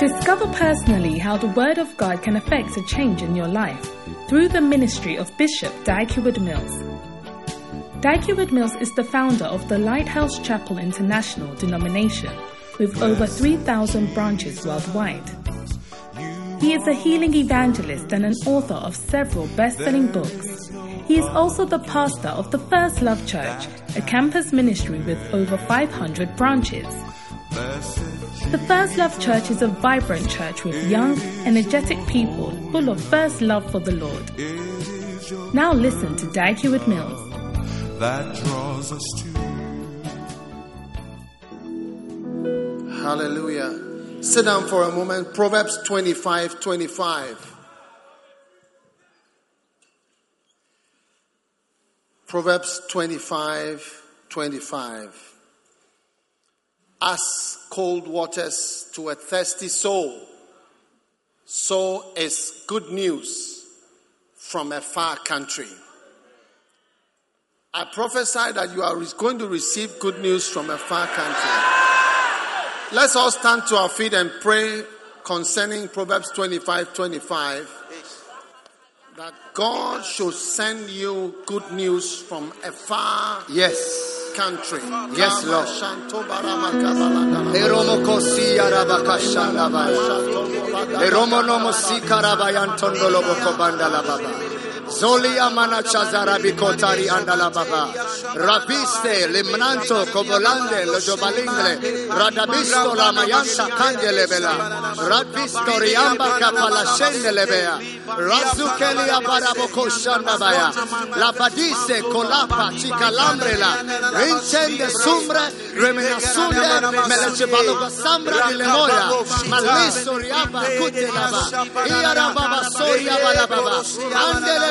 Discover personally how the Word of God can affect a change in your life through the ministry of Bishop Dag Heward-Mills. Dag Heward-Mills is the founder of the Lighthouse Chapel International denomination with over 3,000 branches worldwide. He is a healing evangelist and an author of several best selling books. He is also the pastor of the First Love Church, a campus ministry with over 500 branches. The First Love Church is a vibrant church with young, energetic people full of first love for the Lord. Now listen to Dag Heward-Mills. that draws us to Hallelujah. Sit down for a moment. Proverbs 25 25. Proverbs 25 25. As cold waters to a thirsty soul, so is good news from a far country. I prophesy that you are going to receive good news from a far country. Let's all stand to our feet and pray concerning Proverbs 25 25 that God should send you good news from a far Country. Yes, Lord. Eromo kosi arabakashanda baya. Eromo nomo si karabayan tondolo boko banda la baba. Zoli amana chazara bikotari anda la baba. Rapiste limnanto kobolande lo jobalingle. Radabisto la mayanta kandele bela. Rapisto riamba kapala shendele bea. Razukeli abaraboko baya. La badise kolapa chikalambrela. Vincende sumbre remenasunde meleche baloga sambra di lemoya. Maliso riaba kutelaba. Iara baba soria bala baba. Andele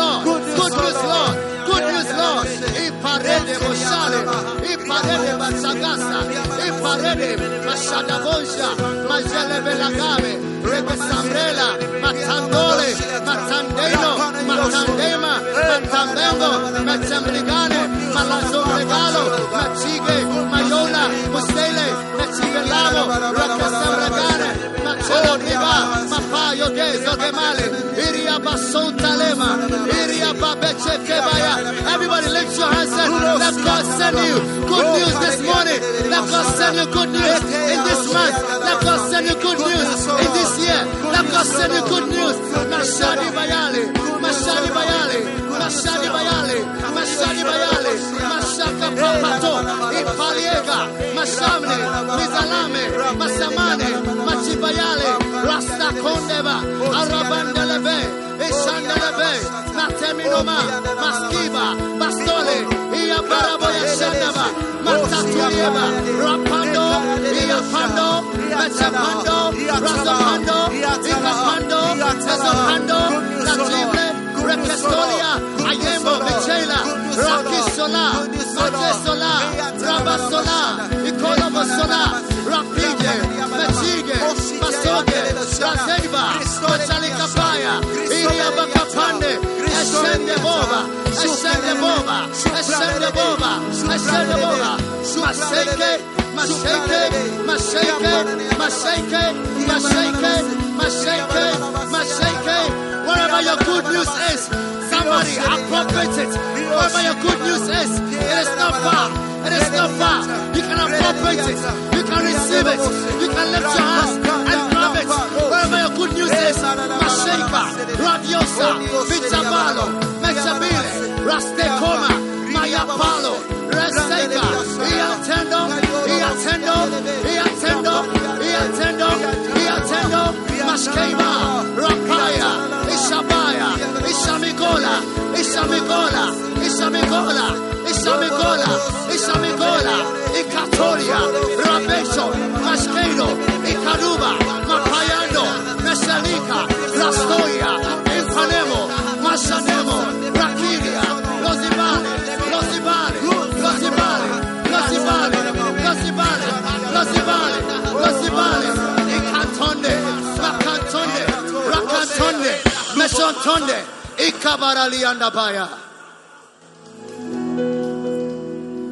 Lord. Good news, Lord. Good news, Lord. Iparede moshale. Iparede basagasa. Iparede mashadabonsha. Majele belagame. Rebe sambrela. Matandole. Matandeno. Matandema. Matambengo. Matambrigane. Malazo regalo. Machige. Mayola. Mustele. Gemale. Iria. Iria. Everybody lift your hands and let God send you good news this morning. Let God send you good news in this month. Let God send you good news in this year. Let God send you good news. Mashadi bayale. Mashadi bayale. Mashadi bayale. Mashadi bayale. Mashaka papato. Ipaliega. Mashamne. Mizalame. Masamane. Machibayale. Rasta kondeva. Arabandelebe. Ishandelebe. Nateminoma. Maskiba. Bastole. Iya baraboya shandaba. Matatulieba. Rapando. Iya pando. Mechapando. Razapando. Ikapando. Mezopando. Latible. Rekestolia. Ayembo. Michela. Rakisola. Matesola. Rabasola. Ikolomosola. Rapide. Mechige. Masoge. Razeva. Machalikapaya. Iria bakapande. Eshende boba. Eshende boba. Eshende boba. Eshende boba. Masheke. Mashake, Mashake, Mashake, Mashake, Mashake, Mashake. Wherever your good news is, somebody appropriate it. Wherever your good news is, it is not far. It is not far. You can appropriate it. You can receive it. You can lift your hands and grab it. Wherever your good news is, Masheka, Radiosa, Pizzabalo, Mechabile, Rastekoma, Maya Palo, Reseka, Ian Tendon, Iatendo, Iatendo, Iatendo, Iatendo, Iatendo, Maskema, Rapaya, Isabaya, Isamigola, Isamigola, Isamigola, Isamigola, Isamigola, Ikatoria, Rabeso, Maskedo, Ikaruba, Mapayando, Mesalika, Rastoya, Andabaya.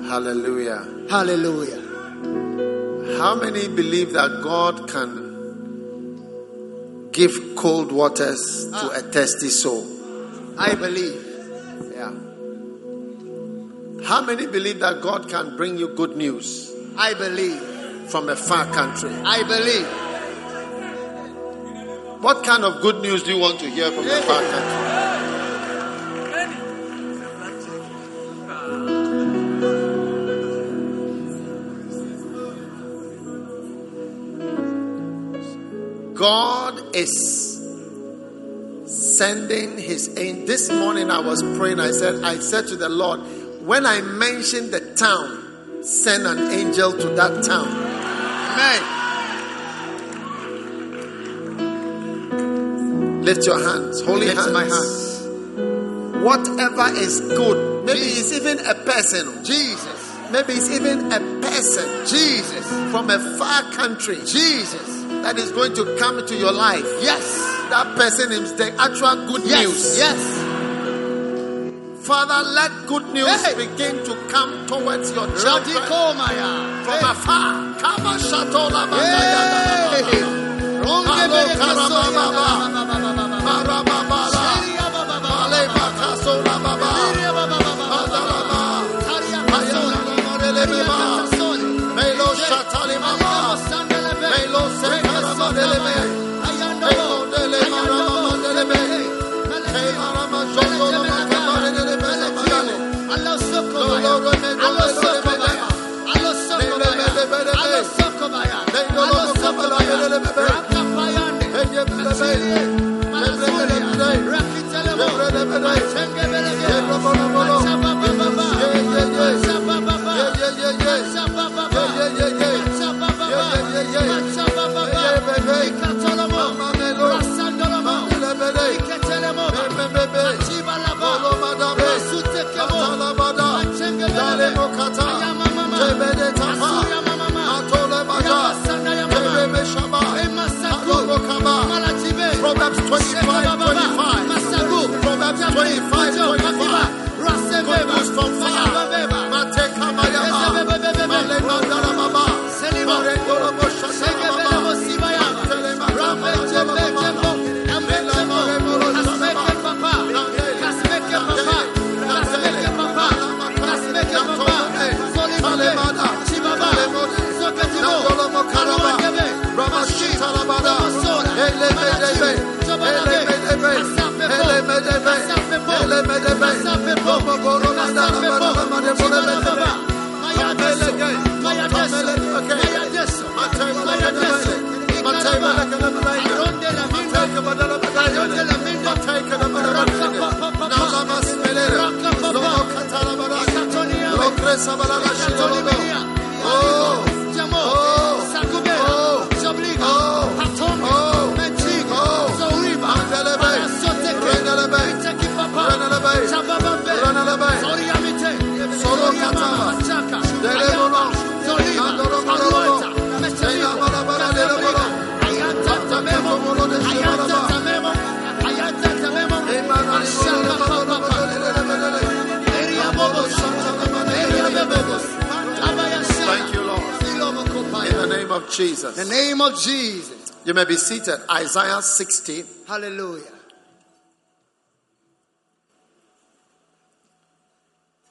Hallelujah. Hallelujah. How many believe that God can give cold waters to ah. a thirsty soul? I believe. Yeah. How many believe that God can bring you good news? I believe. From a far country? I believe. What kind of good news do you want to hear from a far? God is sending his angel. This morning I was praying. I said, I said to the Lord, when I mention the town, send an angel to that town. Amen. Lift your hands, holy Lift hands. my hands. Whatever is good, maybe Jesus. it's even a person. Jesus. Maybe it's even a person. Jesus. From a far country. Jesus that is going to come into your life. Yes. That person is the actual good yes. news. Yes. Father, let good news hey. begin to come towards your children from hey. afar. Kama shatola Melo Oh, Jesus. The name of Jesus. You may be seated. Isaiah 60. Hallelujah.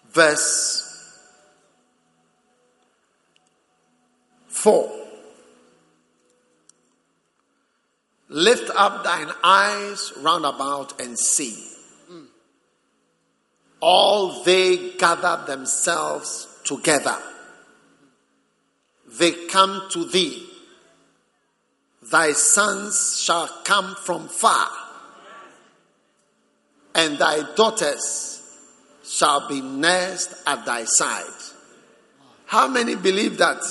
Verse 4. Lift up thine eyes round about and see. All they gather themselves together. They come to thee. Thy sons shall come from far, and thy daughters shall be nursed at thy side. How many believe that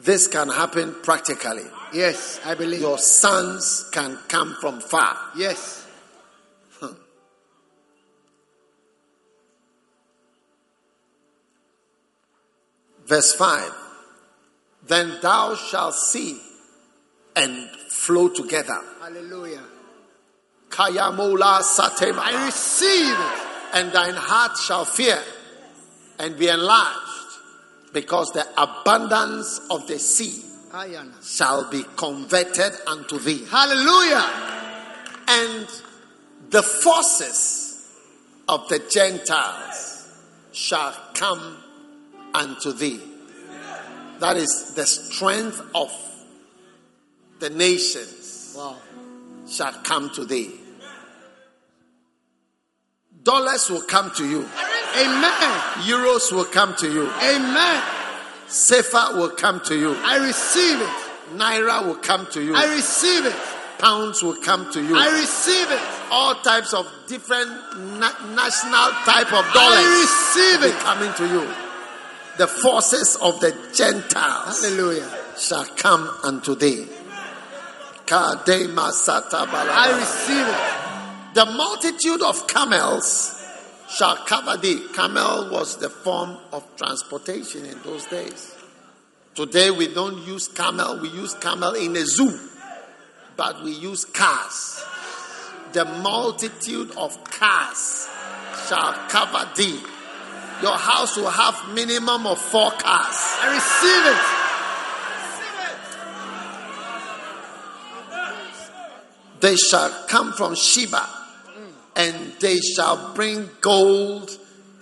this can happen practically? Yes, I believe. Your sons can come from far. Yes. Verse 5 Then thou shalt see and flow together. Hallelujah. Kayamola satema. I receive it. And thine heart shall fear and be enlarged, because the abundance of the sea Ayana. shall be converted unto thee. Hallelujah. And the forces of the Gentiles shall come unto thee. That is the strength of the nations Wow. shall come to thee. Dollars will come to you. Amen. Euros will come to you. Amen. CFA will come to you. I receive it. Naira will come to you. I receive it. Pounds will come to you. I receive it. All types of different na- national type of dollars I receive it. coming to you. The forces of the Gentiles Hallelujah. shall come unto thee. I receive it. The multitude of camels shall cover thee. Camel was the form of transportation in those days. Today we don't use camel, we use camel in a zoo, but we use cars. The multitude of cars shall cover thee. Your house will have minimum of four cars. I receive it. They shall come from Sheba, and they shall bring gold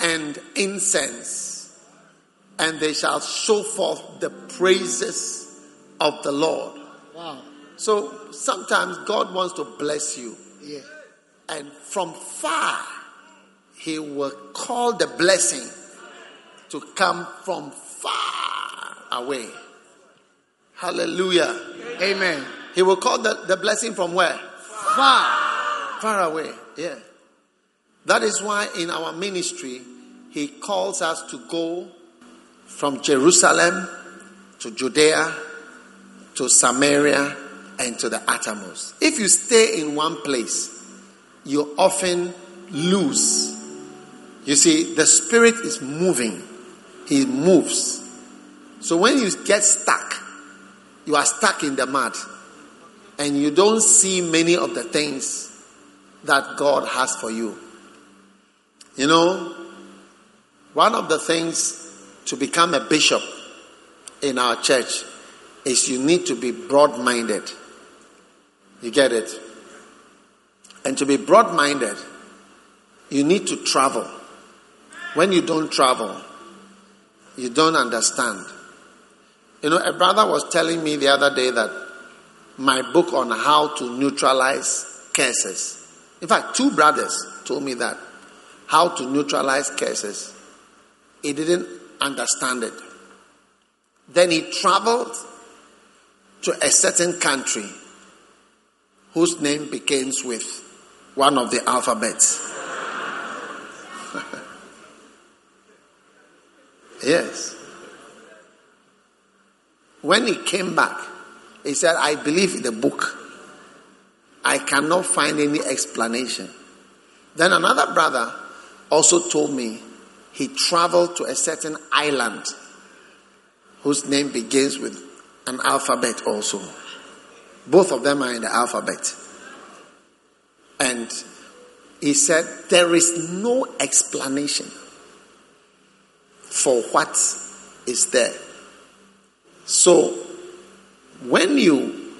and incense, and they shall show forth the praises of the Lord. Wow. So sometimes God wants to bless you, Yeah. and from far, He will call the blessing to come from far away. Hallelujah. Amen. He will call the, the blessing from where? Far. Far away, yeah. That is why in our ministry, he calls us to go from Jerusalem to Judea to Samaria and to the uttermost. If you stay in one place, you often lose. You see, the Spirit is moving, He moves. So when you get stuck, you are stuck in the mud and you don't see many of the things that God has for you. You know, one of the things to become a bishop in our church is you need to be broad minded. You get it? And to be broad minded, you need to travel. When you don't travel, you don't understand. You know, a brother was telling me the other day that my book on how to neutralize curses. In fact, two brothers told me that how to neutralize curses. He didn't understand it. Then he traveled to a certain country whose name begins with one of the alphabets. Yes. When he came back, he said, I believe in the book. I cannot find any explanation. Then another brother also told me he traveled to a certain island whose name begins with an alphabet also. Both of them are in the alphabet. And he said, There is no explanation for what is there. So, when you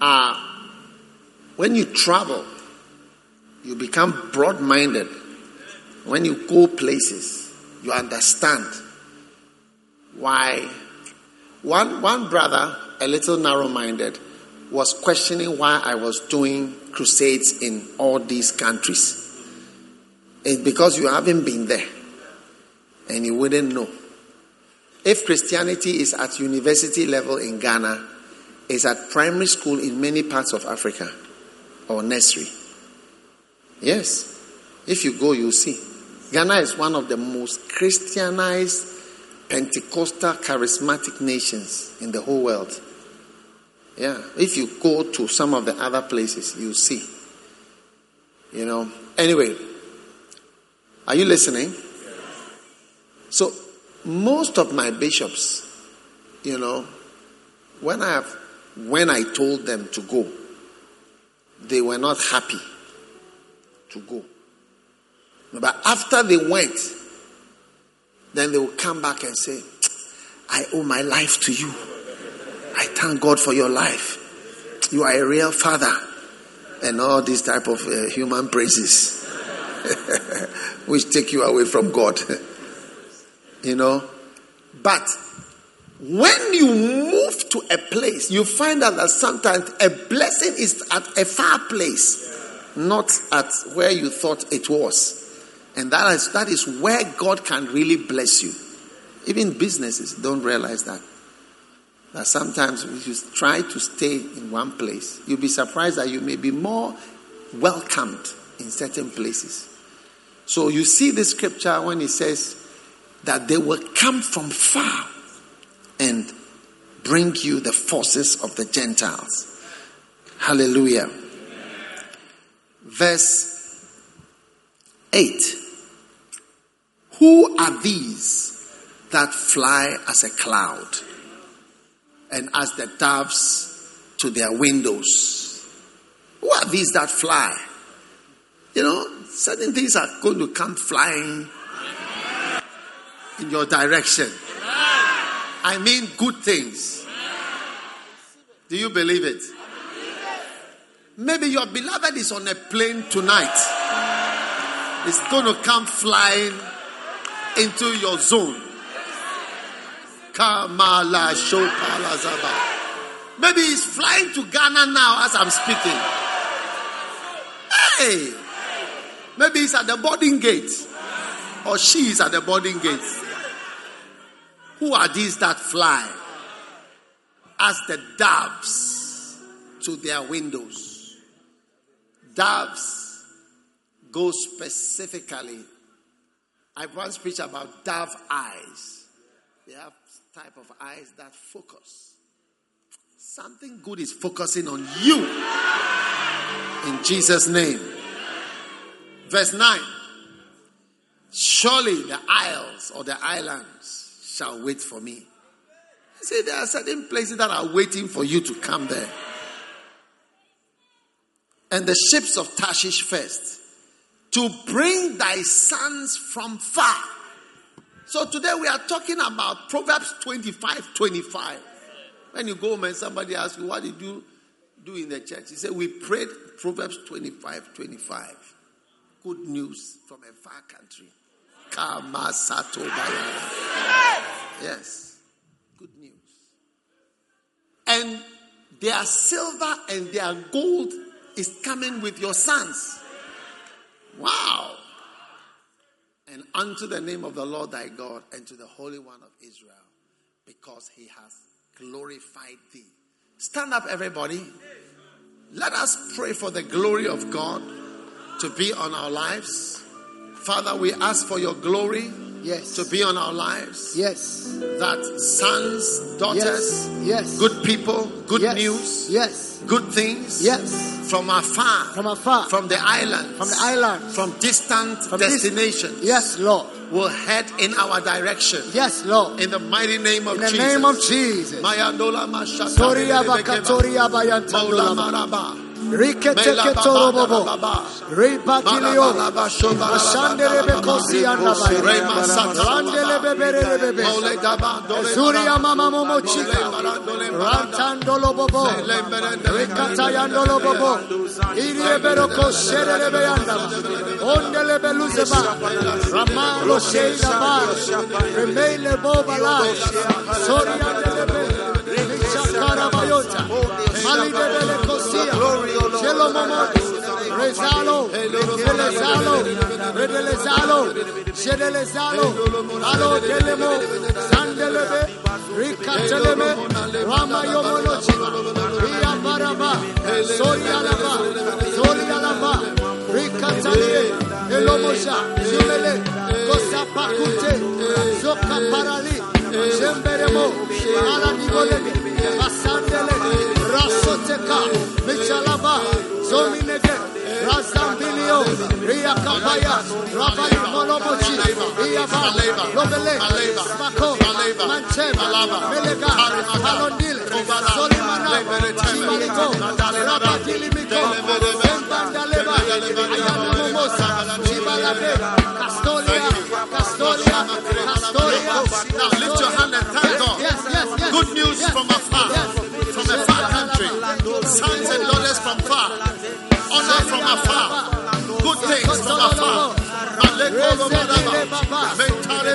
are, when you travel, you become broad minded. When you go places, you understand why. One, one brother a little narrow minded, was questioning why I was doing crusades in all these countries. It's because you haven't been there and you wouldn't know. If Christianity is at university level in Ghana, it's at primary school in many parts of Africa or nursery. Yes. If you go, you'll see. Ghana is one of the most Christianized Pentecostal charismatic nations in the whole world. Yeah. If you go to some of the other places, you'll see. You know. Anyway, are you listening? So, most of my bishops, you know, when I have, when I told them to go, they were not happy to go. But after they went, then they will come back and say, I owe my life to you. I thank God for your life. You are a real father. And all these type of uh, human praises, which take you away from God. you know? But when you move to a place, you find out that sometimes a blessing is at a far place, not at where you thought it was. And that is, that is where God can really bless you. Even businesses don't realize that. That sometimes if you try to stay in one place, you'll be surprised that you may be more welcomed in certain places. So you see the scripture when it says that they will come from far and bring you the forces of the Gentiles. Hallelujah. Verse 8. Who are these that fly as a cloud and as the doves to their windows? Who are these that fly? You know, certain things are going to come flying in your direction. I mean, good things. Do you believe it? Maybe your beloved is on a plane tonight. It's going to come flying into your zone. Kamala Shopala Zaba. Maybe he's flying to Ghana now as I'm speaking. Hey! Maybe he's at the boarding gate. Or she is at the boarding gate. Who are these that fly as the doves to their windows? Doves go specifically I once preached about dove eyes. They have type of eyes that focus. Something good is focusing on you. In Jesus' name. Verse 9. Surely the isles or the islands shall wait for me. I say there are certain places that are waiting for you to come there. And the ships of Tarshish first to bring thy sons from far. So today we are talking about Proverbs 25 25. When you go home and somebody asks you, What did you do in the church? He said, We prayed Proverbs 25 25. Good news from a far country. Yes. Good news. And their silver and their gold is coming with your sons. Wow. And unto the name of the Lord thy God and to the Holy One of Israel, because he has glorified thee. Stand up, everybody. Let us pray for the glory of God to be on our lives. Father, we ask for your glory Yes. to be on our lives. Yes. That sons, daughters, Yes. Yes. good people, good yes. news, Yes. good things Yes. from afar, From afar. from the island. From the island. from distant From this- destinations Yes, Lord. will head in our direction. Yes, Lord. In the mighty name of In the Jesus. name of Jesus. Mayandola mashata Soria rebekeba. bakatoria Mola bayantandola. maraba. Rikete ketorobobo. Ribatilio. Ashandele bekosi andabaya. Rema sata. Randele bebere bebe. Mole gaba, dole Zuria bara. mama momo chika. Mole bara, dole bobo. Rikata bobo. Irie beroko sherele beyanda. Ondele beluzeba. Ramalo sheila ba. Remele boba. Soria dele be. Richakara Shata. Malidele Kosia. Shelo Momo. Rezalo. Relezalo. Redelezalo. Shedelezalo. Alo Delemo. Sandelebe. Rikateleme. Rama Yomonochi. Ria Baraba. Sori Alaba. Sori Alaba. Rikatalie. Elomosha. Jumele. Kosapakute. Zoka Parali. Jemberemo. Aladibolebe. Asandele. Rasoteka. Michalaba. Zominege. Razambilio. Ria Kapaya. Rabbi Molomochi. Iaba. Lobele. Smako. Melega. Solimana. Chimaliko. Rabadilimiko. Zembandaleba. Ayana Momosa. Chibalabe. Castolia. Castolia. Castolia. Now lift your hand and thank God. Yes, yes, yes. Good news from afar, country. Sons and daughters from far. Honor from afar. Good things from afar. Madaba. Mentale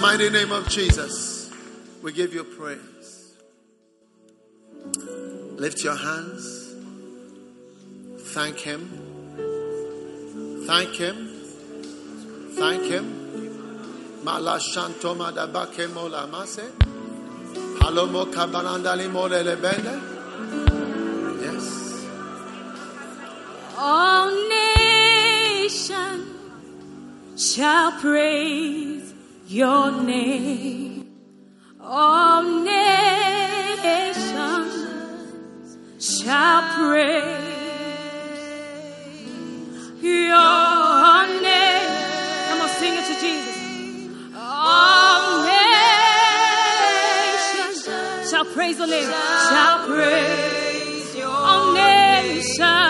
mighty name of Jesus, we give you praise. Lift your hands. Thank Him. Thank Him. Thank Him. Malashanto madabake mola mase. Mole lebende. Yes. All nations shall praise your name. All nations shall praise your name. Come on, sing it to Jesus. All nations shall praise the name. Shall praise your all nations.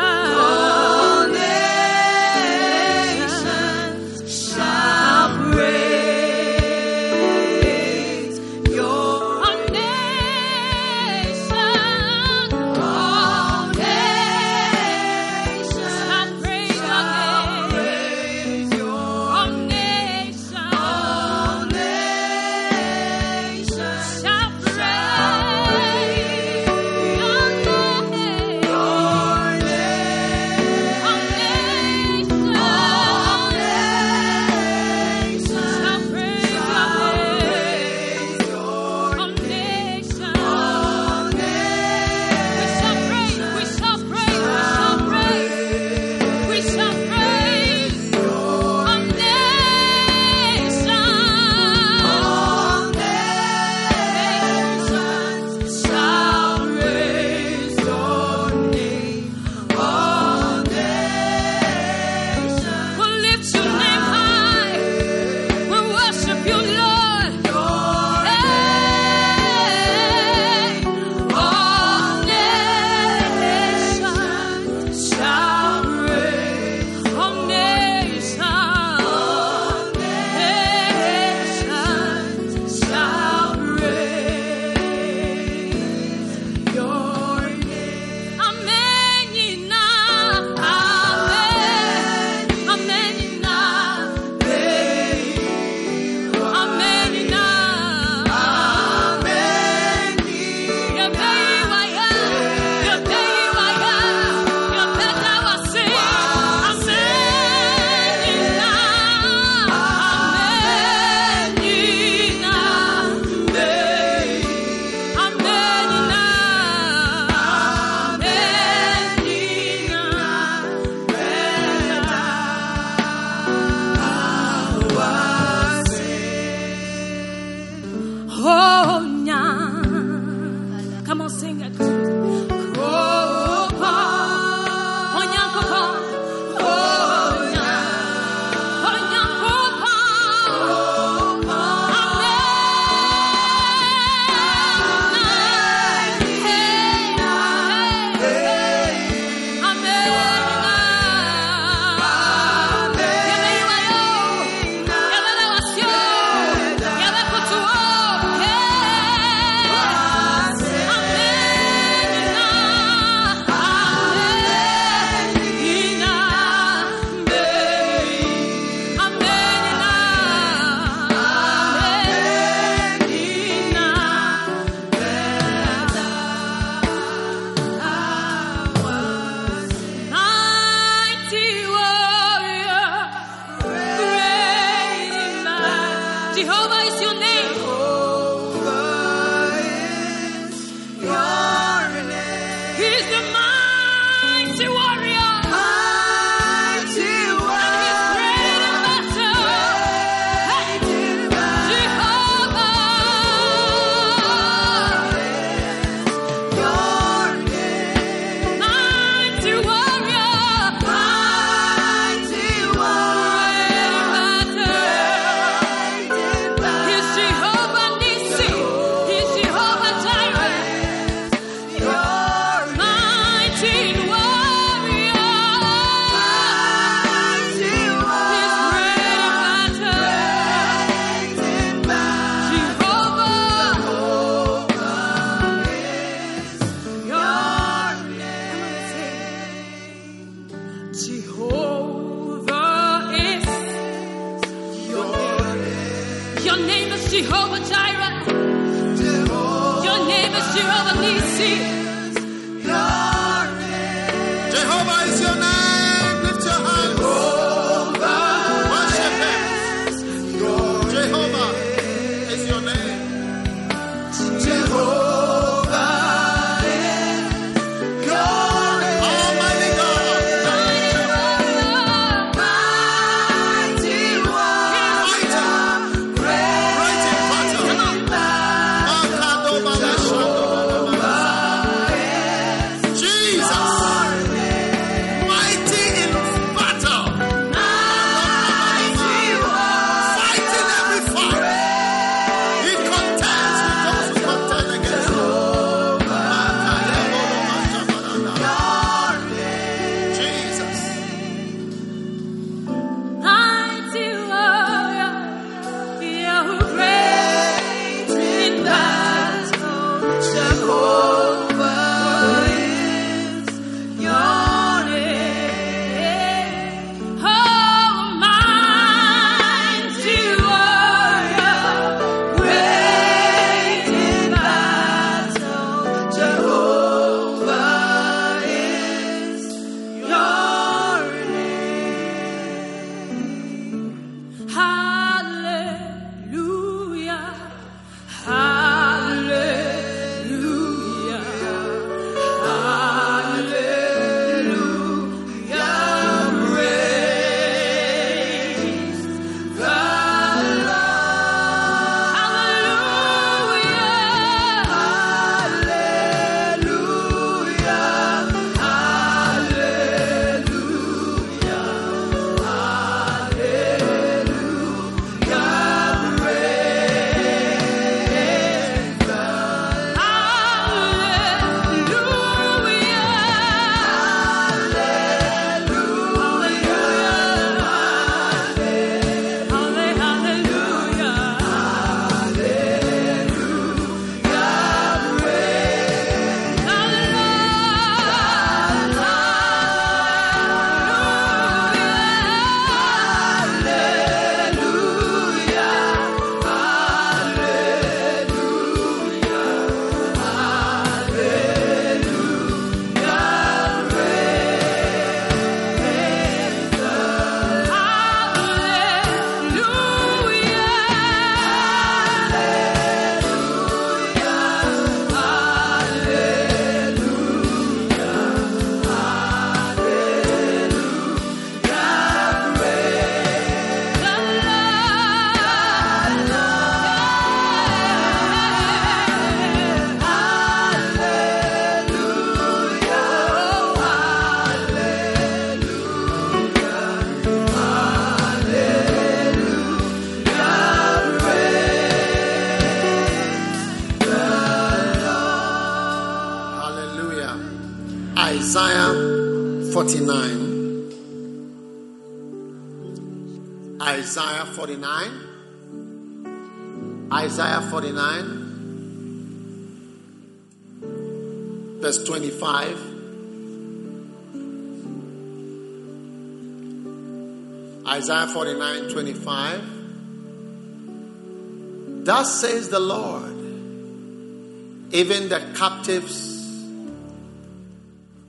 Even the captives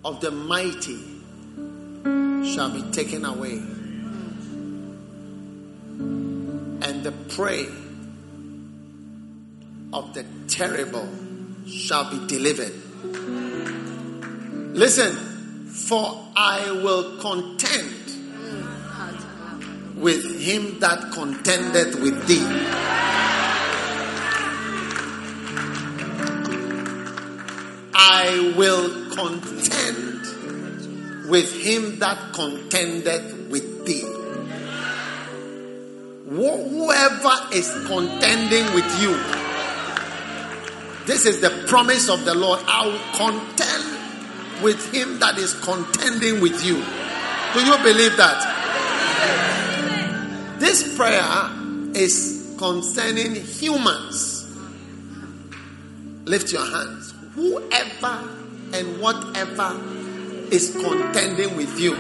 of the mighty shall be taken away, and the prey of the terrible shall be delivered. Listen, for I will contend with him that contendeth with thee. I will contend with him that contendeth with thee. Whoever is contending with you, this is the promise of the Lord. I will contend with him that is contending with you. Do you believe that? This prayer is concerning humans. Lift your hands. Whoever and whatever is contending with you.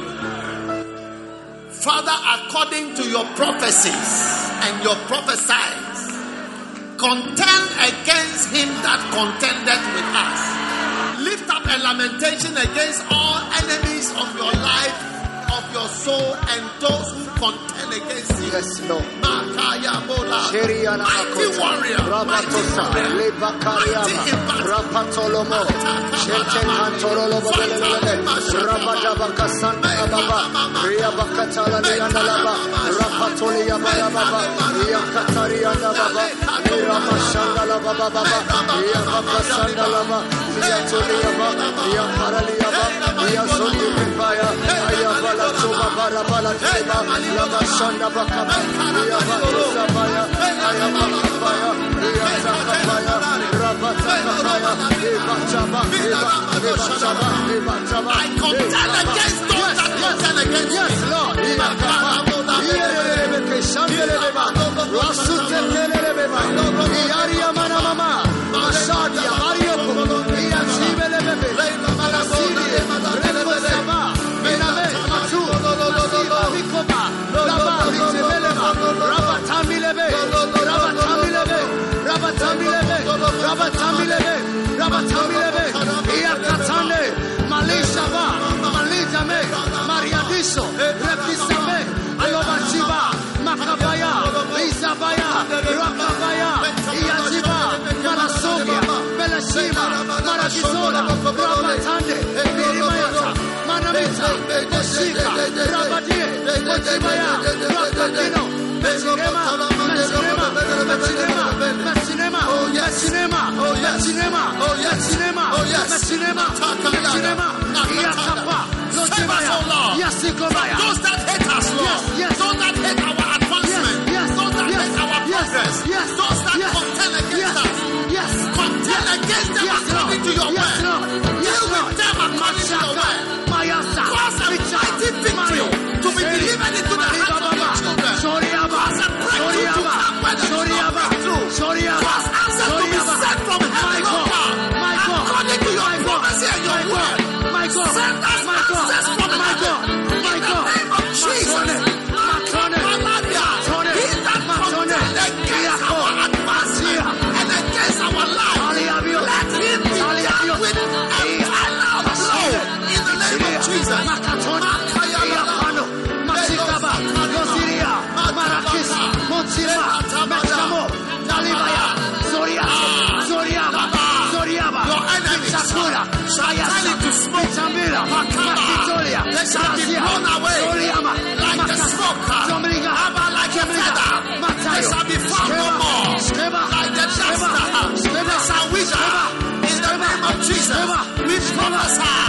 Father, according to your prophecies and your prophesies, contend against him that contended with us. Lift up a lamentation against all enemies of your life, of your soul, and those who contend against you. Yes, Lord. Makaya Bola. Mighty warrior. Rabatosa, Mighty Lebakariama, Rapatolomo, Shenten Mantololobo, Rabadabaka Santa Baba, Riabakatala Lianalaba, Rapatolia Baba, Baba, Baba Baba, Iabaka Sanda Lama, Iatoliaba, Iaparaliaba, Iazoni Pipaya, Ayabala I contend against those that contend against Yes, Lord. Ibakaba, Shandeleba, Sema, Maragisola, Rabatande, Mirimayata, Manamita, Osika, Rabatie, Otibaya, Rakatino, Messinema, Messinema, Messinema, Messinema, oh yes, cinema, oh yes, cinema, oh yes, cinema, oh yes, cinema, cinema, Yakapa, Lord, yes, those that hate us, Lord, yes, yes, those that hate our advancement yes, our progress. yes, Those that yes, contend against yes, us. yes, Contend against them Yes, according to your Yes, word. Deal with them according to your word. Cause a mighty victory to be delivered into the hands 卧槽！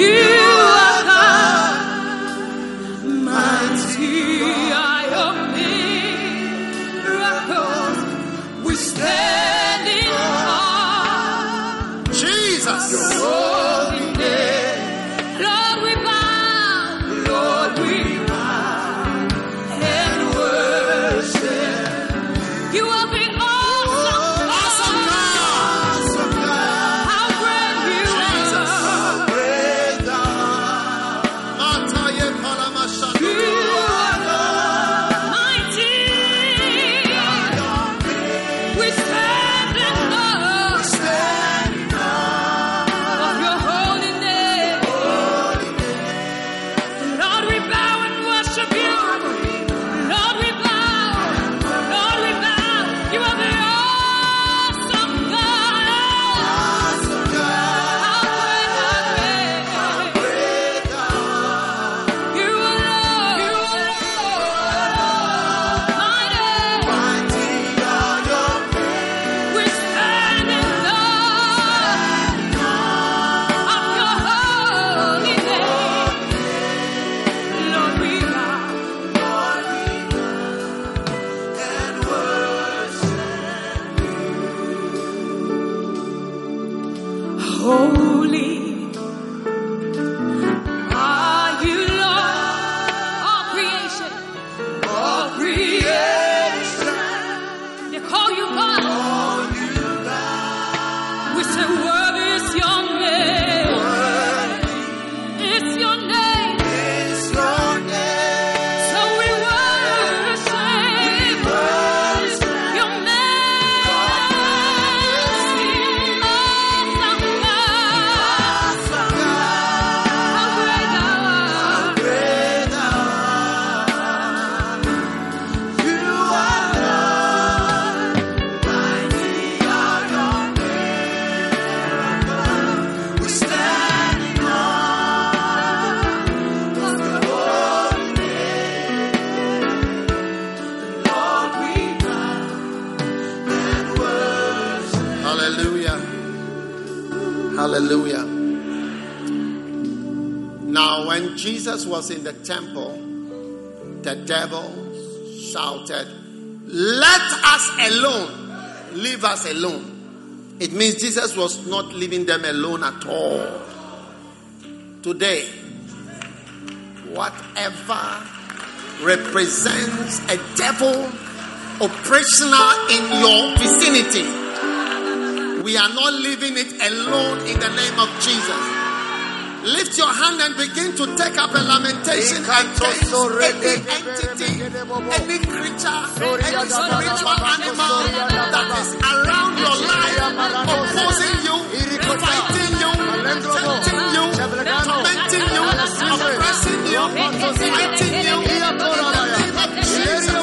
you. not leaving them alone at all. Today, whatever represents a devil operational in your vicinity, we are not leaving it alone in the name of Jesus. Lift your hand and begin to take up a lamentation against any entity, any creature, any spiritual animal that is around your life, opposing you, fighting you, tempting you, tormenting you, oppressing you, fighting you. In the name of Jesus,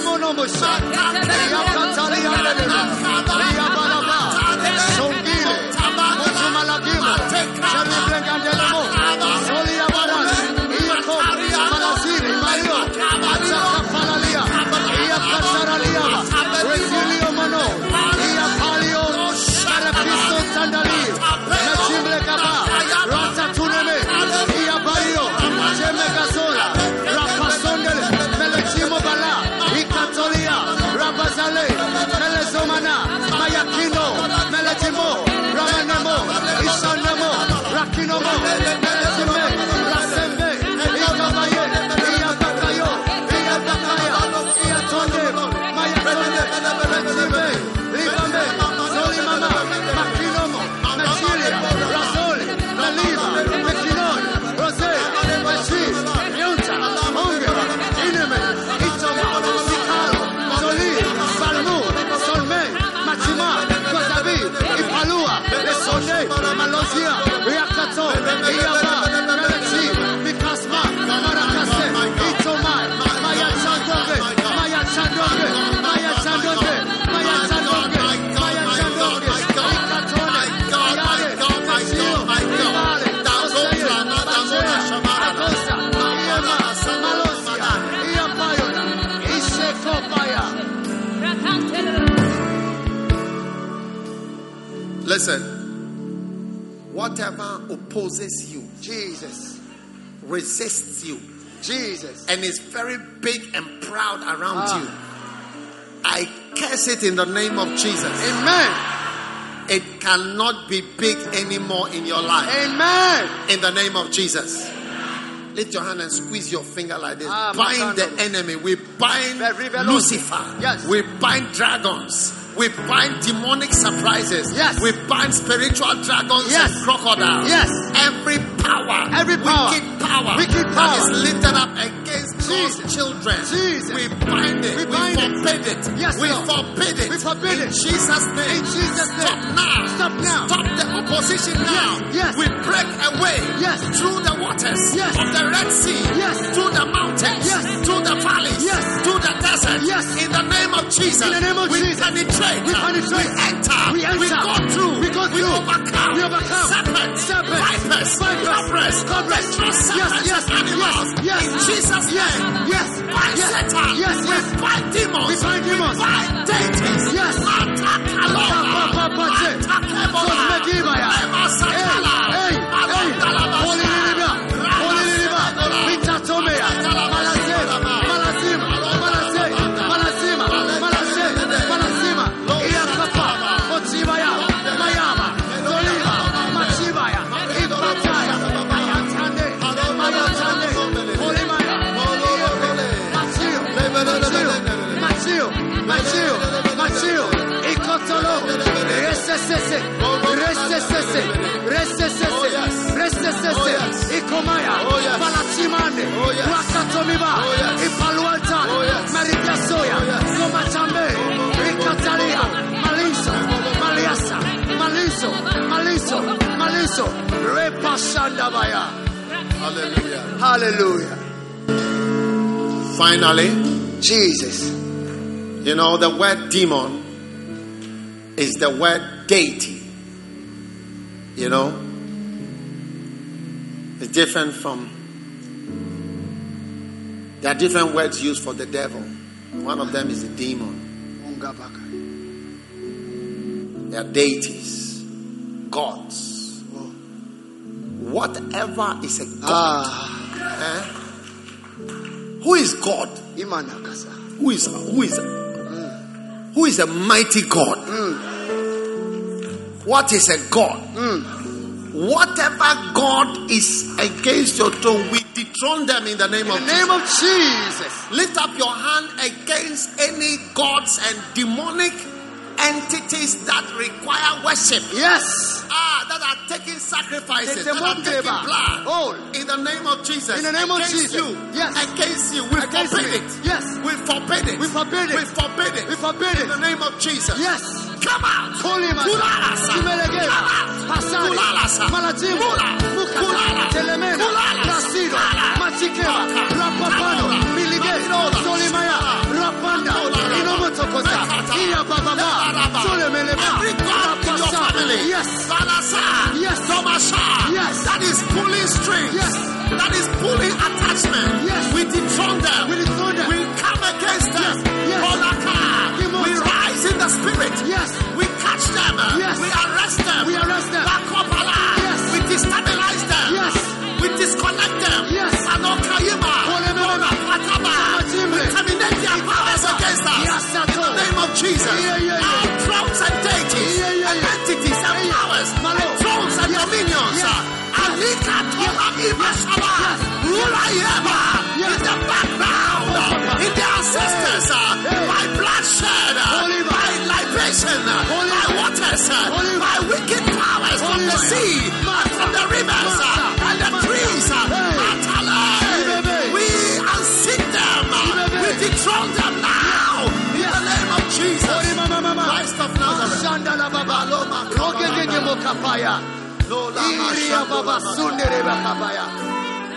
opposes you, Jesus. resists you, Jesus. and is very big and proud around Ah. you, I curse it in the name of Jesus. Amen. It cannot be big anymore in your life. Amen. In the name of Jesus. Lift your hand and squeeze your finger like this. Ah, bind the enemy. We bind Lucifer. Yes. We bind dragons. We bind demonic surprises. Yes. We bind spiritual dragons Yes. and crocodiles. Yes. Every power. Every power. Wicked power. Wicked power. That is lifted up against Jesus. children. Jesus. We bind it. We We, bind it. forbid it. Yes, we Lord. forbid it. We forbid in. Jesus' name. In Jesus' name. Stop now. Stop now. Stop the opposition now. yes. We break away Yes. through the waters Yes. of the Red Sea, Yes. through the mountains, Yes. through the valleys, Yes. through the desert. Yes. In the name of Jesus, In the name of we Jesus. penetrate. We penetrate. We enter. We enter. We go through. We go We overcome. We overcome. Serpents. Serpents. Vipers. Vipers. Cobras. Cobras. Yes, yes, yes, yes. In Jesus' name. yes, We bind yes, Satan. yes, We yes. bind demons. We bind demons. We bind deities. Yes. Matakalova. Tapapapate. Matakebola. Sosmegibaya. Emasakala. Hey, hey, hey. Malondalabasha. Holililiba. Holililiba. Palachimande. Wakatomiba. Ipalualta. Marigasoya. Somatambe. Ikatalia. Maliso. Maliasa. Maliso. Maliso. Maliso. Repashandabaya. Hallelujah. Hallelujah. Finally, Jesus. you know, the word demon is the word deity. You know, it's different from. There are different words used for the devil. One of them is the demon. They are deities, gods. Whatever is a god. Ah. eh? Who is God? Who is who is who is a mighty God? What is a God? Whatever God is against your throne, we dethrone them in the name In of the name of Jesus. Lift up your hand against any gods and demonic entities that require worship. Yes. Ah, that are taking sacrifices, that are taking blood. Oh. In the name of Jesus. In the name of Jesus. You, Yes. Against you. We Against forbid me. it. Yes. We forbid it. We forbid it. We forbid it. We forbid it. In the name of Jesus. Yes. Come out. Kulalasa. Come out. Kulalasa. Malajimu. Kula. Mukata. Kulala. Telemena. Kulala. Rasido. Kala. Machikema. Kaka. Rapapano. Kala. Solimaya. Rapanda. Iya. Yes. Yes. Yes. That is pulling strings. Yes. That is pulling attachment. Yes. We dethrone them. We come against them. Yes. Yes. We rise in the spirit. Yes. We catch them. Yes. We arrest them. We arrest them. Yes. We destabilize them. Yes. We disconnect them. Yes. Anokayima. Terminate their powers against us. In the name of Jesus. Our thrones and deities. Yeah, yeah, And entities and Yeah, yeah. powers. And thrones and dominions. Yes. Uh, Alika Tola Ibashaba. Yes. Ulayema. Uh, yes. In the background. Uh, Papa. In the ancestors. By bloodshed. By libation. By waters. Wicked powers from the sea. From the rivers. We them now. In the name of Jesus. Olima mama mama. Christ of Nazareth.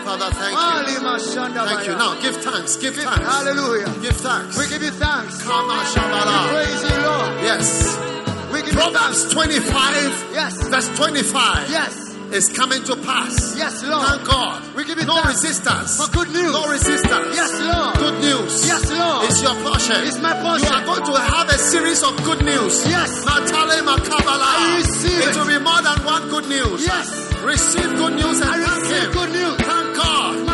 Father, thank you. Thank you. Now give thanks. Give thanks. Hallelujah. Give thanks. We give you thanks. Kama Shabala. Praise you, Lord. Yes. We give you. Proverbs 25, Yes. verse 25 Yes. Is coming to pass. Yes, Lord. Thank God. We give you no thanks resistance. for good news. No resistance. Yes, Lord. Good news. Yes, Lord. It's your portion. It's my portion. You are going to have a series of good news. Yes. Natale Makabala. I receive good news. Yes. Receive good news and I receive Him. good news. Thank God.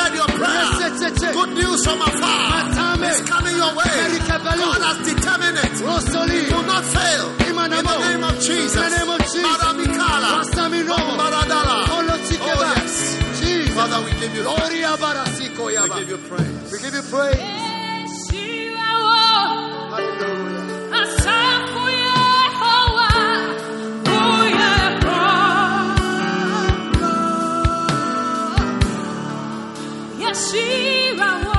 Heard your prayer. Good news from afar. Matame. It's coming your way. God has determined it. Rosoli. Will not fail. In the name of Jesus. In the name of Jesus. Maramikala. Rasamino. Baradala. Oh yes. Jesus. Father, we give you Oria Barasiko we give you praise. We give you praise. Oh. Hallelujah. Roho. Yeshua,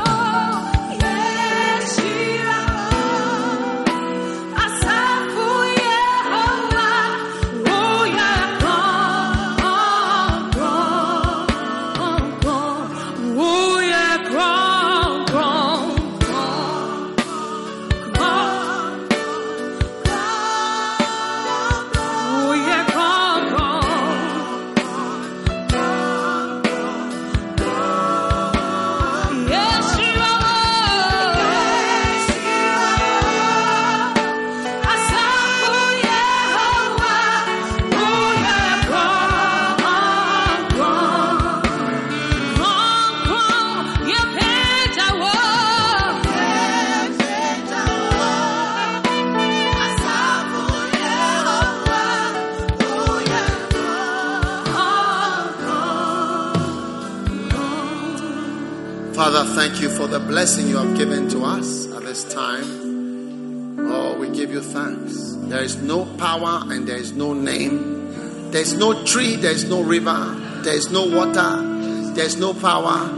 thank you for the blessing you have given to us at this time. Oh, we give you thanks. There is no power and there is no name. There is no tree, there is no river, there is no water, there is no power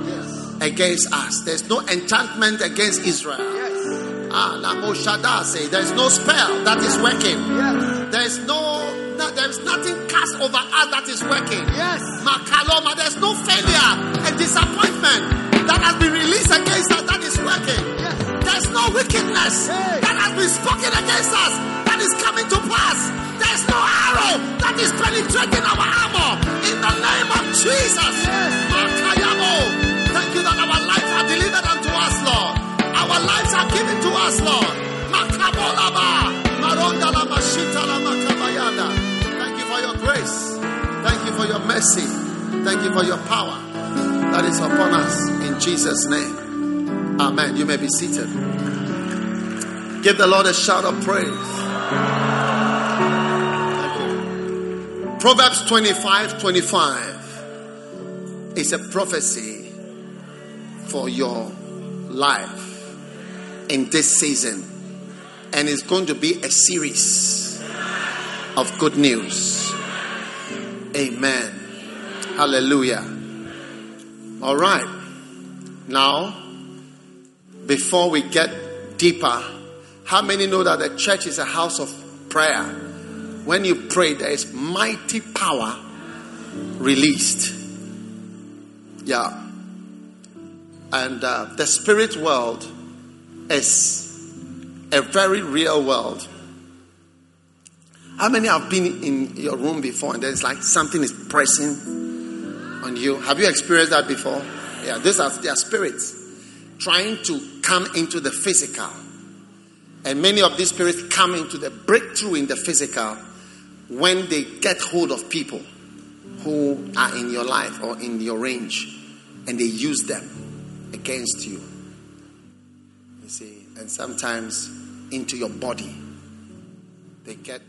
against us. There is no enchantment against Israel. Ah, Namo say there is no spell that is working. Yes. There is no, no there is nothing cast over us that is working. Yes. Makaloma, there's no failure and disappointment has been released against us that is working. Yes. There's no wickedness Hey. that has been spoken against us that is coming to pass. There's no arrow that is penetrating our armor in the name of Jesus. Yes. Thank you that our lives are delivered unto us, Lord. Our lives are given to us, Lord. Makabolaba. Marondala mashitala makabayada. Thank you for your grace. Thank you for your mercy. Thank you for your power that is upon us in Jesus' name. Amen. You may be seated. Give the Lord a shout of praise. Proverbs 25 25 is a prophecy for your life in this season, and it's going to be a series of good news. Amen. Hallelujah. All right. Now, before we get deeper, how many know that the church is a house of prayer? When you pray, there is mighty power released. Yeah. And uh, the spirit world is a very real world. How many have been in your room before and there's like something is pressing on you? Have you experienced that before? Yeah, these are their spirits trying to come into the physical. And many of these spirits come into the breakthrough in the physical when they get hold of people who are in your life or in your range and they use them against you. You see, and sometimes into your body. They get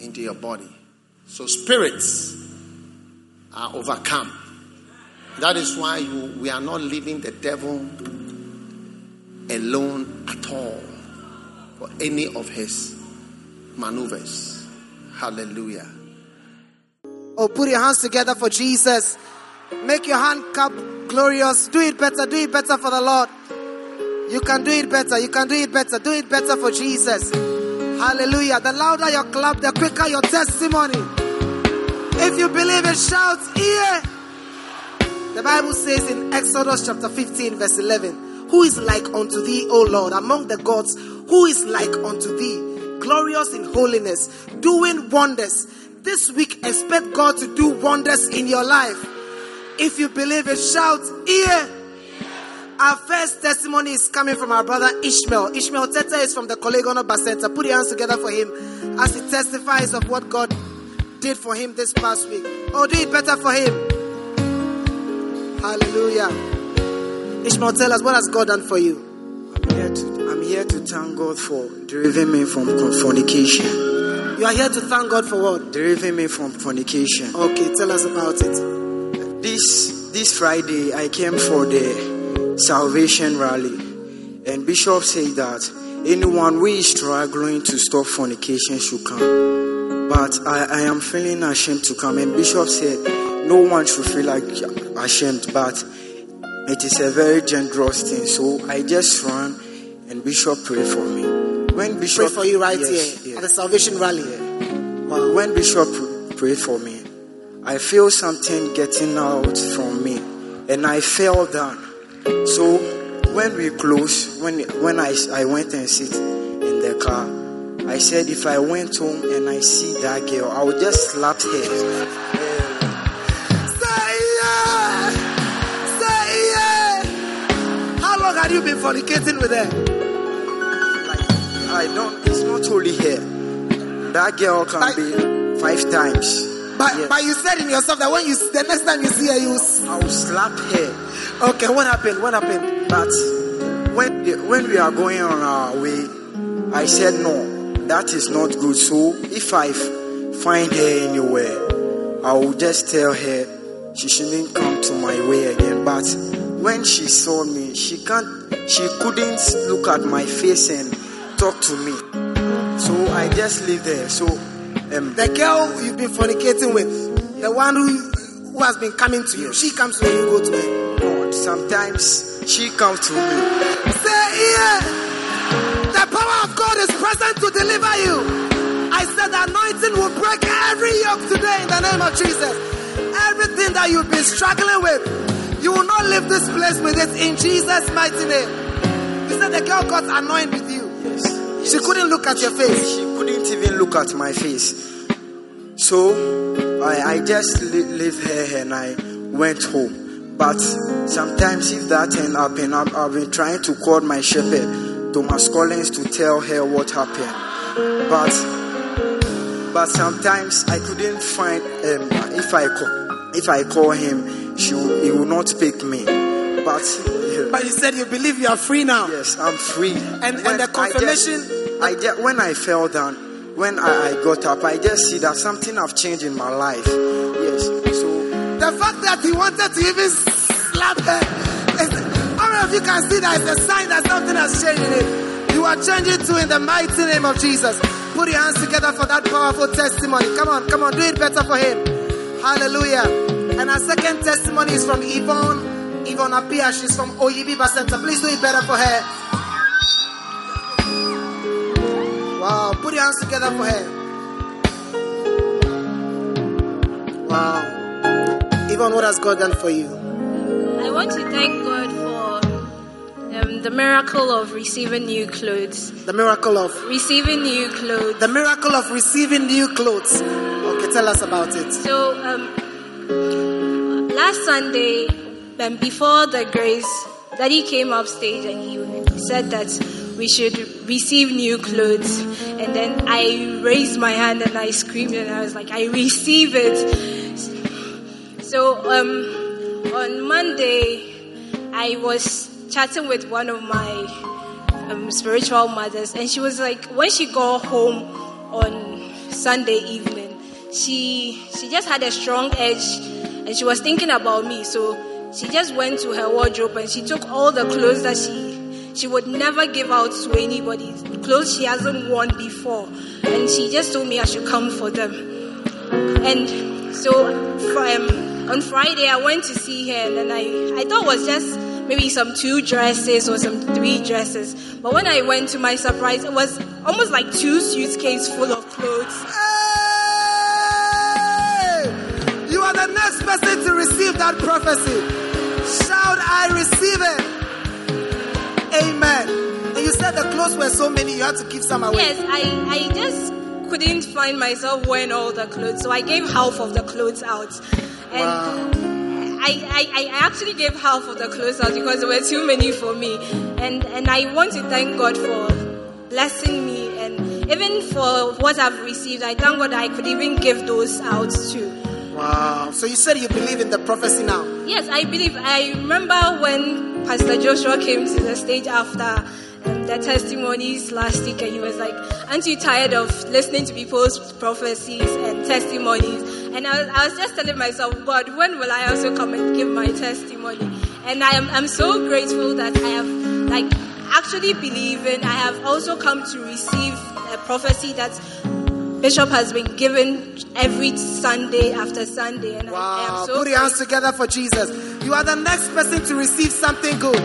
into your body. So spirits are overcome. That is why you, we are not leaving the devil alone at all for any of his maneuvers. Hallelujah. Oh, put your hands together for Jesus. Make your hand cup glorious. Do it better. Do it better for the Lord. You can do it better. You can do it better. Do it better for Jesus. Hallelujah. The louder your clap, the quicker your testimony. If you believe it, shout, yeah. The Bible says in Exodus chapter 15, verse 11, Who is like unto thee, O Lord, among the gods? Who is like unto thee? Glorious in holiness, doing wonders. This week, expect God to do wonders in your life. If you believe it, shout, yeah. Our first testimony is coming from our brother Ishmael. Ishmael Teta is from the Kolegono Bacenta. Put your hands together for him as he testifies of what God did for him this past week. Oh, do it better for him. Hallelujah. Ishmael, tell us what has God done for you? I'm here to, I'm here to thank God for delivering me from fornication. You are here to thank God for what? Delivering me from fornication. Okay, tell us about it. This this Friday I came for the salvation rally, and Bishop said that anyone who is struggling to stop fornication should come. But I, I am feeling ashamed to come, and Bishop said no one should feel like ashamed, but it is a very generous thing. So I just ran, and Bishop prayed for me. When Bishop Pray for you right yes, here yes. at the salvation rally. Wow. When Bishop pr- prayed for me, I feel something getting out from me, and I fell down. So when we closed, when when I I went and sit in the car, I said if I went home and I see that girl, I would just slap her. Say yeah! Say yeah! How long have you been fornicating with her? I don't. It's not only her. That girl can Like- be five times. But, Yes. but you said in yourself that when you the next time you see her, you s- I will slap her. okay. What happened? What happened? But when when we are going on our way, I said no, that is not good. So if I find her anywhere, I will just tell her she shouldn't come to my way again. But when she saw me, she can't, she couldn't look at my face and talk to me. So I just leave there. So um, The girl you've been fornicating with, the one who who has been coming to you, she comes to you, you go to her. no, sometimes she comes to me. Say yeah! The power of God is present to deliver you. I said the anointing will break every yoke today in the name of Jesus. Everything that you've been struggling with, you will not leave this place with it in Jesus' mighty name. You said the girl got annoyed with you. Yes. She couldn't look at your face. She couldn't even look at my face. So I, I just le- leave her and I went home. But sometimes if that thing happen, I've, I've been trying to call my shepherd, Thomas Collins, to tell her what happened. But but sometimes I couldn't find um, if I call if I call him, she will, he will not pick me. But But you said you believe you are free now. Yes, I'm free. And- and the confirmation- I just, I just, when I fell down, when I, I got up, I just see that something have changed in my life. Yes. So The fact that he wanted to even slap her, many of you can see that it's a sign that something has changed in it? You are changing too in the mighty name of Jesus. Put your hands together for that powerful testimony. Come on, come on, do it better for him. Hallelujah. And our second testimony is from Yvonne. Yvonne Apia, she's from Oyibiba Center. Please do it better for her. Wow, put your hands together for her. Wow. Yvonne, what has God done for you? I want to thank God um, the miracle of receiving new clothes. The miracle of Receiving new clothes. the miracle of receiving new clothes. Okay, tell us about it. So, um, last Sunday, um, before the grace, Daddy came up stage and he said that we should receive new clothes. And then I raised my hand and I screamed and I was like, I receive it. So, um, on Monday, I was chatting with one of my um, spiritual mothers, and she was like, when she got home on Sunday evening, she she just had a strong edge, and she was thinking about me. So she just went to her wardrobe and she took all the clothes that she she would never give out to anybody, clothes she hasn't worn before, and she just told me I should come for them. And so from, on Friday, I went to see her, and I, I thought it was just maybe some two dresses or some three dresses. But when I went to my surprise, it was almost like two suitcases full of clothes. Hey! You are the next person to receive that prophecy. Shout, I receive it. Amen. And you said the clothes were so many, you had to give some away. Yes, I, I just couldn't find myself wearing all the clothes, so I gave half of the clothes out. And I, I, I actually gave half of the clothes out because there were too many for me. And and I want to thank God for blessing me and even for what I've received, I thank God I could even give those out too. Wow. So you said you believe in the prophecy now? Yes, I believe. I remember when Pastor Joshua came to the stage after um, the testimonies last week, and he was like, "Aren't you tired of listening to people's prophecies and testimonies?" And I was, I was just telling myself, God, when will I also come and give my testimony? And I am I'm so grateful that I have like actually believing. I have also come to receive a prophecy that Bishop has been given every Sunday after Sunday, and I, I am so Put your hands together for Jesus. You are the next person to receive something good.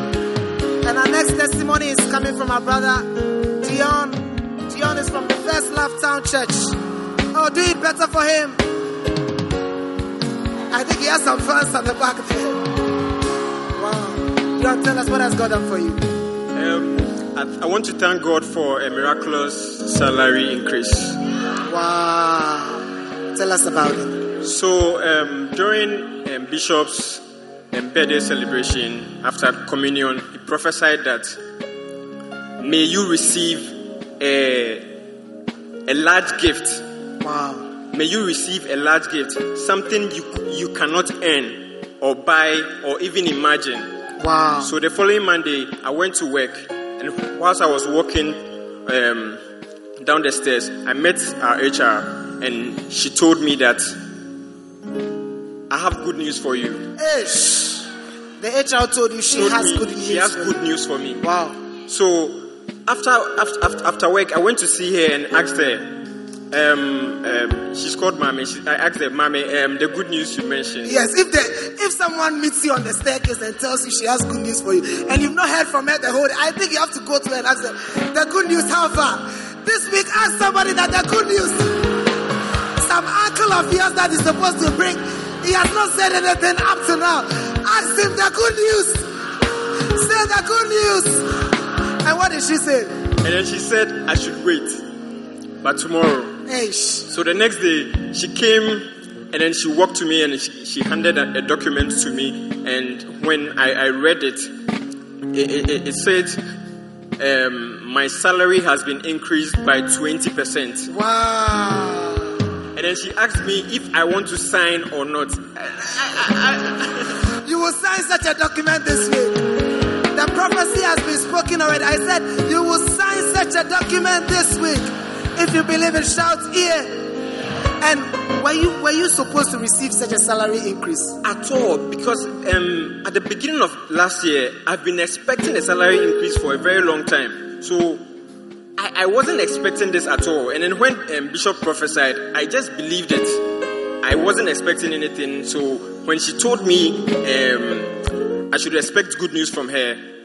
And our next testimony is coming from our brother Dion. Dion is from the First Love Town Church. Oh, do it better for him. I think he has some fans at the back there. Wow. Dion, tell us what has God done for you. Um, I, I want to thank God for a miraculous salary increase. Wow. Tell us about it. So um, during um, Bishop's um, birthday celebration, after communion, he prophesied that may you receive a, a large gift. Wow. May you receive a large gift, something you you cannot earn or buy or even imagine. Wow. So the following Monday, I went to work, and whilst I was walking um, down the stairs, I met our HR, and she told me that I have good news for you. Ish. The HR told you she Told has me good news. She has good news for me. Wow. So after after after, after work, I went to see her and asked her. Um, um, she's called Mommy. She, I asked her, Mommy, um, the good news you mentioned. Yes, if the if someone meets you on the staircase and tells you she has good news for you, and you've not heard from her the whole day, I think you have to go to her and ask her the good news. How far? This week, ask somebody that the good news. Some uncle of yours that is supposed to bring, he has not said anything up to now. Ask him the good news. Say the good news. And what did she say? And then she said I should wait, but tomorrow. So the next day, she came and then she walked to me and she, she handed a, a document to me. And when I, I read it, it, it, it said, um, My salary has been increased by 20%. Wow. And then she asked me if I want to sign or not. You will sign such a document this week. The prophecy has been spoken already. I said you will sign such a document this week. If you believe it, shout here. And were you were you supposed to receive such a salary increase? At all, because um, at the beginning of last year, I've been expecting a salary increase for a very long time. So I, I wasn't expecting this at all. And then when um, Bishop prophesied, I just believed it. I wasn't expecting anything. So when she told me um, I should expect good news from her,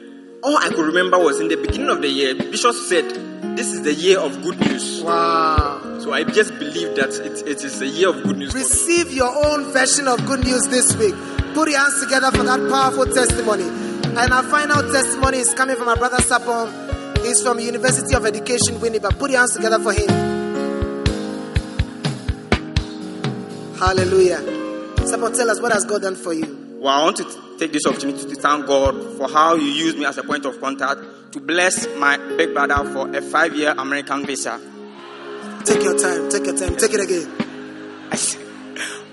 all I could remember was in the beginning of the year, Bishop said, This is the year of good news. Wow. So I just believe that it, it is a year of good news. Receive your own version of good news this week. Put your hands together for that powerful testimony. And our final testimony is coming from our brother Sapon. He's from University of Education, Winneba. Put your hands together for him. Hallelujah. Sapon, tell us what has God done for you. Well, I want to take this opportunity to thank God for how He used me as a point of contact to bless my big brother for a five year American visa. Take your time, take your time, take it again. I said,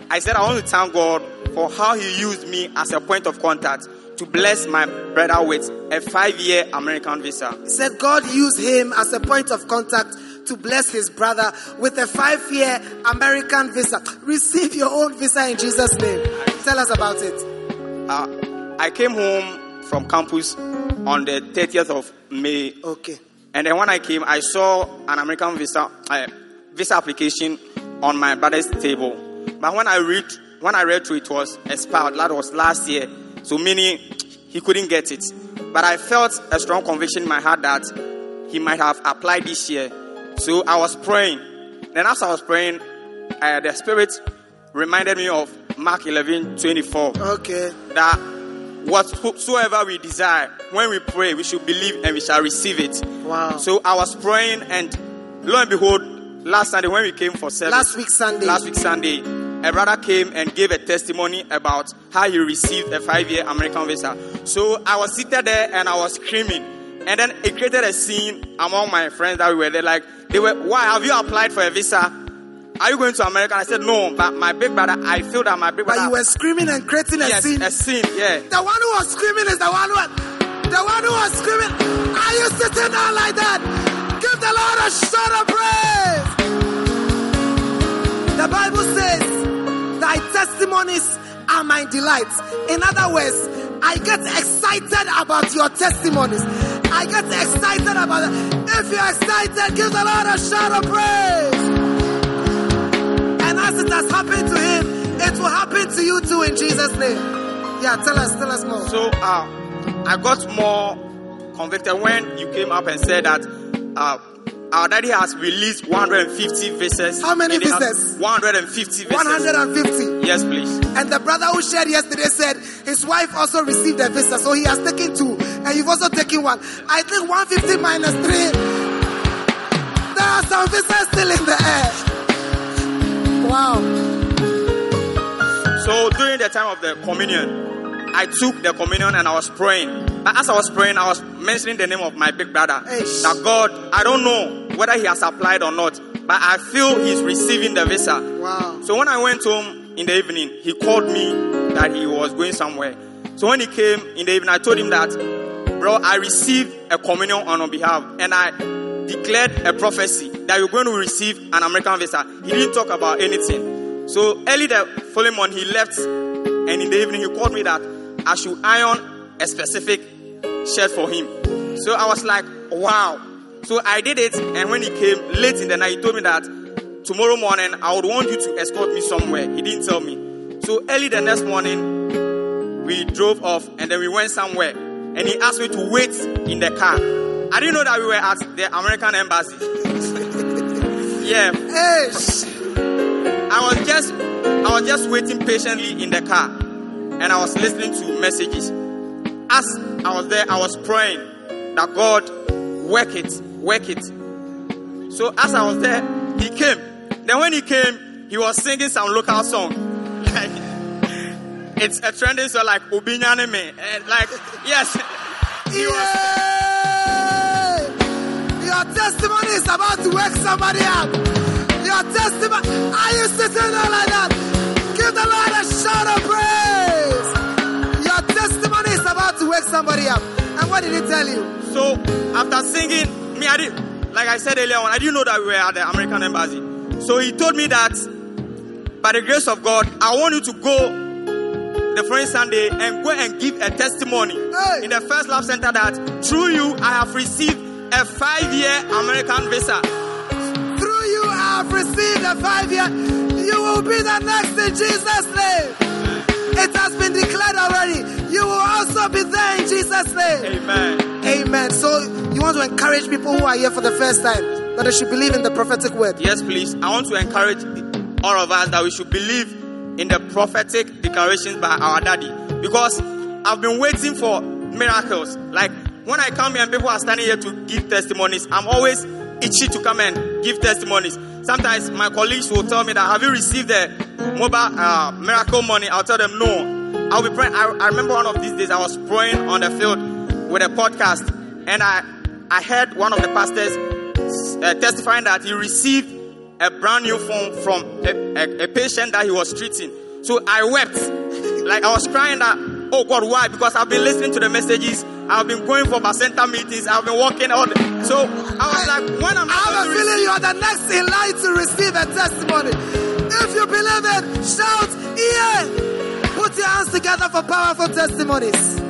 I said, I want to thank God for how He used me as a point of contact to bless my brother with a five year American visa. He said God used him as a point of contact to bless his brother with a five year American visa. Receive your own visa in Jesus' name. Tell us about it. Uh, I came home from campus on the 30th of May. Okay. And then when I came, I saw an American visa uh, visa application on my brother's table. But when I read when I read through it was expired. That was last year. So meaning he couldn't get it. But I felt a strong conviction in my heart that he might have applied this year. So I was praying. Then as I was praying, uh, the Spirit reminded me of Mark 11, 24. Okay. That whatsoever we desire, when we pray, we should believe and we shall receive it. Wow. So I was praying, and lo and behold, last Sunday when we came for service, Last week Sunday. last week Sunday, a brother came and gave a testimony about how he received a five-year American visa. So I was seated there and I was screaming, and then it created a scene among my friends that we were there. Like they were, why have you applied for a visa? Are you going to America? I said, no, but my big brother, I feel that my big brother. But you were screaming and creating a yes, scene. a scene, yeah. The one who was screaming is the one who the one who was screaming. Are you sitting down like that? Give the Lord a shout of praise. The Bible says, Thy testimonies are my delights. In other words, I get excited about your testimonies. I get excited about it. If you're excited, give the Lord a shout of praise. As it has happened to him, it will happen to you too in Jesus' name. Yeah, tell us, tell us more. So uh, I got more convicted when you came up and said that uh, our daddy has released 150 visas. How many visas? 150 visas. 150. Yes, please. And the brother who shared yesterday said his wife also received a visa, so he has taken two, and you've also taken one. I think 150 minus three. There are some visas still in the air. Wow. So during the time of the communion, I took the communion and I was praying. But as I was praying, I was mentioning the name of my big brother. That God, I don't know whether he has applied or not, but I feel he's receiving the visa. Wow. So when I went home in the evening, he called me that he was going somewhere. So when he came in the evening, I told him that, bro, I received a communion on behalf and I declared a prophecy that you're going to receive an American visa. He didn't talk about anything. So early the following morning, he left and in the evening, he called me that I should iron a specific shirt for him. So I was like, wow. So I did it, and when he came late in the night, he told me that tomorrow morning I would want you to escort me somewhere. He didn't tell me. So early the next morning, we drove off and then we went somewhere. And he asked me to wait in the car. I didn't know that we were at the American embassy. yeah. Yes. I was just I was just waiting patiently in the car and I was listening to messages. As I was there, I was praying that God work it, work it. So as I was there, he came. Then when he came, he was singing some local song. Like it's a trending song like Obinyane me. And like yes. He Your testimony is about to wake somebody up. Your testimony. Are you sitting there like that? Give the Lord a shout of praise. Your testimony is about to wake somebody up. And what did he tell you? So after singing, me I did like I said earlier on, I didn't know that we were at the American embassy. So he told me that by the grace of God, I want you to go the following Sunday and go and give a testimony in the first love center that through you I have received a five-year American visa. Through you I have received a five year. You will be the next in Jesus' name. It has been declared already. You will also be there in Jesus' name. Amen. Amen. So you want to encourage people who are here for the first time that they should believe in the prophetic word. Yes, please. I want to encourage all of us that we should believe in the prophetic declarations by our daddy because I've been waiting for miracles. Like when I come here and people are standing here to give testimonies, I'm always itchy to come and give testimonies. Sometimes my colleagues will tell me that have you received the mobile uh, miracle money? I'll tell them no. I'll be praying. I, I remember one of these days I was praying on the field with a podcast, and I I heard one of the pastors uh, testifying that he received a brand new phone from a, a, a patient that he was treating. So I wept, like I was crying that, oh God, why? Because I've been listening to the messages. I've been going for Bacenta meetings. I've been working all the, so I was like, when am I have I a going to feeling you are the next in line to receive a testimony. If you believe it, shout, yeah. Put your hands together for powerful testimonies.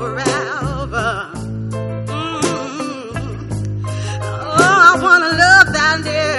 Forever. Mm. Oh, I want to love that never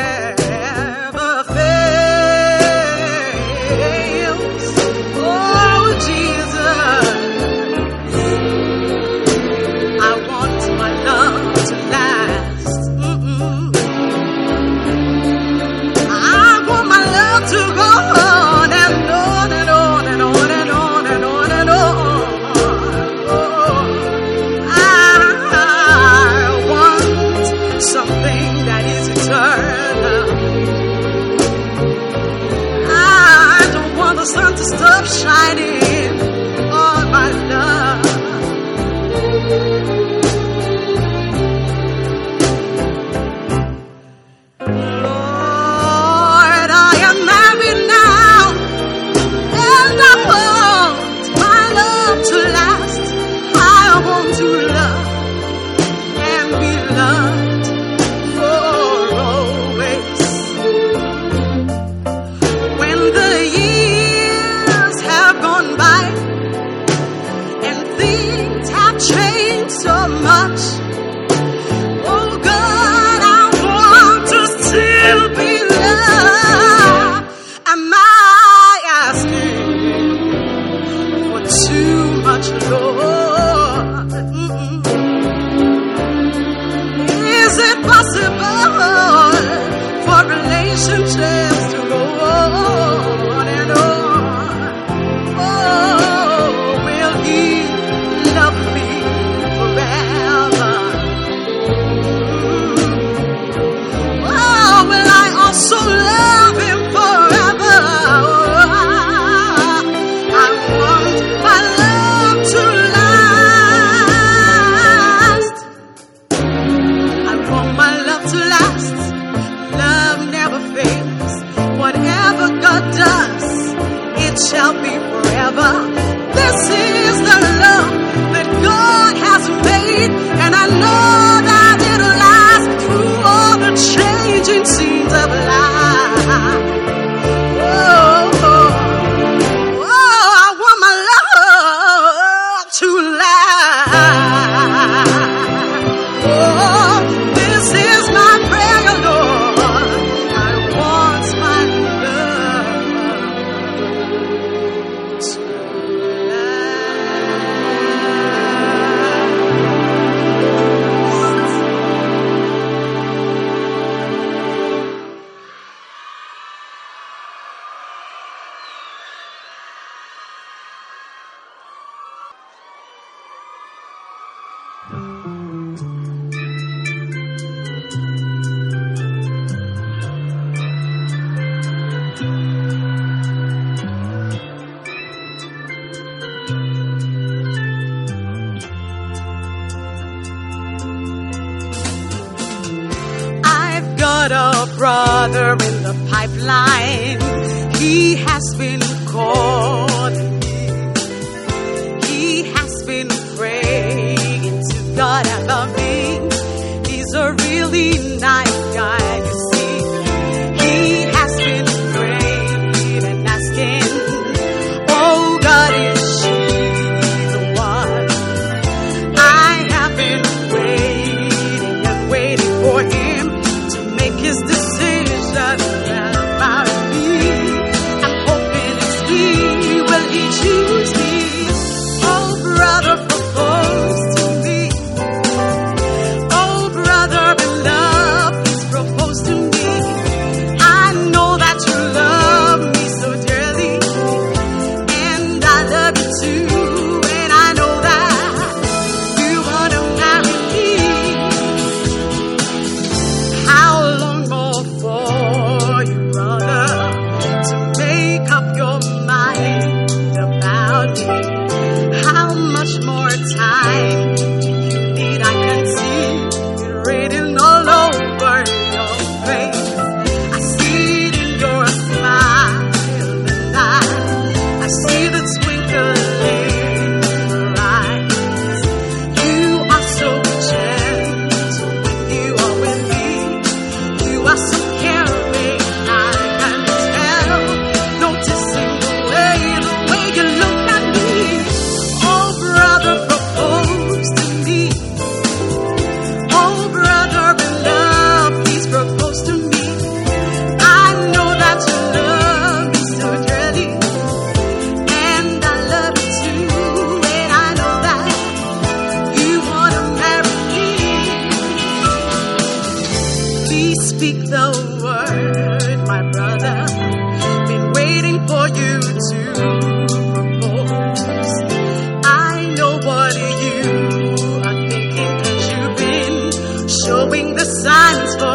silence for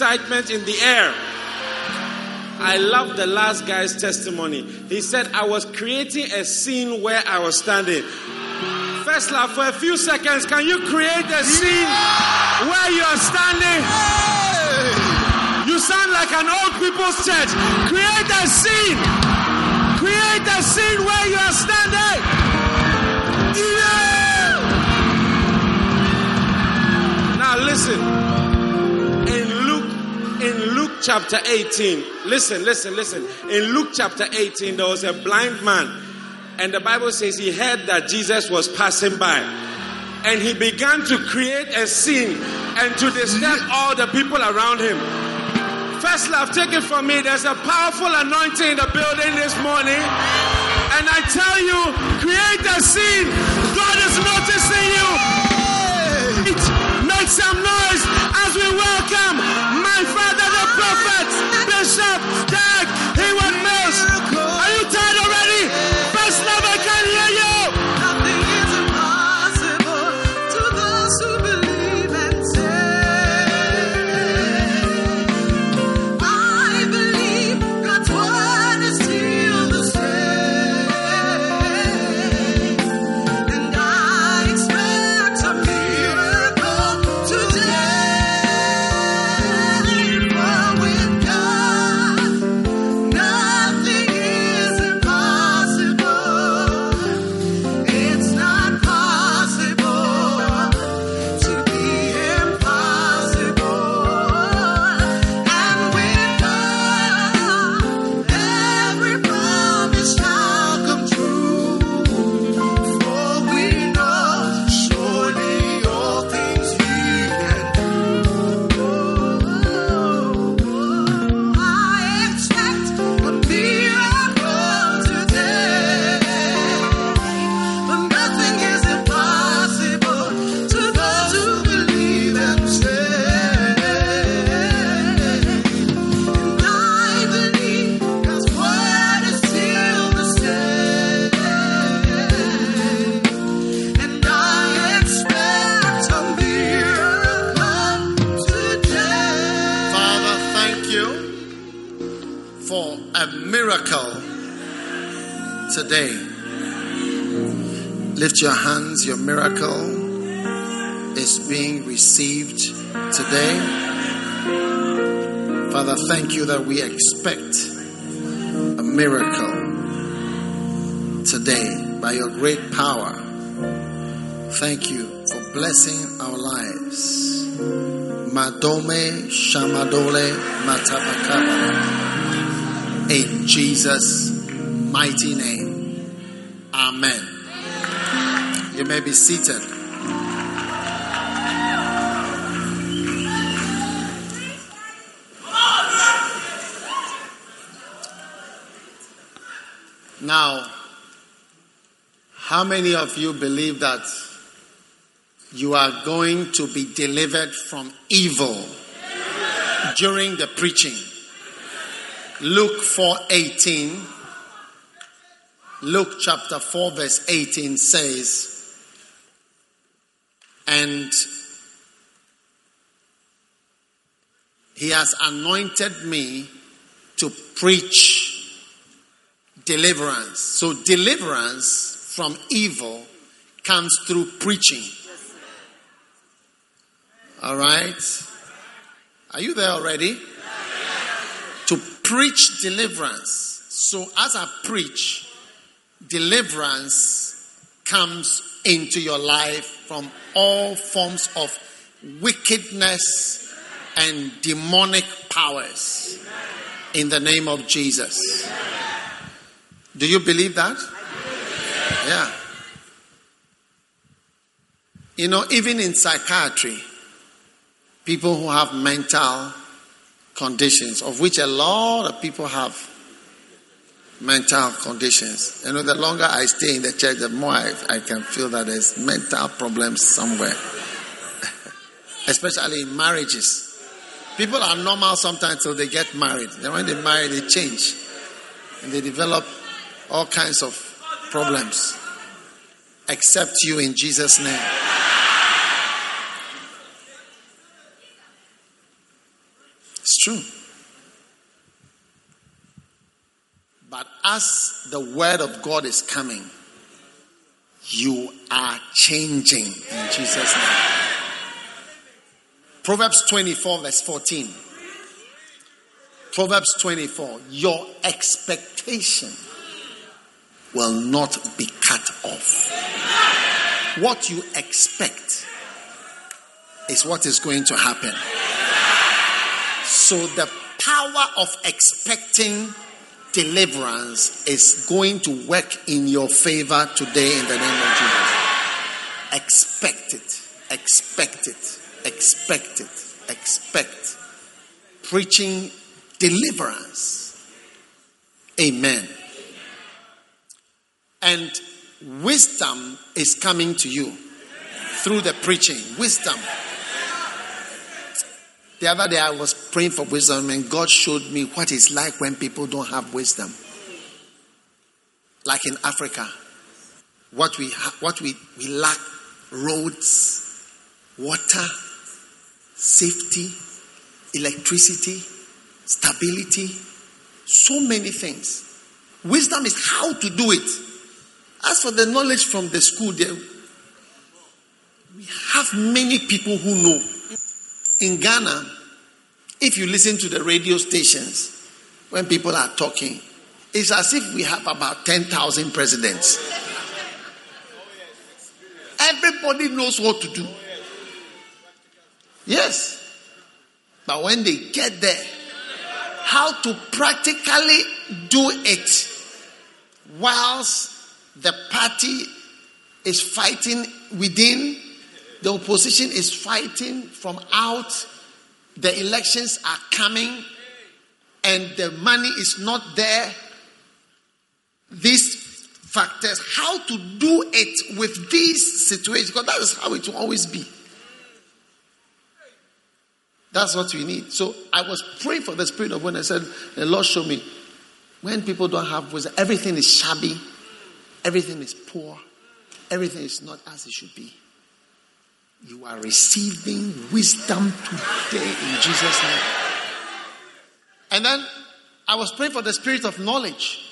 excitement in the air. I love the last guy's testimony. He said, I was creating a scene where I was standing. First love, for a few seconds, can you create a scene where you're standing? You sound like an old people's church. Create a scene. Create a scene where you are standing. Yeah. Now listen chapter 18, listen, listen, listen. In Luke chapter 18, there was a blind man, and the Bible says he heard that Jesus was passing by and he began to create a scene and to disturb all the people around him. First love, take it from me. There's a powerful anointing in the building this morning. And I tell you, create a scene. God is noticing you. Make some noise blessing our lives. Madome Shamadole Matabakaba. In Jesus' mighty name. Amen. You may be seated. Now, how many of you believe that you are going to be delivered from evil during the preaching? Luke 4:18 Luke chapter 4 verse 18 says and he has anointed me to preach deliverance. So deliverance from evil comes through preaching. All right? Are you there already? To preach deliverance. So as I preach, deliverance comes into your life from all forms of wickedness and demonic powers in the name of Jesus. Do you believe that? Yeah. You know, even in psychiatry, people who have mental conditions, of which a lot of people have mental conditions. You know, the longer I stay in the church, the more I, I can feel that there's mental problems somewhere, especially in marriages. People are normal sometimes till they get married. Then when they marry, they change and they develop all kinds of problems. Except you in Jesus' name. It's true. But as the word of God is coming, you are changing in Jesus' name. Proverbs 24, verse 14. Proverbs 24. Your expectation will not be cut off. What you expect is what is going to happen. So the power of expecting deliverance is going to work in your favor today in the name of Jesus. Expect it, expect it, expect it, expect. Preaching deliverance. Amen. And wisdom is coming to you through the preaching. Wisdom. The other day I was praying for wisdom and God showed me what it's like when people don't have wisdom. Like in Africa, what we ha- what we, we lack roads, water, safety, electricity, stability, so many things. Wisdom is how to do it. As for the knowledge from the school, there we have many people who know. In Ghana, if you listen to the radio stations when people are talking, it's as if we have about 10,000 presidents. Everybody knows what to do. Yes. But when they get there, how to practically do it whilst the party is fighting within, the opposition is fighting from out, the elections are coming, and the money is not there. These factors, how to do it with these situations, because that is how it will always be. That's what we need. So I was praying for the spirit of when I said, the Lord showed me when people don't have wisdom, everything is shabby, everything is poor, everything is not as it should be. You are receiving wisdom today in Jesus' name. And then I was praying for the spirit of knowledge.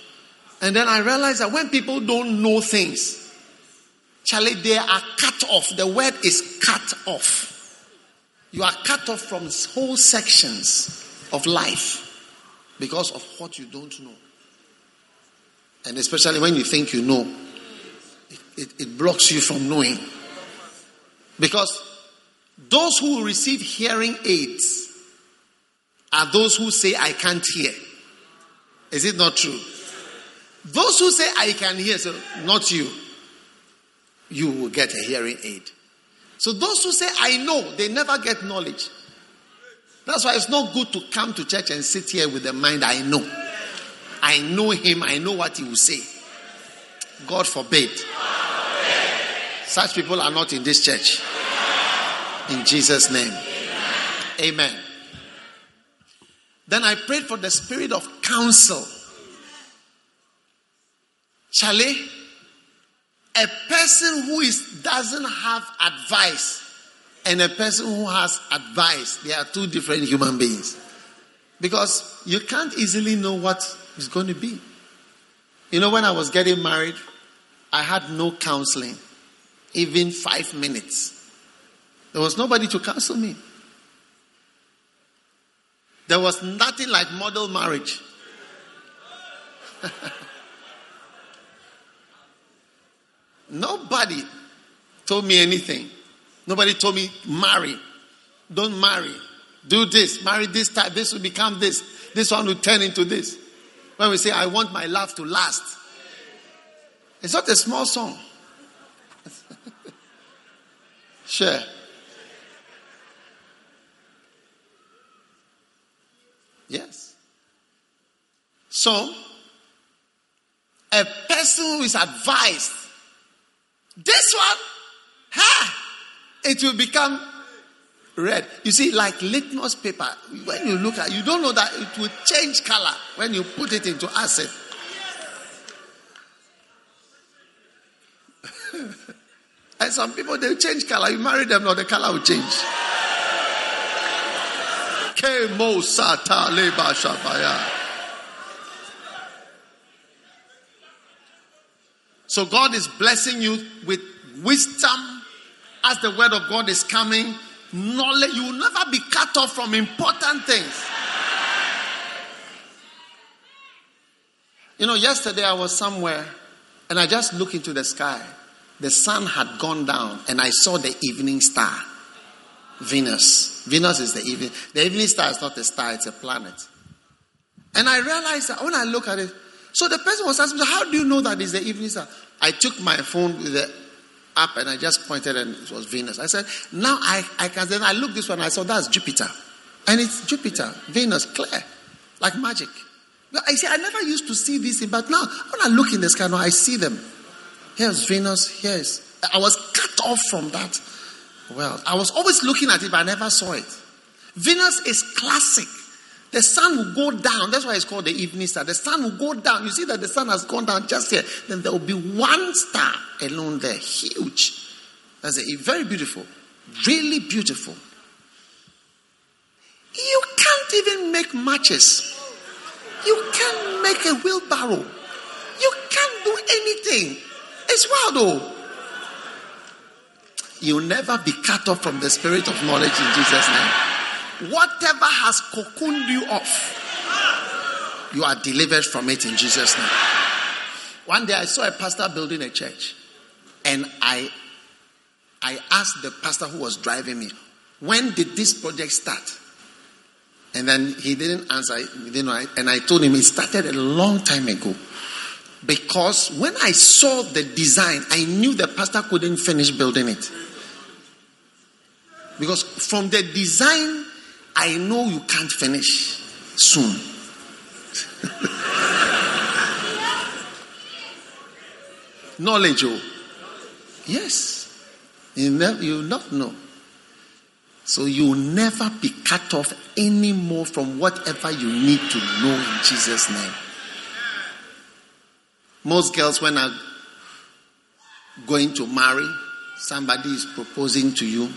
And then I realized that when people don't know things, Charlie, they are cut off. The word is cut off. You are cut off from whole sections of life because of what you don't know. And especially when you think you know, it, it, it blocks you from knowing. Because those who receive hearing aids are those who say, I can't hear. Is it not true? Those who say, I can hear, so not you, you will get a hearing aid. So those who say, I know, they never get knowledge. That's why it's not good to come to church and sit here with the mind, I know. I know him, I know what he will say. God forbid. Such people are not in this church. In Jesus' name. Amen. Then I prayed for the spirit of counsel. Charlie, a person who is doesn't have advice and a person who has advice, they are two different human beings. Because you can't easily know what is going to be. You know, when I was getting married, I had no counseling, even five minutes. There was nobody to counsel me. There was nothing like model marriage. Nobody told me anything. Nobody told me marry. Don't marry. Do this. Marry this type. This will become this. This one will turn into this. When we say, I want my love to last, it's not a small song. Share. Yes. So, a person who is advised, this one, ha, it will become red. You see, like litmus paper, when you look at you don't know that it will change color when you put it into acid. And some people they change color. You marry them, now the color will change. Sata leba shabaya. So God is blessing you with wisdom as the word of God is coming. Knowledge, you will never be cut off from important things. You know, yesterday I was somewhere and I just looked into the sky. The sun had gone down and I saw the evening star, Venus. Venus is the evening. The evening star is not a star, it's a planet. And I realized that when I look at it, so the person was asking me, How do you know that it's the evening star? I took my phone with the app and I just pointed and it was Venus. I said, Now I, I can then I look this one, I saw that's Jupiter. And it's Jupiter, Venus, clear, like magic. I see, I never used to see these things, but now when I look in the sky now, I see them. Here's Venus, here's. I was cut off from that. Well, I was always looking at it, but I never saw it. Venus is classic. The sun will go down. That's why it's called the evening star. The sun will go down. You see that the sun has gone down just here. Then there will be one star alone there, huge. That's a very beautiful, really beautiful. You can't even make matches. You can't make a wheelbarrow. You can't do anything. It's wild though. You'll never be cut off from the spirit of knowledge in Jesus' name. Whatever has cocooned you off, you are delivered from it in Jesus' name. One day I saw a pastor building a church, and I I asked the pastor who was driving me, when did this project start? And then he didn't answer. Didn't know, and I told him it started a long time ago. Because when I saw the design, I knew the pastor couldn't finish building it. Because from the design, I know you can't finish soon. Knowledge, oh. Yes. You, never, you not know. So you'll never be cut off anymore from whatever you need to know in Jesus' name. Most girls, when are going to marry, somebody is proposing to you,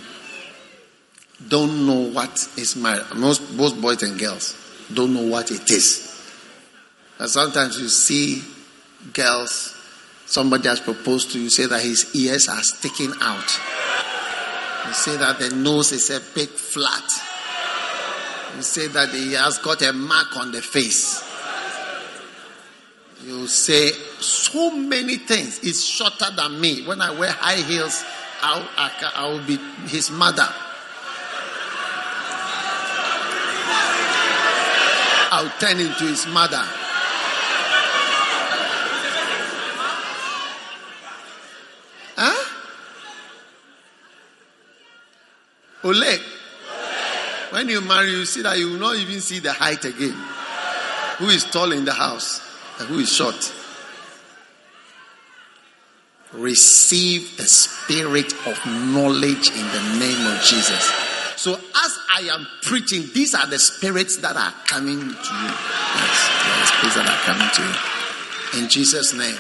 don't know what is marriage. Most both boys and girls don't know what it is. And sometimes you see girls, somebody has proposed to you, say that his ears are sticking out. You say that the nose is a big flat. You say that he has got a mark on the face. You say so many things. It's shorter than me. When I wear high heels, I'll, I, I will be his mother. I'll turn into his mother. Huh? Oleg. When you marry, you see that you will not even see the height again. Who is tall in the house who is short? Receive the spirit of knowledge in the name of Jesus. So, as I am preaching, these are the spirits that are coming to you. Yes, the spirits that are coming to you. In Jesus' name.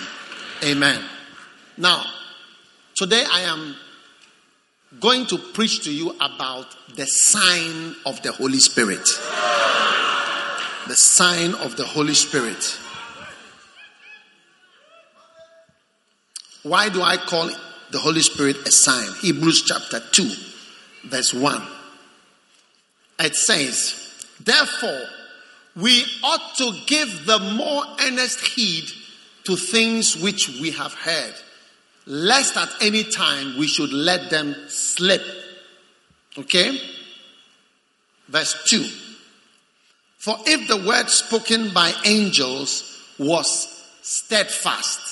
Amen. Now, today I am going to preach to you about the sign of the Holy Spirit. The sign of the Holy Spirit. Why do I call the Holy Spirit a sign? Hebrews chapter 2, verse 1. It says, Therefore, we ought to give the more earnest heed to things which we have heard lest at any time we should let them slip. Okay? Verse 2. For if the word spoken by angels was steadfast,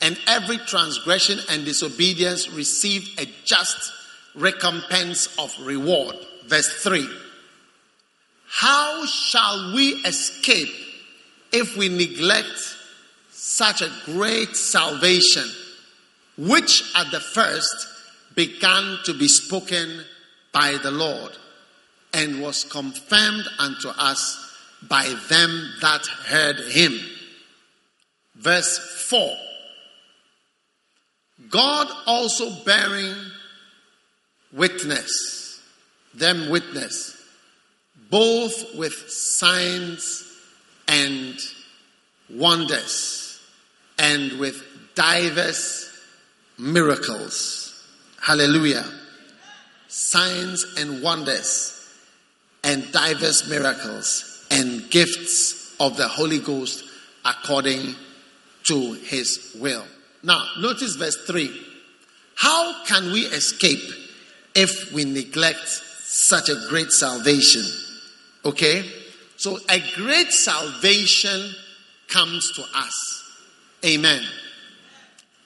and every transgression and disobedience received a just recompense of reward. Verse 3. How shall we escape if we neglect such a great salvation? which at the first began to be spoken by the Lord and was confirmed unto us by them that heard him. Verse 4 God also bearing witness, them witness, both with signs and wonders, and with divers miracles. Hallelujah. Signs and wonders and diverse miracles and gifts of the Holy Ghost according to his will. Now, notice verse 3. How can we escape if we neglect such a great salvation? Okay? So, a great salvation comes to us. Amen.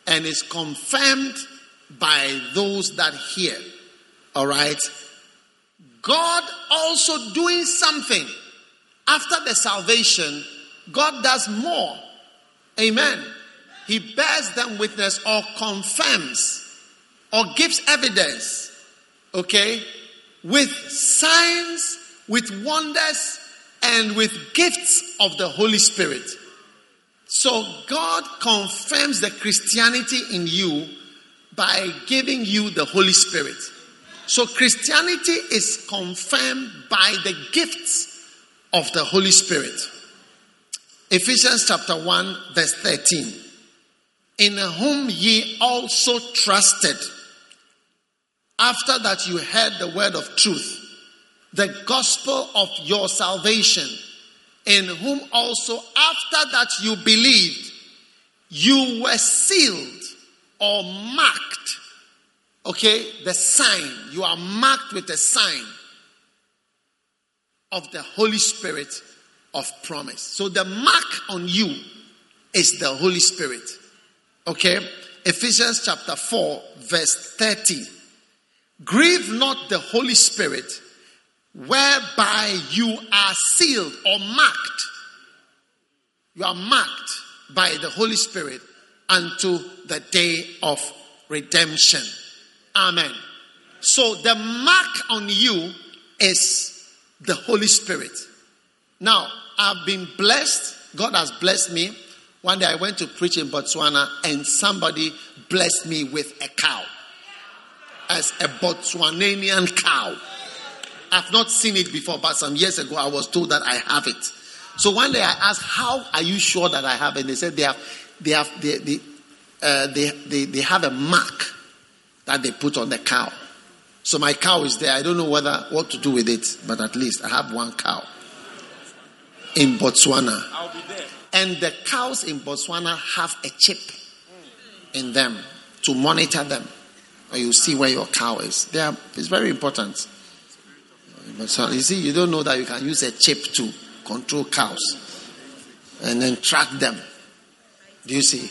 And is confirmed by those that hear. All right? God also doing something. After the salvation, God does more. Amen. He bears them witness or confirms or gives evidence. Okay? With signs, with wonders, and with gifts of the Holy Spirit. So God confirms the Christianity in you by giving you the Holy Spirit. So Christianity is confirmed by the gifts of the Holy Spirit. Ephesians chapter 1, verse 13. In whom ye also trusted, after that you heard the word of truth, the gospel of your salvation, in whom also after that you believed, you were sealed or marked. Okay, the sign. You are marked with a sign of the Holy Spirit of promise. So the mark on you is the Holy Spirit. Okay? Ephesians chapter 4, verse 30. Grieve not the Holy Spirit, whereby you are sealed or marked. You are marked by the Holy Spirit unto the day of redemption. Amen. So the mark on you is the Holy Spirit. Now, I've been blessed. God has blessed me. One day I went to preach in Botswana and somebody blessed me with a cow. As a Botswananian cow. I've not seen it before, but some years ago I was told that I have it. So one day I asked, How are you sure that I have it? And they said they have they have they they, uh, they, they, they have a mark that they put on the cow. So my cow is there. I don't know whether what to do with it, but at least I have one cow in Botswana. I'll be there. And the cows in Botswana have a chip in them to monitor them. And you see where your cow is. They are, it's very important. So you see, you don't know that you can use a chip to control cows and then track them. Do you see?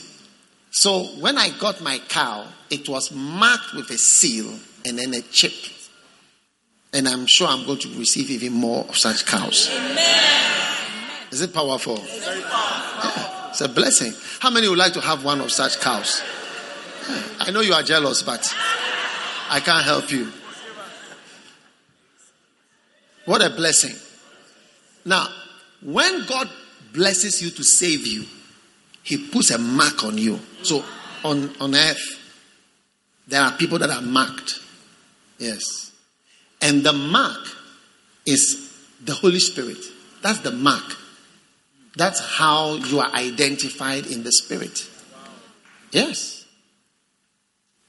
So when I got my cow, it was marked with a seal and then a chip. And I'm sure I'm going to receive even more of such cows. Is it powerful? It's, Yeah, it's a blessing. How many would like to have one of such cows? Yeah, I know you are jealous, but I can't help you. What a blessing. Now, when God blesses you to save you, He puts a mark on you. So, on, on earth, there are people that are marked. Yes. And the mark is the Holy Spirit. That's the mark. That's how you are identified in the Spirit. Yes.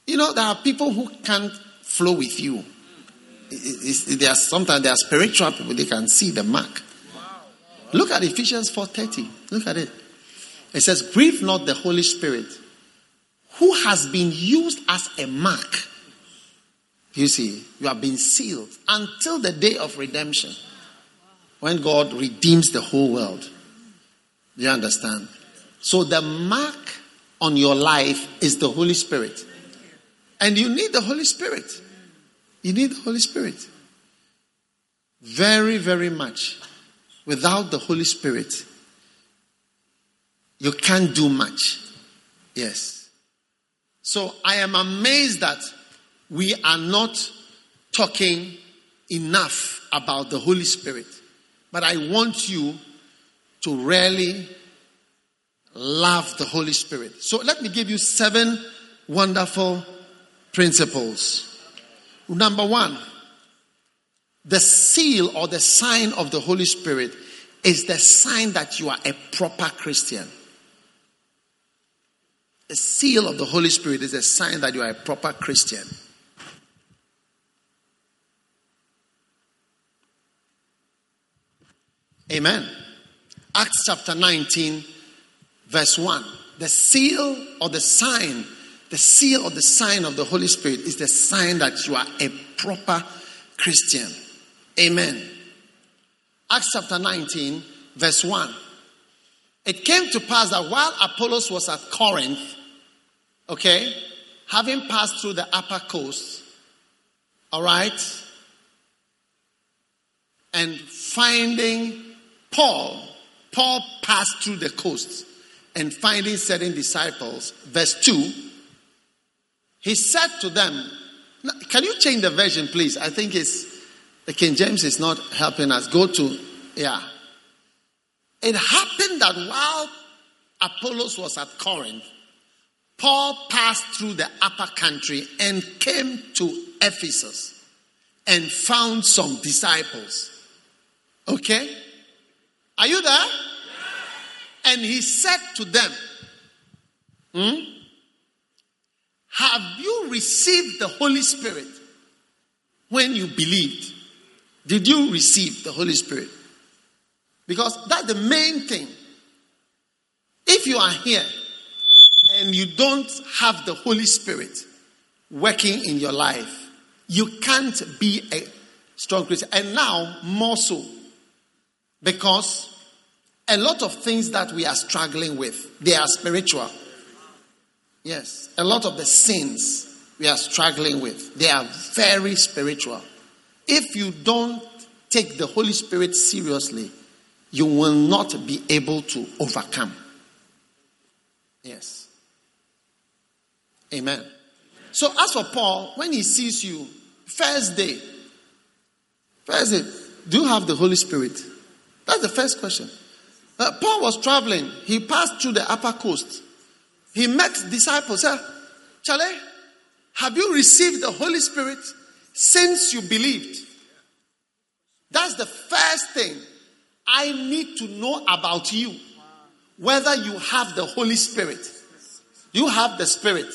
You know, there are people who can't flow with you. There are sometimes there are spiritual people they can see the mark. Look at Ephesians 4:30. Look at it. It says, "Grieve not the Holy Spirit, who has been used as a mark." You see, you have been sealed until the day of redemption, when God redeems the whole world. You understand? So the mark on your life is the Holy Spirit, and you need the Holy Spirit. You need the Holy Spirit. Very, very much. Without the Holy Spirit, you can't do much. Yes. So I am amazed that we are not talking enough about the Holy Spirit. But I want you to really love the Holy Spirit. So let me give you seven wonderful principles. Number one, the seal or the sign of the Holy Spirit is the sign that you are a proper Christian. The seal of the Holy Spirit is a sign that you are a proper Christian. Amen. Acts chapter 19, verse 1. The seal or the sign, the seal or the sign of the Holy Spirit is the sign that you are a proper Christian. Amen. Acts chapter 19, verse 1. It came to pass that while Apollos was at Corinth, okay, having passed through the upper coast, all right, and finding Paul, Paul passed through the coast and finding certain disciples, verse 2, he said to them, Can you change the version, please? I think it's the King James is not helping us. Go to, yeah. It happened that while Apollos was at Corinth, Paul passed through the upper country and came to Ephesus and found some disciples. Okay? Are you there? And he said to them, hmm? Have you received the Holy Spirit when you believed? Did you receive the Holy Spirit? Because that's the main thing. If you are here and you don't have the Holy Spirit working in your life, you can't be a strong Christian. And now, more so, because a lot of things that we are struggling with, they are spiritual. Yes, a lot of the sins we are struggling with, they are very spiritual. If you don't take the Holy Spirit seriously, you will not be able to overcome. Yes. Amen. So, as for Paul, when he sees you, first day, first day, do you have the Holy Spirit? That's the first question. Uh, Paul was traveling. He passed through the upper coast. He met disciples. Said, Charlie, have you received the Holy Spirit since you believed? That's the first thing I need to know about you. Whether you have the Holy Spirit. You have the Spirit.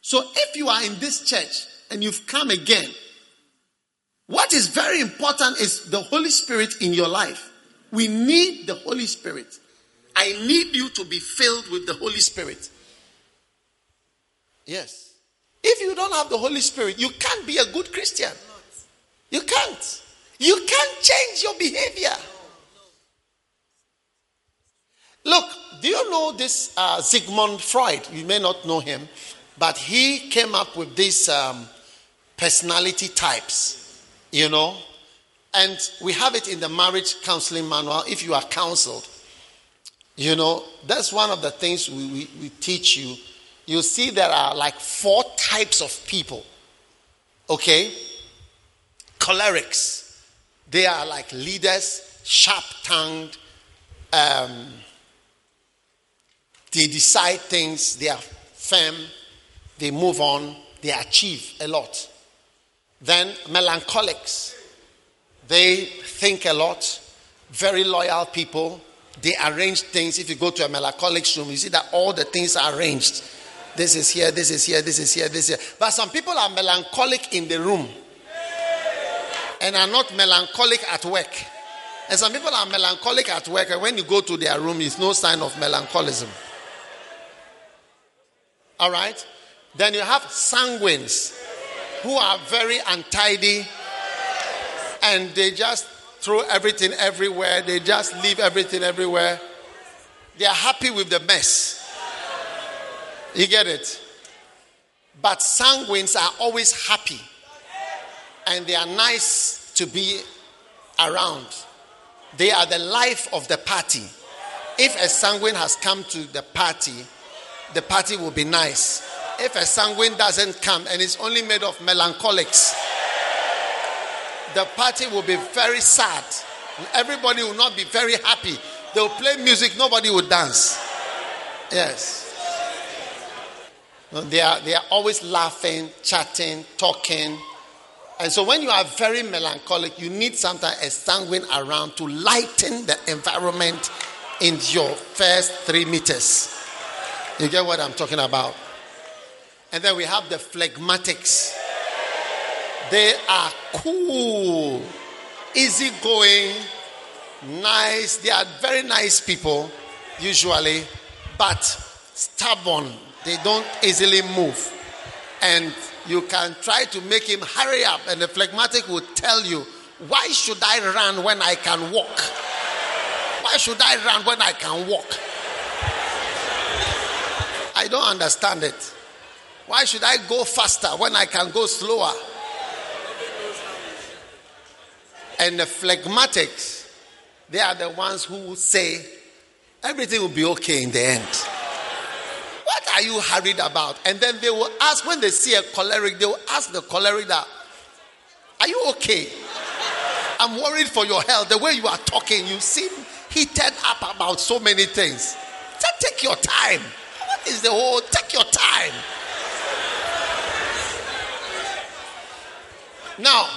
So if you are in this church and you've come again, what is very important is the Holy Spirit in your life. We need the Holy Spirit. I need you to be filled with the Holy Spirit. Yes. If you don't have the Holy Spirit, you can't be a good Christian. You can't. You can't change your behavior. Look, do you know this uh, Sigmund Freud? You may not know him, but he came up with these um, personality types, you know, and we have it in the marriage counseling manual if you are counseled. You know, that's one of the things we, we, we teach you. You see, there are like four types of people, okay? Cholerics they are like leaders, sharp tongued. Um, they decide things, they are firm, they move on, they achieve a lot. Then melancholics, they think a lot, very loyal people. They arrange things. If you go to a melancholic room, you see that all the things are arranged. This is here, this is here, this is here, this is here. But some people are melancholic in the room and are not melancholic at work. And some people are melancholic at work, and when you go to their room, it's no sign of melancholism. All right? Then you have sanguines who are very untidy and they just throw everything everywhere, they just leave everything everywhere. They are happy with the mess. You get it? But sanguines are always happy and they are nice to be around. They are the life of the party. If a sanguine has come to the party, the party will be nice. If a sanguine doesn't come and it's only made of melancholics, the party will be very sad. Everybody will not be very happy. They'll play music, nobody will dance. Yes. They are, they are always laughing, chatting, talking. And so when you are very melancholic, you need sometimes a sanguine around to lighten the environment in your first three meters. You get what I'm talking about? And then we have the phlegmatics. They are cool, easygoing, nice. They are very nice people, usually, but stubborn. They don't easily move. And you can try to make him hurry up, and the phlegmatic will tell you, Why should I run when I can walk? Why should I run when I can walk? I don't understand it. Why should I go faster when I can go slower? And the phlegmatics, they are the ones who say everything will be okay in the end. What are you hurried about? And then they will ask, when they see a choleric, they will ask the choleric that, Are you okay? I'm worried for your health. The way you are talking, you seem heated up about so many things. Just take your time. What is the whole? Take your time. Now,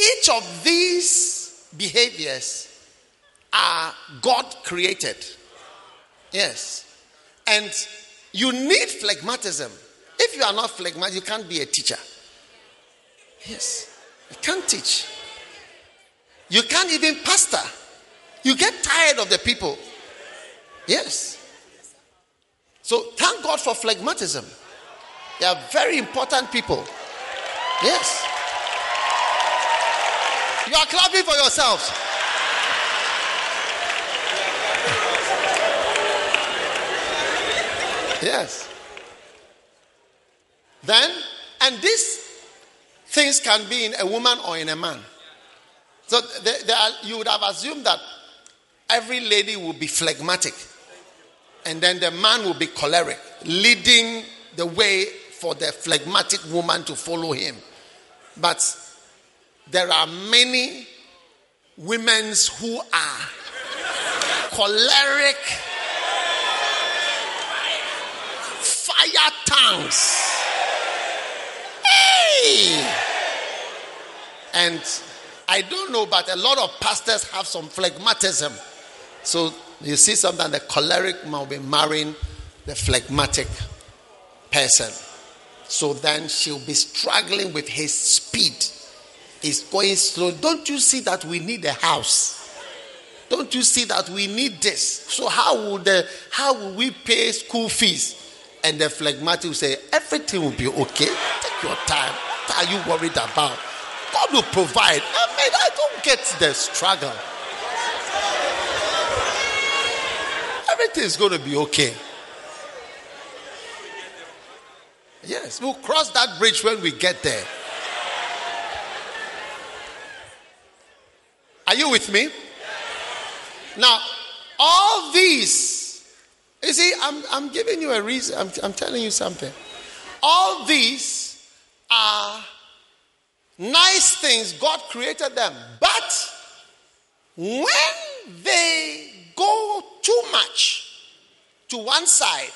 each of these behaviors are God created. Yes. And you need phlegmatism. If you are not phlegmatic, you can't be a teacher. Yes. You can't teach. You can't even pastor. You get tired of the people. Yes. So thank God for phlegmatism. They are very important people. Yes. You are clapping for yourselves. Yes. Then, and these things can be in a woman or in a man. So there, there are, you would have assumed that every lady will be phlegmatic, and then the man will be choleric, leading the way for the phlegmatic woman to follow him. But there are many women who are choleric, fire tongues. Hey! And I don't know, but a lot of pastors have some phlegmatism. So you see, sometimes the choleric will be marrying the phlegmatic person. So then she'll be struggling with his speed. He's going slow. Don't you see that we need a house? Don't you see that we need this? So how will the how will we pay school fees? And the phlegmatic will say, everything will be okay. Take your time. What are you worried about? God will provide. I mean, I don't get the struggle. Everything is going to be okay. Yes, we'll cross that bridge when we get there. Are you with me? Now, all these, you see, I'm, I'm giving you a reason, I'm, I'm telling you something. All these are nice things, God created them. But when they go too much to one side,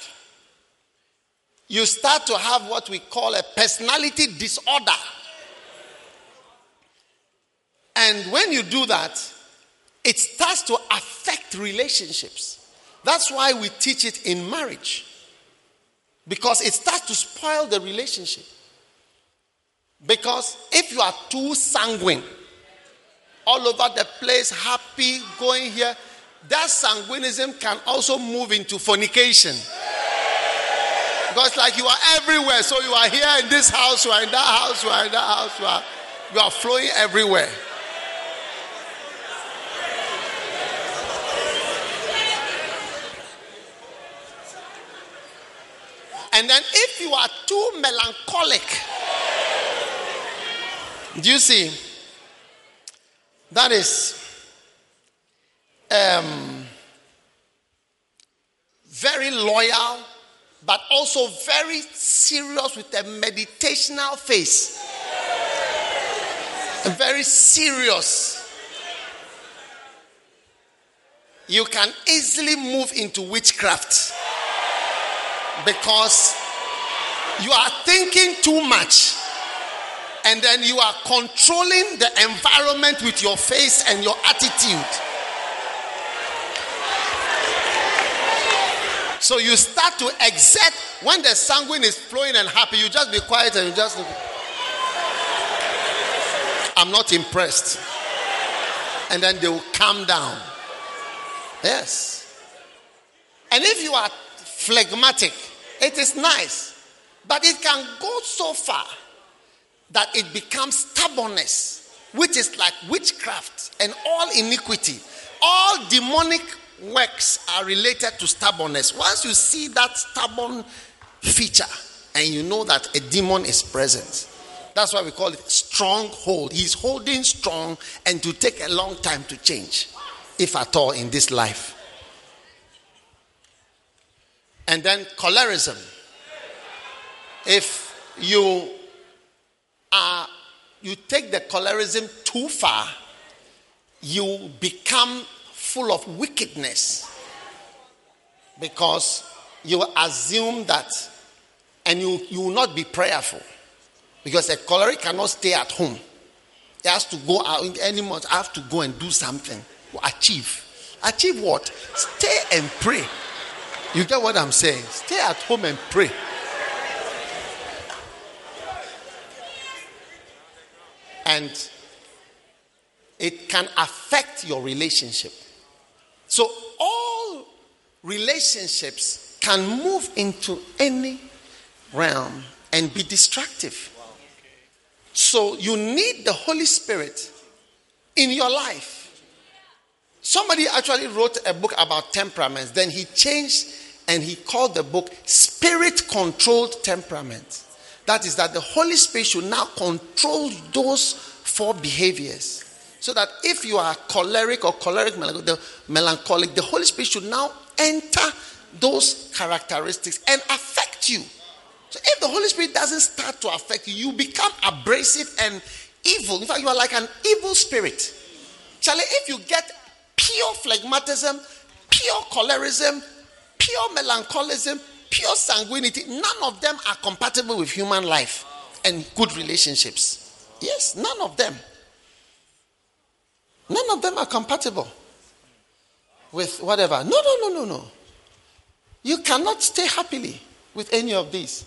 you start to have what we call a personality disorder. And when you do that, it starts to affect relationships. That's why we teach it in marriage. Because it starts to spoil the relationship. Because if you are too sanguine, all over the place, happy, going here, that sanguinism can also move into fornication. Because like you are everywhere. So you are here in this house, you are in that house, you are in that house, you are, you are flowing everywhere. And then if you are too melancholic, do you see? That is um, very loyal, but also very serious with a meditational face. Very serious. You can easily move into witchcraft because you are thinking too much and then you are controlling the environment with your face and your attitude. So you start to exert when the sanguine is flowing and happy, you just be quiet and you just look. I'm not impressed. And then they will calm down. Yes. And if you are phlegmatic, it is nice. But it can go so far that it becomes stubbornness, which is like witchcraft and all iniquity. All demonic works are related to stubbornness. Once you see that stubborn feature and you know that a demon is present, that's why we call it stronghold. He's holding strong and to take a long time to change, if at all, in this life. And then cholerism. If you are you take the cholerism too far, you become full of wickedness because you assume that and you, you will not be prayerful because a choleric cannot stay at home. He has to go out any month, have to go and do something achieve. Achieve what? Stay and pray. You get what I'm saying? Stay at home and pray. And it can affect your relationship. So, all relationships can move into any realm and be destructive. So, you need the Holy Spirit in your life. Somebody actually wrote a book about temperaments. Then he changed and he called the book Spirit Controlled Temperament. That is, that the Holy Spirit should now control those four behaviors. So that if you are choleric or choleric melancholic, the Holy Spirit should now enter those characteristics and affect you. So if the Holy Spirit doesn't start to affect you, you become abrasive and evil. In fact, you are like an evil spirit. Charlie, if you get pure phlegmatism, pure cholerism, pure melancholism, pure sanguinity, none of them are compatible with human life and good relationships. Yes, none of them. None of them are compatible with whatever. No, no, no, no, no. You cannot stay happily with any of these.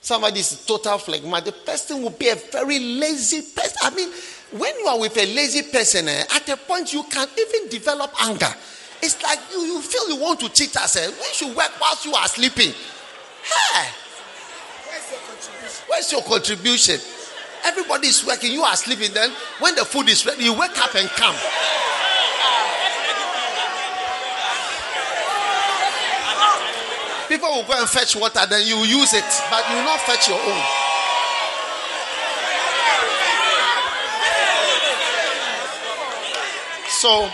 Somebody is total phlegma. The person will be a very lazy person. I mean, when you are with a lazy person, eh, at a point you can even develop anger. It's like you, you feel you want to cheat us. Eh? We should work whilst you are sleeping. Hey, where's your contribution? Where's your contribution? Everybody is working, you are sleeping. Then, when the food is ready, you wake up and come. People will go and fetch water, then you use it, but you will not fetch your own. So,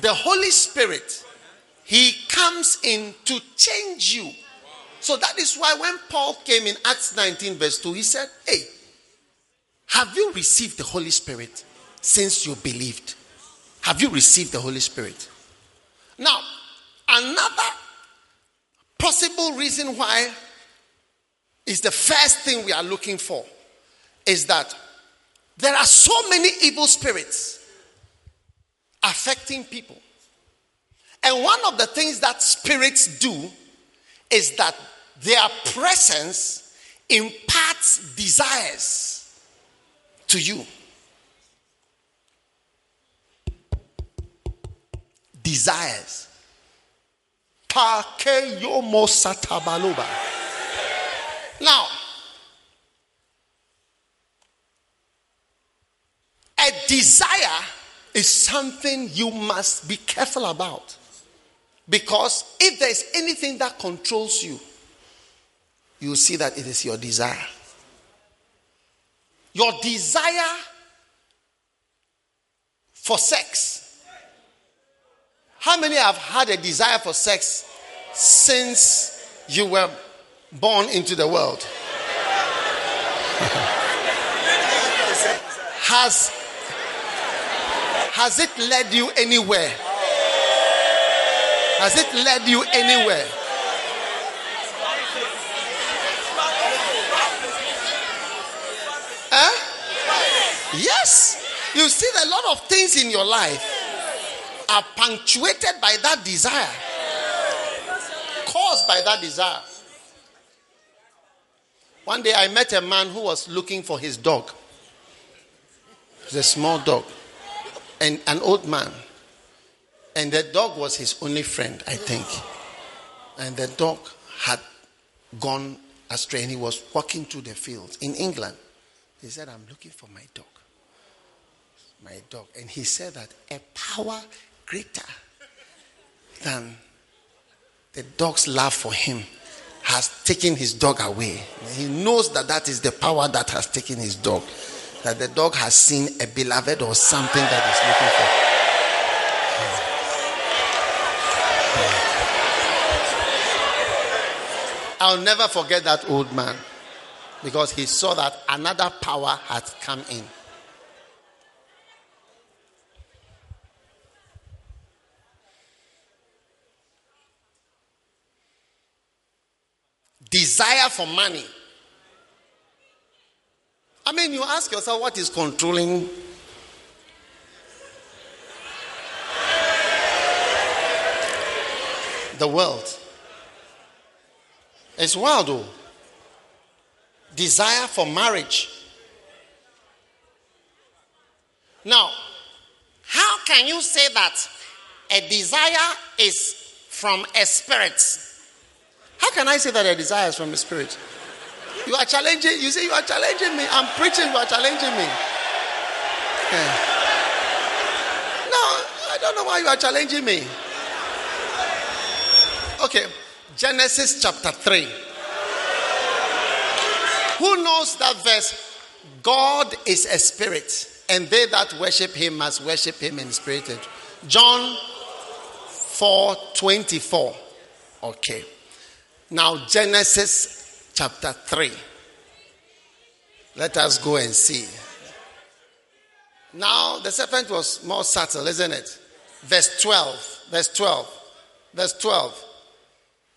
the Holy Spirit, He comes in to change you. So that is why when Paul came in Acts 19, verse 2, he said, Hey, have you received the Holy Spirit since you believed? Have you received the Holy Spirit? Now, another possible reason why is the first thing we are looking for is that there are so many evil spirits affecting people. And one of the things that spirits do is that their presence imparts desires to you. Desires. Now, a desire is something you must be careful about. Because if there is anything that controls you, you see that it is your desire. Your desire for sex. How many have had a desire for sex since you were born into the world? has has it led you anywhere? Has it led you anywhere? Huh? Yes. You see, a lot of things in your life are punctuated by that desire, caused by that desire. One day I met a man who was looking for his dog. It's a small dog and an old man. And the dog was his only friend, I think. And the dog had gone astray and he was walking through the fields in England. He said, I'm looking for my dog. My dog. And he said that a power greater than the dog's love for him has taken his dog away. He knows that that is the power that has taken his dog. That the dog has seen a beloved or something that is looking for. I'll never forget that old man because he saw that another power had come in. Desire for money. I mean, you ask yourself what is controlling the world. It's wild, though. Desire for marriage. Now, how can you say that a desire is from a spirit? How can I say that a desire is from a spirit? You are challenging, you say you are challenging me. I'm preaching, you are challenging me. Yeah. No, I don't know why you are challenging me. Okay, Genesis chapter 3. Who knows that verse? God is a spirit, and they that worship him must worship him in spirit. John 4 24. Okay. Now, Genesis chapter 3. Let us go and see. Now, the serpent was more subtle, isn't it? Verse 12. Verse 12. Verse 12.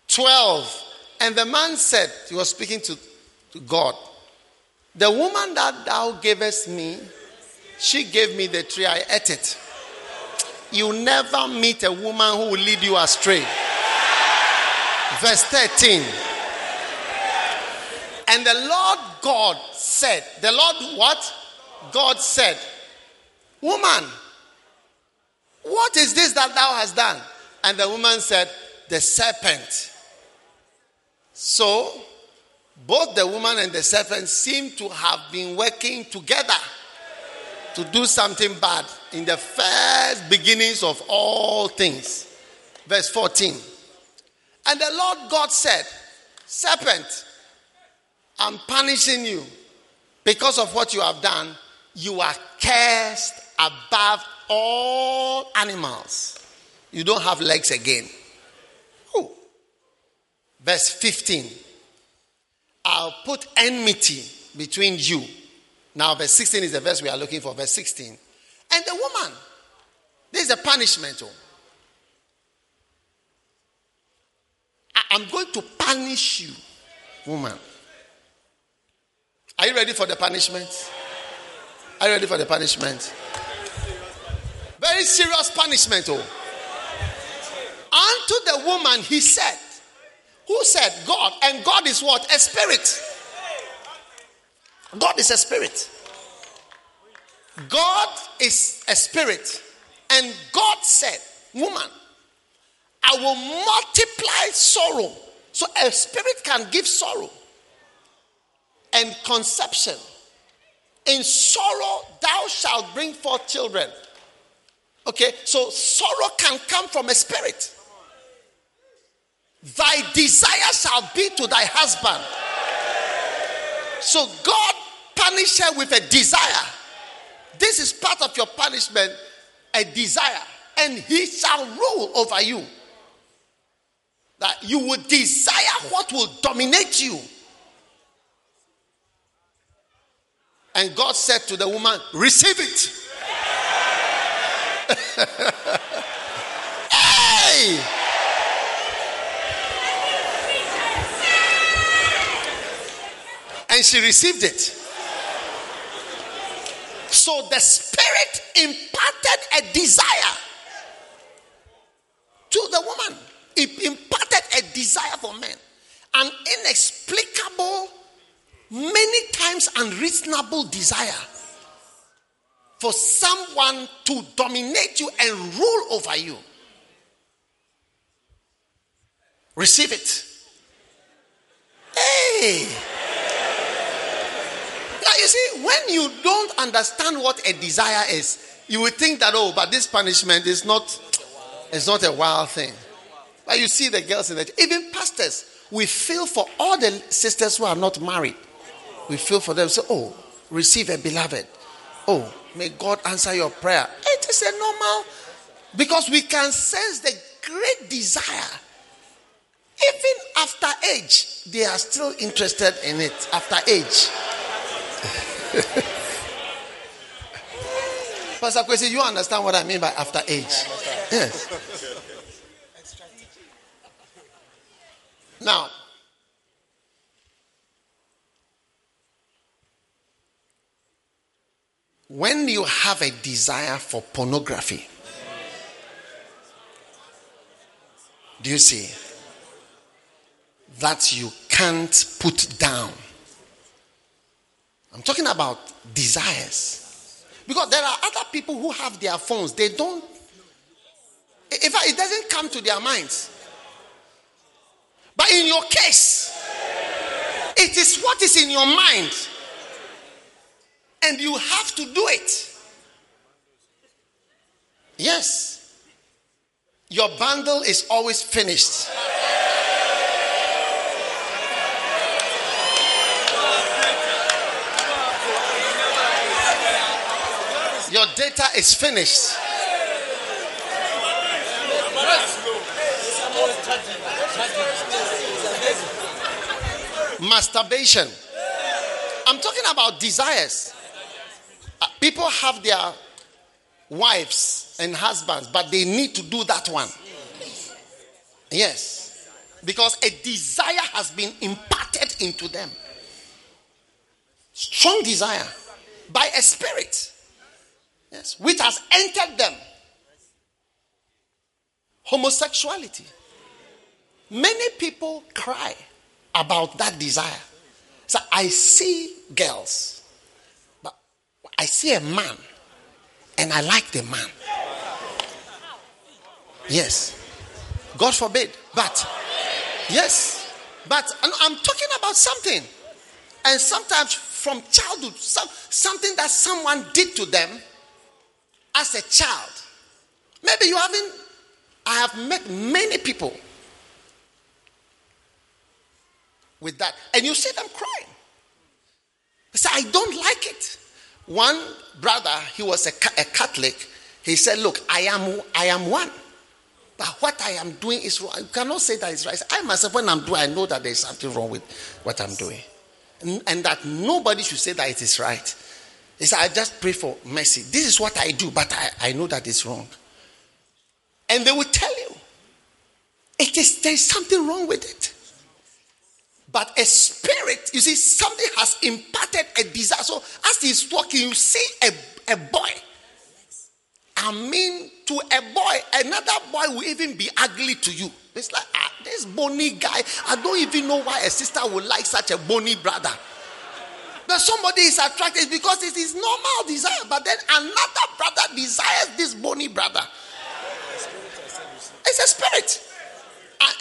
12. And the man said, he was speaking to, to God, The woman that thou gavest me, she gave me the tree, I ate it. You never meet a woman who will lead you astray. Verse 13. And the Lord God said, The Lord what? God said, Woman, what is this that thou hast done? And the woman said, The serpent. So, both the woman and the serpent seem to have been working together to do something bad in the first beginnings of all things. Verse 14. And the Lord God said, Serpent, I'm punishing you because of what you have done. You are cursed above all animals. You don't have legs again. Ooh. Verse 15. I'll put enmity between you. Now, verse 16 is the verse we are looking for. Verse 16. And the woman. This is a punishment. Oh. I'm going to punish you, woman. Are you ready for the punishment? Are you ready for the punishment? Very serious punishment, oh. Unto the woman, he said, Who said? God. And God is what? A spirit. God is a spirit. God is a spirit. And God said, Woman, I will multiply sorrow. So a spirit can give sorrow and conception. In sorrow, thou shalt bring forth children. Okay, so sorrow can come from a spirit. Thy desire shall be to thy husband. So God punish her with a desire. This is part of your punishment, a desire, and he shall rule over you that you would desire what will dominate you. And God said to the woman, Receive it. hey! And she received it. So the Spirit imparted a desire to the woman. It imparted a desire for men, an inexplicable, many times unreasonable desire for someone to dominate you and rule over you. Receive it. Hey! Now you see, when you don't understand what a desire is, you would think that oh, but this punishment is not it's not a wild thing. But you see the girls in the even pastors, we feel for all the sisters who are not married. We feel for them. So, oh, receive a beloved. Oh, may God answer your prayer. It is a normal because we can sense the great desire. Even after age, they are still interested in it. After age. Pastor Kwesi, you understand what I mean by after age? Yes. Now, when you have a desire for pornography, do you see that you can't put down? I'm talking about desires. Because there are other people who have their phones, they don't, in fact, it doesn't come to their minds. But in your case, it is what is in your mind and you have to do it. Yes. Your bundle is always finished. Your data is finished. Masturbation. I'm talking about desires. Uh, people have their wives and husbands, but they need to do that one. Yes. Because a desire has been imparted into them. Strong desire by a spirit. Yes. Which has entered them. Homosexuality. Many people cry about that desire. So I see girls I see a man and I like the man. Yes. God forbid. But, yes. But I'm talking about something. And sometimes from childhood, some, something that someone did to them as a child. Maybe you haven't, I have met many people with that. And you see them crying. They say, I don't like it. One brother, he was a, a Catholic. He said, Look, I am, I am one. But what I am doing is wrong. You cannot say that it's right. I myself, when I'm doing, I know that there's something wrong with what I'm doing. And, and that nobody should say that it is right. He said, I just pray for mercy. This is what I do, but I, I know that it's wrong. And they will tell you, it is there's something wrong with it. But a spirit, you see, something has imparted a desire. So as he's talking, you see a, a boy. I mean, to a boy, another boy will even be ugly to you. It's like, ah, this bony guy, I don't even know why a sister would like such a bony brother. But somebody is attracted because it is normal desire. But then another brother desires this bony brother. It's a spirit.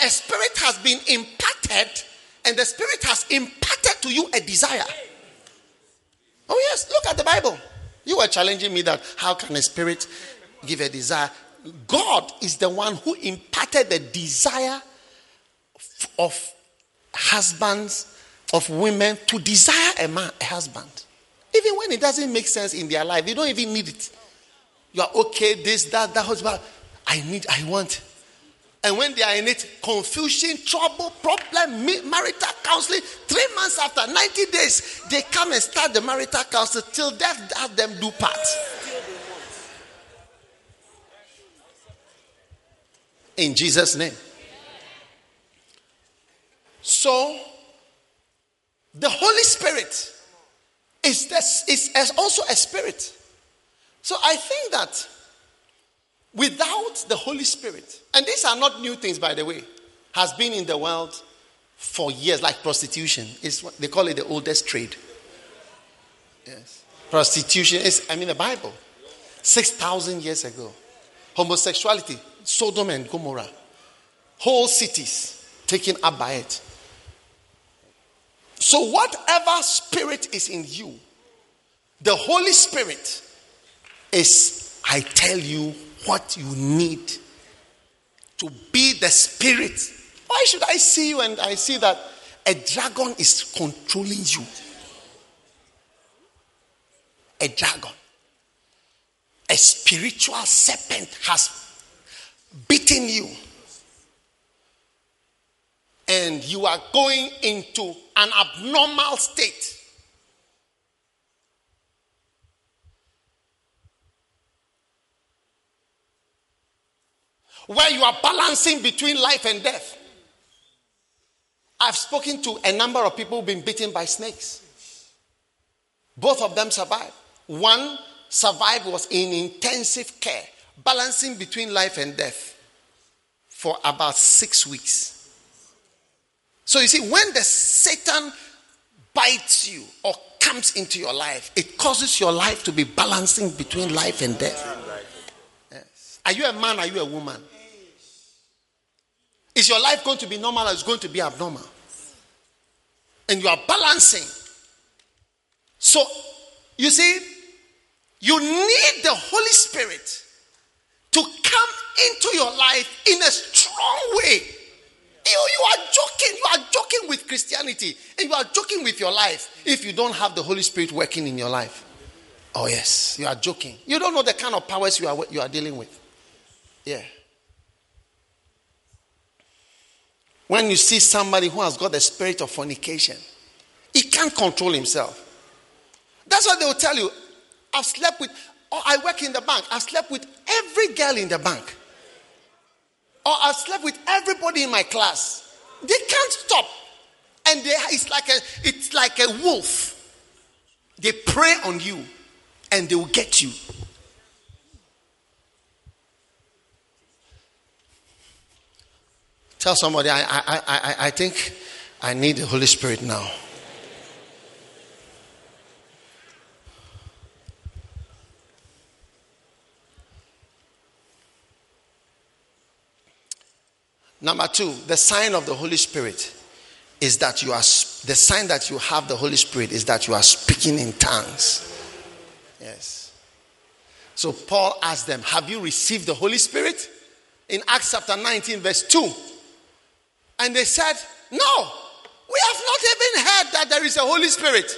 A spirit has been imparted and the Spirit has imparted to you a desire. Oh, yes, look at the Bible. You were challenging me that how can a spirit give a desire? God is the one who imparted the desire of husbands, of women to desire a man, a husband. Even when it doesn't make sense in their life, you don't even need it. You are okay, this, that, that husband. I need, I want. And when they are in it, confusion, trouble, problem, marital counseling. Three months after, 90 days, they come and start the marital counseling till death does them do part. In Jesus' name. So, the Holy Spirit is, this, is also a spirit. So I think that Without the Holy Spirit, and these are not new things, by the way, has been in the world for years, like prostitution. Is they call it the oldest trade. Yes. Prostitution is, I mean, the Bible, 6,000 years ago. Homosexuality, Sodom and Gomorrah. Whole cities taken up by it. So, whatever spirit is in you, the Holy Spirit is, I tell you, what you need to be the spirit. Why should I see you and I see that a dragon is controlling you? A dragon, a spiritual serpent has beaten you and you are going into an abnormal state. Where you are balancing between life and death. I've spoken to a number of people who've been bitten by snakes. Both of them survived. One survived was in intensive care, balancing between life and death for about six weeks. So you see, when the Satan bites you or comes into your life, it causes your life to be balancing between life and death. Yes. Are you a man? Are you a woman? Is your life going to be normal or is going to be abnormal? And you are balancing. So, you see, you need the Holy Spirit to come into your life in a strong way you, you are joking. You are joking with Christianity and you are joking with your life if you don't have the Holy Spirit working in your life. Oh, yes, you are joking. You don't know the kind of powers you are, you are dealing with. Yeah. When you see somebody who has got the spirit of fornication, he can't control himself. That's what they will tell you. I've slept with, or I work in the bank, I've slept with every girl in the bank. Or I've slept with everybody in my class. They can't stop. And they, it's, like a, it's like a wolf. They prey on you and they will get you. Tell somebody, I, I, I, I think I need the Holy Spirit now. Number two, the sign of the Holy Spirit is that you are, the sign that you have the Holy Spirit is that you are speaking in tongues. Yes. So Paul asked them, Have you received the Holy Spirit? In Acts chapter 19, verse 2. And they said, No, we have not even heard that there is a Holy Spirit.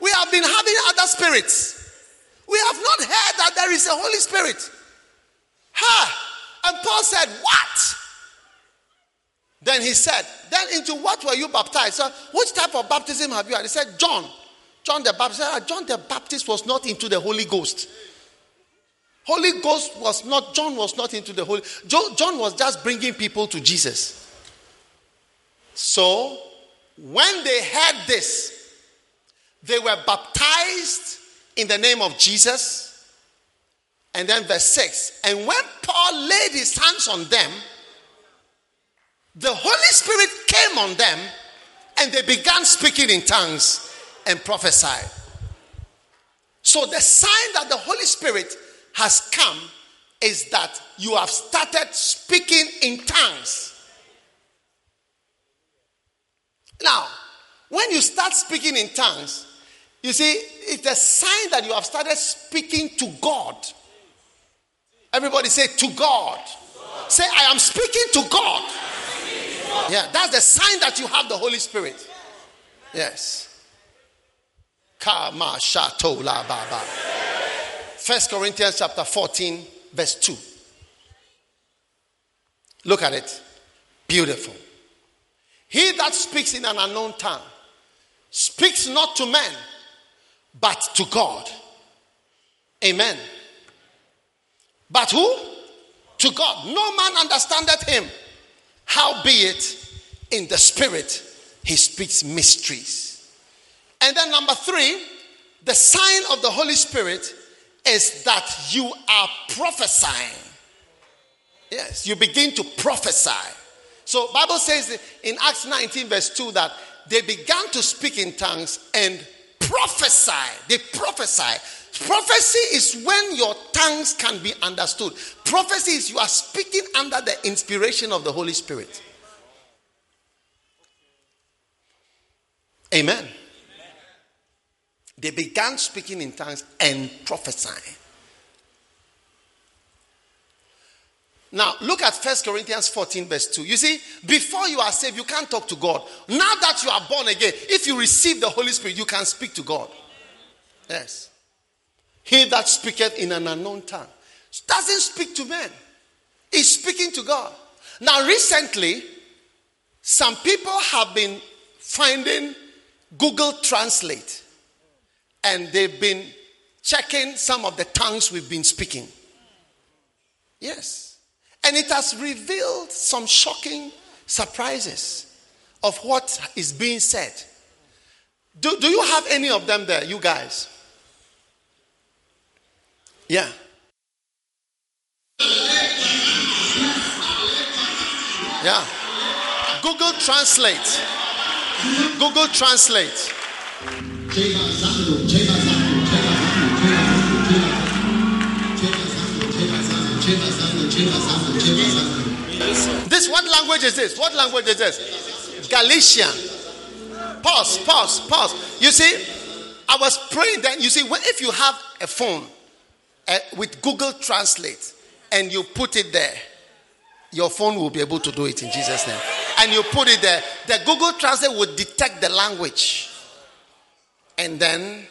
We have been having other spirits. We have not heard that there is a Holy Spirit. Ha! And Paul said, What? Then he said, Then into what were you baptized? So, which type of baptism have you had? He said, John. John the Baptist. Ah, John the Baptist was not into the Holy Ghost. Holy Ghost was not, John was not into the Holy. John was just bringing people to Jesus. So, when they heard this, they were baptized in the name of Jesus. And then verse 6 And when Paul laid his hands on them, the Holy Spirit came on them and they began speaking in tongues and prophesied. So, the sign that the Holy Spirit has come is that you have started speaking in tongues. Now, when you start speaking in tongues, you see, it's a sign that you have started speaking to God. Everybody say, to God. Say, I am speaking to God. Yeah, that's the sign that you have the Holy Spirit. Yes. Kama shato la baba. First Corinthians chapter 14, verse 2. Look at it. Beautiful. He that speaks in an unknown tongue speaks not to men, but to God. Amen. But who? To God. No man understandeth him. Howbeit, in the spirit, he speaks mysteries. And then, number three, the sign of the Holy Spirit is that you are prophesying. Yes, you begin to prophesy. So Bible says in Acts 19 verse 2 that they began to speak in tongues and prophesy. They prophesy. Prophecy is when your tongues can be understood. Prophecy is you are speaking under the inspiration of the Holy Spirit. Amen. They began speaking in tongues and prophesying. Now, look at 1 Corinthians 14, verse 2. You see, before you are saved, you can't talk to God. Now that you are born again, if you receive the Holy Spirit, you can speak to God. Yes. He that speaketh in an unknown tongue doesn't speak to men, he's speaking to God. Now, recently, some people have been finding Google Translate and they've been checking some of the tongues we've been speaking. Yes. And it has revealed some shocking surprises of what is being said. Do, do you have any of them there, you guys? Yeah. Yeah. Google Translate. Google Translate. Language is this? What language is this? Galician. Pause, pause, pause. You see, I was praying that you see, if you have a phone uh, with Google Translate and you put it there, your phone will be able to do it in Jesus' name. And you put it there, the Google Translate will detect the language and then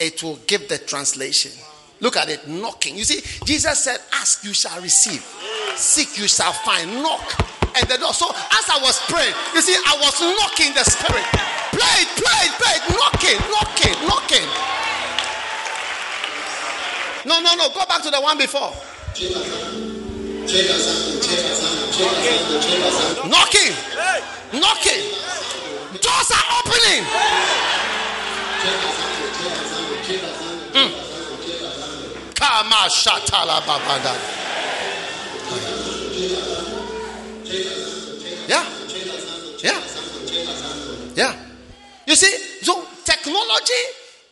it will give the translation. Look at it, knocking. You see, Jesus said, Ask, you shall receive. Seek, you shall find. Knock. And the door. So as I was praying, you see, I was knocking the spirit. Play it, play it, play it. Knocking, knocking, knocking. No, no, no. Go back to the one before. Knocking. Knocking. Doors are opening. Mm. Kama shatala babada. Yeah. Yeah. Yeah. You see, so technology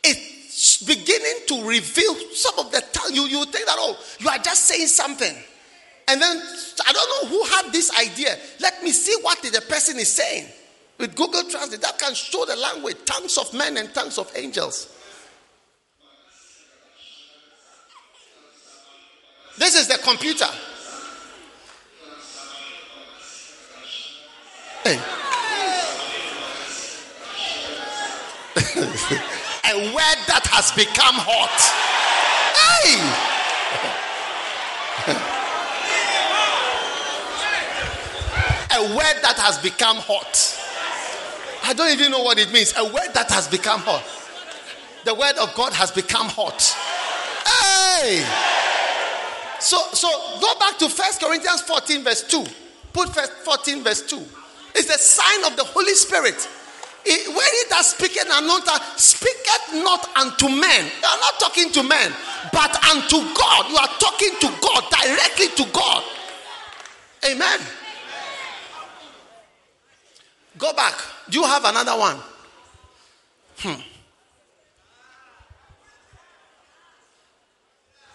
is beginning to reveal some of the time. You, you think that, oh, you are just saying something. And then I don't know who had this idea. Let me see what the person is saying. With Google Translate, that can show the language, tongues of men and tongues of angels. This is the computer. a word that has become hot. Hey! a word that has become hot. I don't even know what it means. A word that has become hot. The word of God has become hot. Hey! So, so go back to First Corinthians 14, verse 2. Put first 14, verse 2. It's the sign of the Holy Spirit. It, when he does speaketh unknown tongue, speaketh not unto men. You are not talking to men, but unto God. You are talking to God, directly to God. Amen. Go back. Do you have another one? Hmm.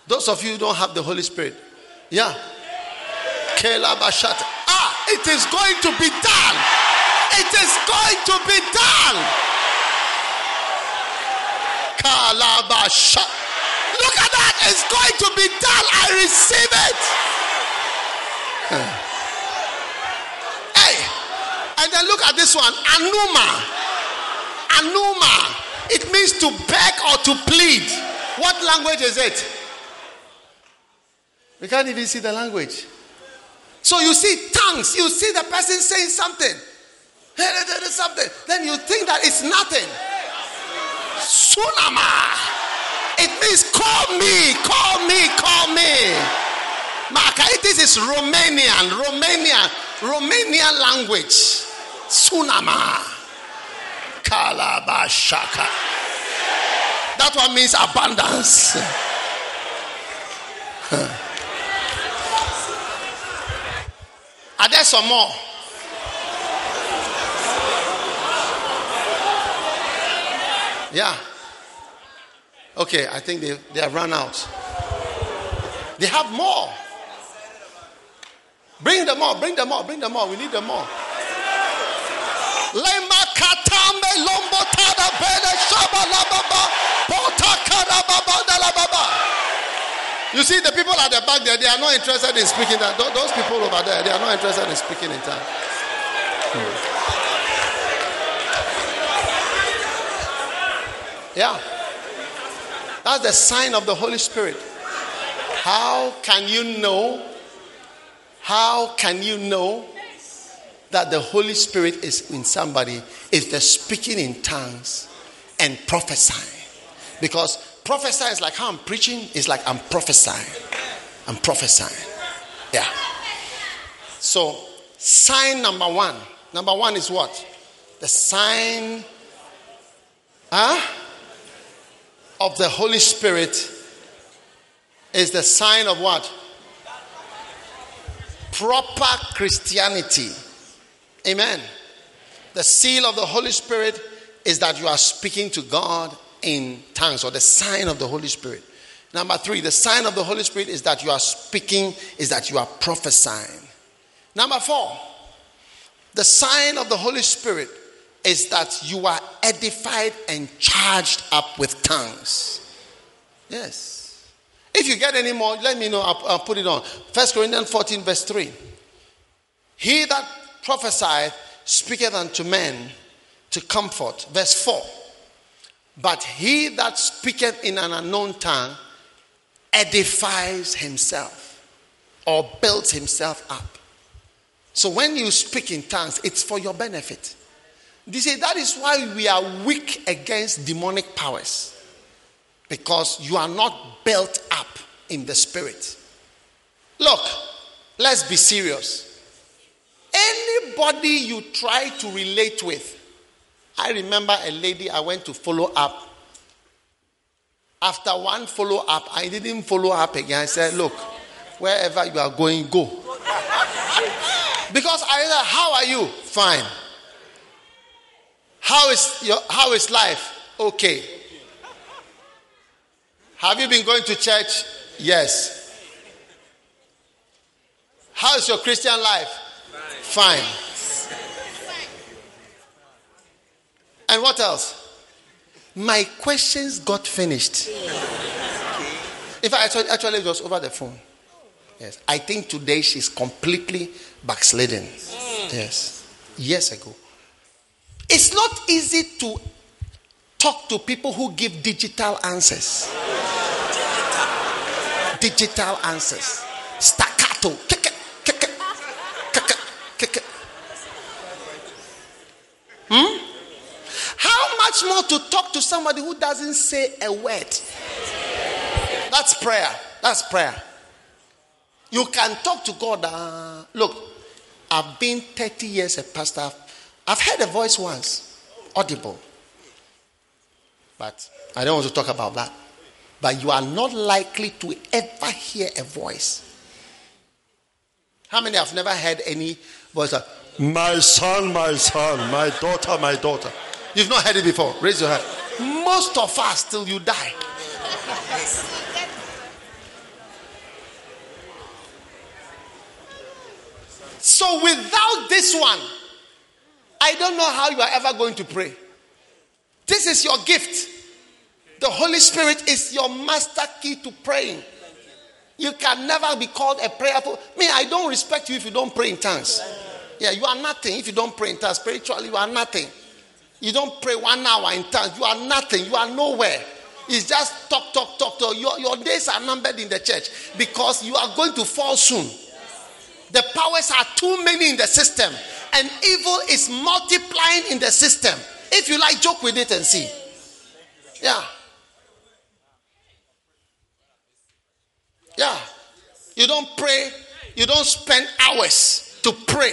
Those of you who don't have the Holy Spirit. Yeah. Ah, it is going to be done. It is going to be done. Kalabasha. Look at that. It's going to be done. I receive it. Hey. And then look at this one. Anuma. Anuma. It means to beg or to plead. What language is it? We can't even see the language. So you see tongues, you see the person saying something. Something. Then you think that it's nothing. Tsunama. It means call me, call me, call me. Makaitis is Romanian, Romanian, Romanian language. Tsunama. Kalabashaka. That one means abundance. Are there some more? Yeah. Okay, I think they, they have run out. They have more. Bring them more, bring them more, bring them more. We need them Bene You see, the people at the back there, they are not interested in speaking that. Those people over there, they are not interested in speaking in tongues. Hmm. Yeah. That's the sign of the Holy Spirit. How can you know? How can you know that the Holy Spirit is in somebody if they're speaking in tongues and prophesying? Because prophesy is like how I'm preaching, is like I'm prophesying. I'm prophesying. Yeah. So, sign number one. Number one is what? The sign huh, of the Holy Spirit is the sign of what? Proper Christianity. Amen. The seal of the Holy Spirit is that you are speaking to God in tongues, or the sign of the Holy Spirit. Number three, the sign of the Holy Spirit is that you are speaking, is that you are prophesying. Number four, the sign of the Holy Spirit is that you are edified and charged up with tongues. Yes. If you get any more, let me know. I'll, I'll put it on. First Corinthians 14, verse 3. He that prophesieth speaketh unto men to comfort. Verse 4. But he that speaketh in an unknown tongue edifies himself or builds himself up. So when you speak in tongues, it's for your benefit. They say that is why we are weak against demonic powers. Because you are not built up in the spirit. Look, let's be serious. Anybody you try to relate with, I remember a lady I went to follow up. After one follow up, I didn't follow up again. I said, Look, wherever you are going, go. because I said, How are you? Fine. How is your how is life? Okay. Have you been going to church? Yes. How is your Christian life? Fine. And what else? My questions got finished. In fact, actually, actually, it was over the phone. Yes. I think today she's completely backslidden. Yes. Years ago. It's not easy to talk to people who give digital answers. Digital answers. Staccato. Hmm? Much more to talk to somebody who doesn't say a word? That's prayer. That's prayer. You can talk to God. Uh, look, I've been 30 years a pastor. I've heard a voice once, audible. But I don't want to talk about that. But you are not likely to ever hear a voice. How many have never heard any voice My son, my son, my daughter, my daughter? You've not heard it before. Raise your hand. Most of us till you die. So without this one, I don't know how you are ever going to pray. This is your gift. The Holy Spirit is your master key to praying. You can never be called a prayerful. Me, I don't respect you if you don't pray in tongues. Yeah, you are nothing if you don't pray in tongues. Spiritually, you are nothing. You don't pray one hour in tongues. You are nothing. You are nowhere. It's just talk, talk, talk, talk. Your, your days are numbered in the church because you are going to fall soon. The powers are too many in the system, and evil is multiplying in the system. If you like, joke with it and see. Yeah. Yeah. You don't pray, you don't spend hours to pray.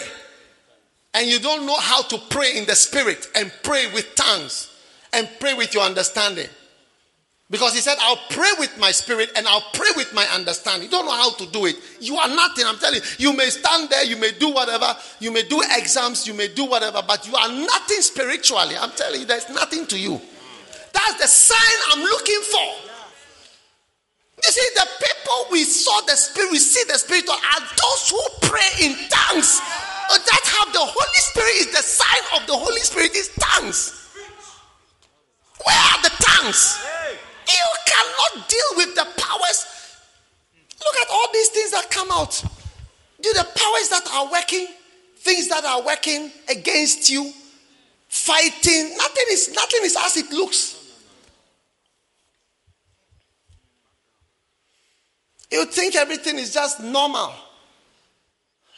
And you don't know how to pray in the spirit and pray with tongues and pray with your understanding. Because he said, I'll pray with my spirit and I'll pray with my understanding. You don't know how to do it. You are nothing. I'm telling you. You may stand there, you may do whatever, you may do exams, you may do whatever, but you are nothing spiritually. I'm telling you, there's nothing to you. That's the sign I'm looking for. You see, the people we saw the spirit, we see the spirit are those who pray in tongues. Oh, that have the Holy Spirit is the sign of the Holy Spirit is tongues. Where are the tongues. You cannot deal with the powers. Look at all these things that come out. Do the powers that are working, things that are working against you, fighting. Nothing is nothing is as it looks. You think everything is just normal.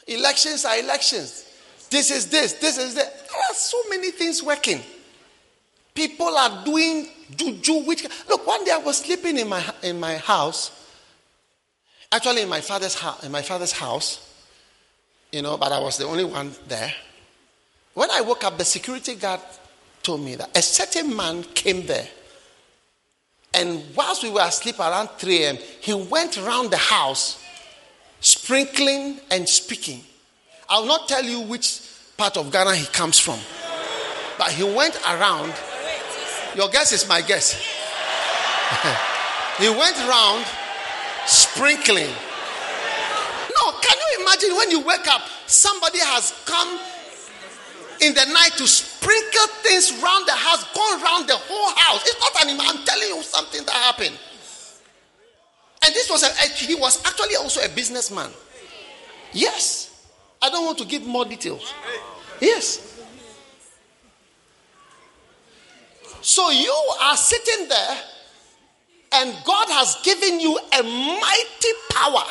Elections are elections. This is this, this is that. There are so many things working. People are doing juju. Which look, one day I was sleeping in my in my house. Actually, in my father's house, in my father's house, you know, but I was the only one there. When I woke up, the security guard told me that a certain man came there. And whilst we were asleep around 3 a.m., he went around the house sprinkling and speaking. I'll not tell you which part of Ghana he comes from, but he went around. Your guess is my guess. he went around sprinkling. No, can you imagine when you wake up, somebody has come in the night to sprinkle things around the house, gone around the whole house. It's not an I'm telling you something that happened. And this was a, he was actually also a businessman. Yes. I don't want to give more details. Yes. So you are sitting there, and God has given you a mighty power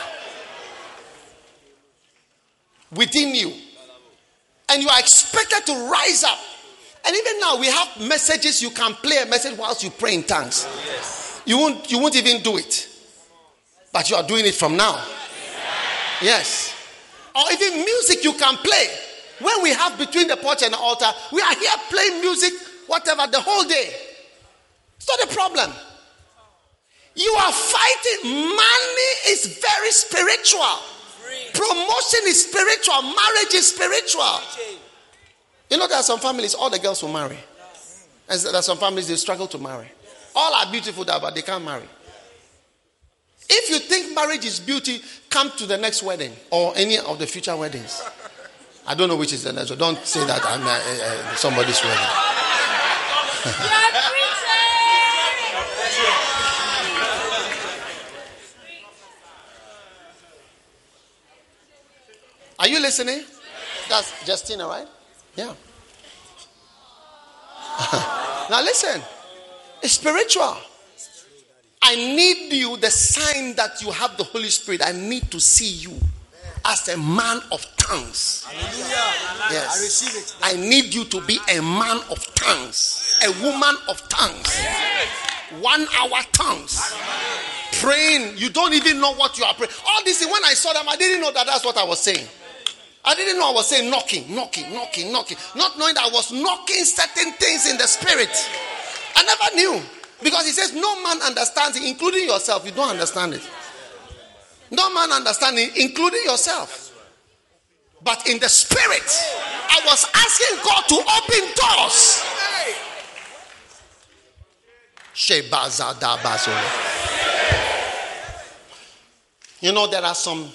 within you and you are expected to rise up. And even now, we have messages you can play a message whilst you pray in tongues. You won't, you won't even do it, but you are doing it from now. Yes. Or even music you can play. When we have between the porch and the altar, we are here playing music, whatever, the whole day. It's not a problem. You are fighting. Money is very spiritual. Promotion is spiritual. Marriage is spiritual. You know, there are some families, all the girls will marry. And there are some families, they struggle to marry. All are beautiful, but they can't marry. If you think marriage is beauty, come to the next wedding or any of the future weddings. I don't know which is the next. So don't say that I'm uh, uh, somebody's wedding. Are you listening? That's Justina, right? Yeah. now listen, it's spiritual. I need you, the sign that you have the Holy Spirit. I need to see you as a man of tongues. Yes. I receive it. I need you to be a man of tongues, a woman of tongues. One hour tongues. Praying. You don't even know what you are praying. All this, when I saw them, I didn't know that that's what I was saying. I didn't know I was saying knocking, knocking, knocking, knocking. Not knowing that I was knocking certain things in the spirit. I never knew. Because he says, No man understands it, including yourself. You don't understand it. No man understands it, including yourself. But in the spirit, I was asking God to open doors. You know, there are some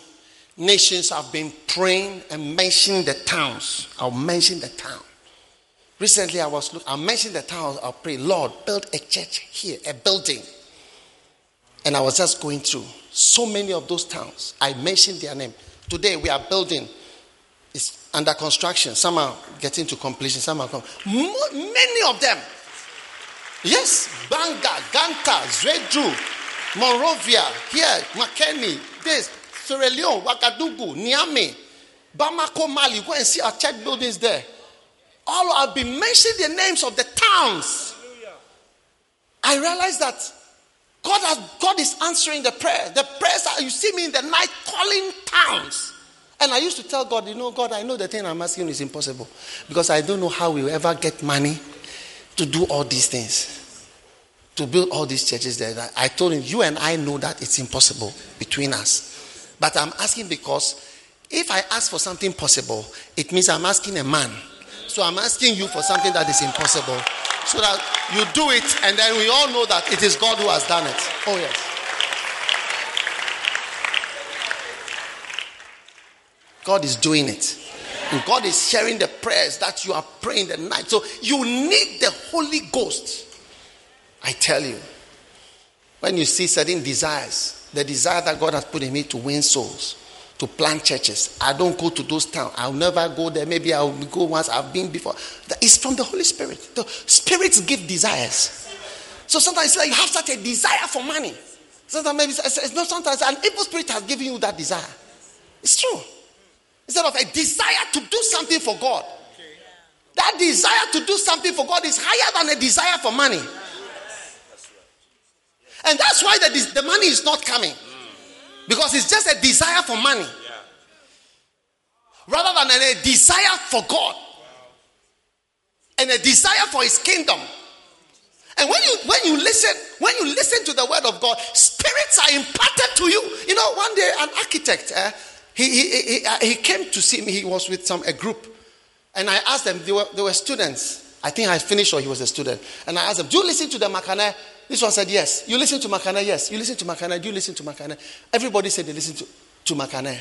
nations have been praying and mentioning the towns. I'll mention the town. Recently, I was looking, I mentioned the town. I'll pray, Lord, build a church here, a building. And I was just going through so many of those towns. I mentioned their name. Today, we are building. It's under construction. Some are getting to completion. Some are come. Many of them. Yes, Gbarnga, Ganta, Zwedru, Monrovia, here, Makeni, this, Sierra Leone, Ouagadougou, Niamey, Bamako, Mali. Go and see our church buildings there. All I've been mentioning the names of the towns. I realize that God has God is answering the prayer. The prayers you see me in the night calling towns. And I used to tell God, you know, God, I know the thing I'm asking is impossible because I don't know how we will ever get money to do all these things, to build all these churches there. I told him, you and I know that it's impossible between us. But I'm asking because if I ask for something possible, it means I'm asking a man. So I'm asking you for something that is impossible. So that you do it, and then we all know that it is God who has done it. Oh, yes. God is doing it. And God is sharing the prayers that you are praying the night. So you need the Holy Ghost. I tell you, when you see certain desires, the desire that God has put in me to win souls, to plant churches, I don't go to those towns. I'll never go there. Maybe I'll go once. I've been before. It's from the Holy Spirit. The spirits give desires. So sometimes like you have such a desire for money. Sometimes maybe it's, it's not sometimes an evil spirit has given you that desire. It's true. Instead of a desire to do something for God, that desire to do something for God is higher than a desire for money. And that's why the, the money is not coming. Because it's just a desire for money. Rather than a desire for God. And a desire for his kingdom. And when you when you listen, when you listen to the word of God, spirits are imparted to you. You know, one day an architect, uh, he, he, he, uh, he came to see me. He was with some a group. And I asked them, they were, they were students. I think I finished or he was a student. And I asked them, Do you listen to the Makana? This one said, Yes. You listen to Makana? Yes. You listen to Makana? Do you listen to Makana? Everybody said they listen to, to Makana,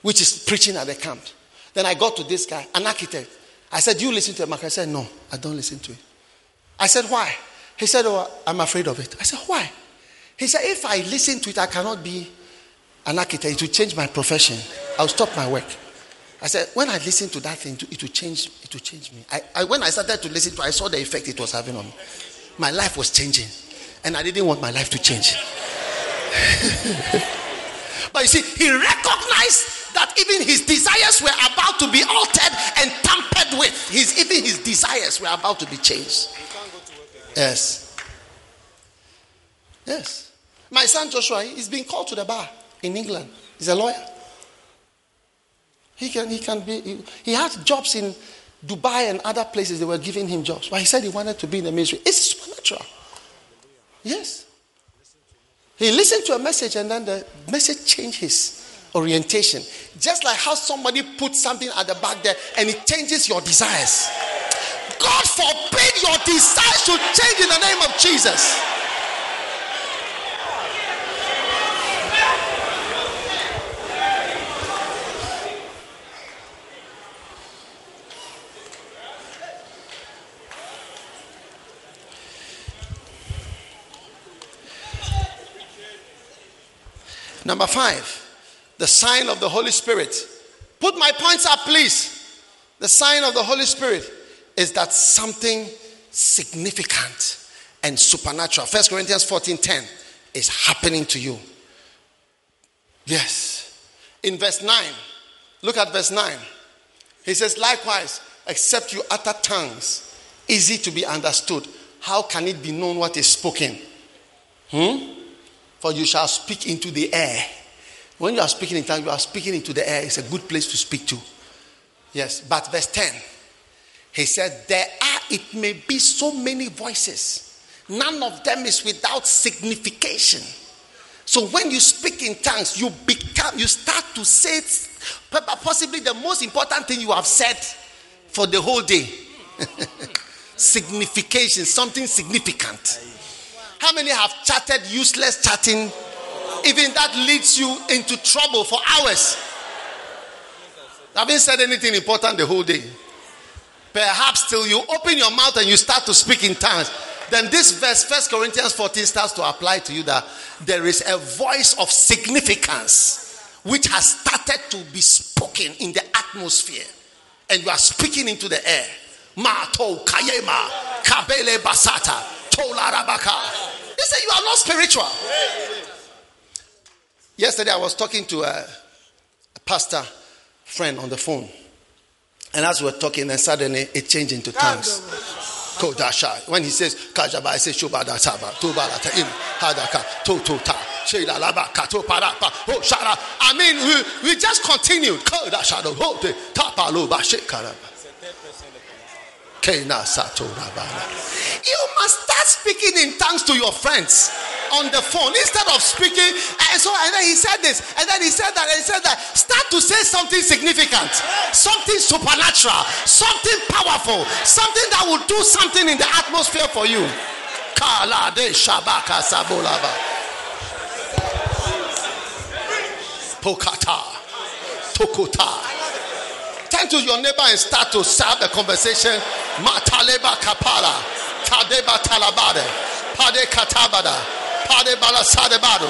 which is preaching at the camp. Then I got to this guy, an architect. I said, Do you listen to Makana? I said, No, I don't listen to it. I said, Why? He said, Oh, I'm afraid of it. I said, Why? He said, If I listen to it, I cannot be an architect. It will change my profession. I'll stop my work. I said, when I listen to that thing, it will change. It will change me. I, I, when I started to listen to, it, I saw the effect it was having on me. My life was changing, and I didn't want my life to change. but you see, he recognized that even his desires were about to be altered and tampered with. His even his desires were about to be changed. Yes. Yes. My son Joshua is being called to the bar in England. He's a lawyer. He can, he can be, he, he had jobs in Dubai and other places. They were giving him jobs. But he said he wanted to be in the ministry. It's supernatural. Yes. He listened to a message and then the message changed his orientation. Just like how somebody puts something at the back there and it changes your desires. God forbid your desires should change in the name of Jesus. Number five, the sign of the Holy Spirit. Put my points up, please. The sign of the Holy Spirit is that something significant and supernatural. First Corinthians 14 10 is happening to you. Yes. In verse 9, look at verse 9. He says, Likewise, except you utter tongues, easy to be understood, how can it be known what is spoken? Hmm? For you shall speak into the air. When you are speaking in tongues, you are speaking into the air. It's a good place to speak to. Yes. But verse 10, he said, There are, it may be so many voices. None of them is without signification. So when you speak in tongues, you become, you start to say possibly the most important thing you have said for the whole day. Signification, something significant. How many have chatted useless chatting? Even that leads you into trouble for hours. I haven't said anything important the whole day. Perhaps till you open your mouth and you start to speak in tongues. Then this verse, First Corinthians 14, starts to apply to you that there is a voice of significance which has started to be spoken in the atmosphere. And you are speaking into the air. Ma to kabele basata. They say you are not spiritual. Yesterday I was talking to a, a pastor friend on the phone. And as we were talking, then suddenly it changed into tongues. Kodasha. When he says Kajaba, I say Shubada Saba, Tubalata, Im, Hadaka, Totota, Sheda Labaka, Toparapa, Oh Shara. I mean, we, we just continued. Kodasha, Hote, Tapaluba, Shekaraba. You must start speaking in tongues to your friends on the phone instead of speaking. And so, and then he said this, and then he said that, and he said that. Start to say something significant, something supernatural, something powerful, something that will do something in the atmosphere for you. Pokata. Tokota. Turn to your neighbor and start to start the conversation. Mataleba kapala. Kadeba talabade. Pade katabada. Pade balasadebado.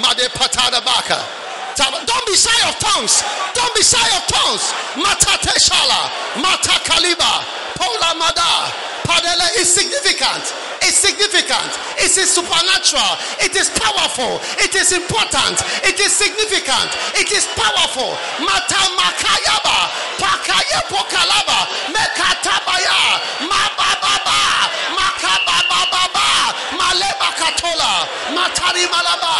Made patada baka. Tab- Don't be shy of tongues. Don't be shy of tongues. Matate shala. Mata kaliba. Paula mada. Padele is significant. It's significant. It is supernatural. It is powerful. It is important. It is significant. It is powerful. Mata makayaba. Pakaye pokalaba. Mekatabaya. Mabababa. Makabababa. Maleba katola. Matari malaba.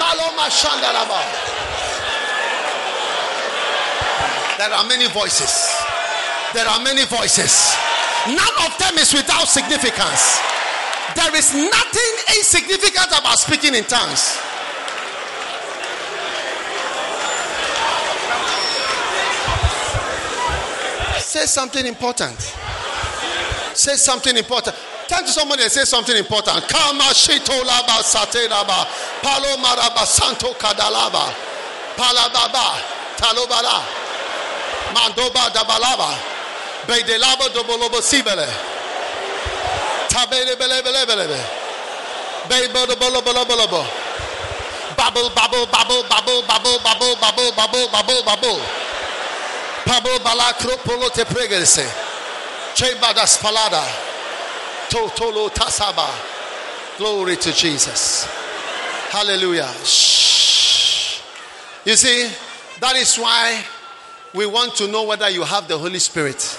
Maloma shandalaba. There are many voices. There are many voices. None of them is without significance. There is nothing insignificant about speaking in tongues. Say something important. Say something important. Turn to somebody and say something important. Kama shito laba sate laba. Palo maraba santo kadalaba. Palababa. Talobala. Mandoba dabalaba. Beidelaba dobolobo sibele. Tabele bele bele bele. Beibo dobolo bolo bolo bo. Bubble bubble bubble bubble bubble bubble bubble bubble bubble bubble. Pablo balacro polo te pregese. Cheba das palada. Glory to Jesus. Hallelujah. Shh. You see, that is why we want to know whether you have the Holy Spirit.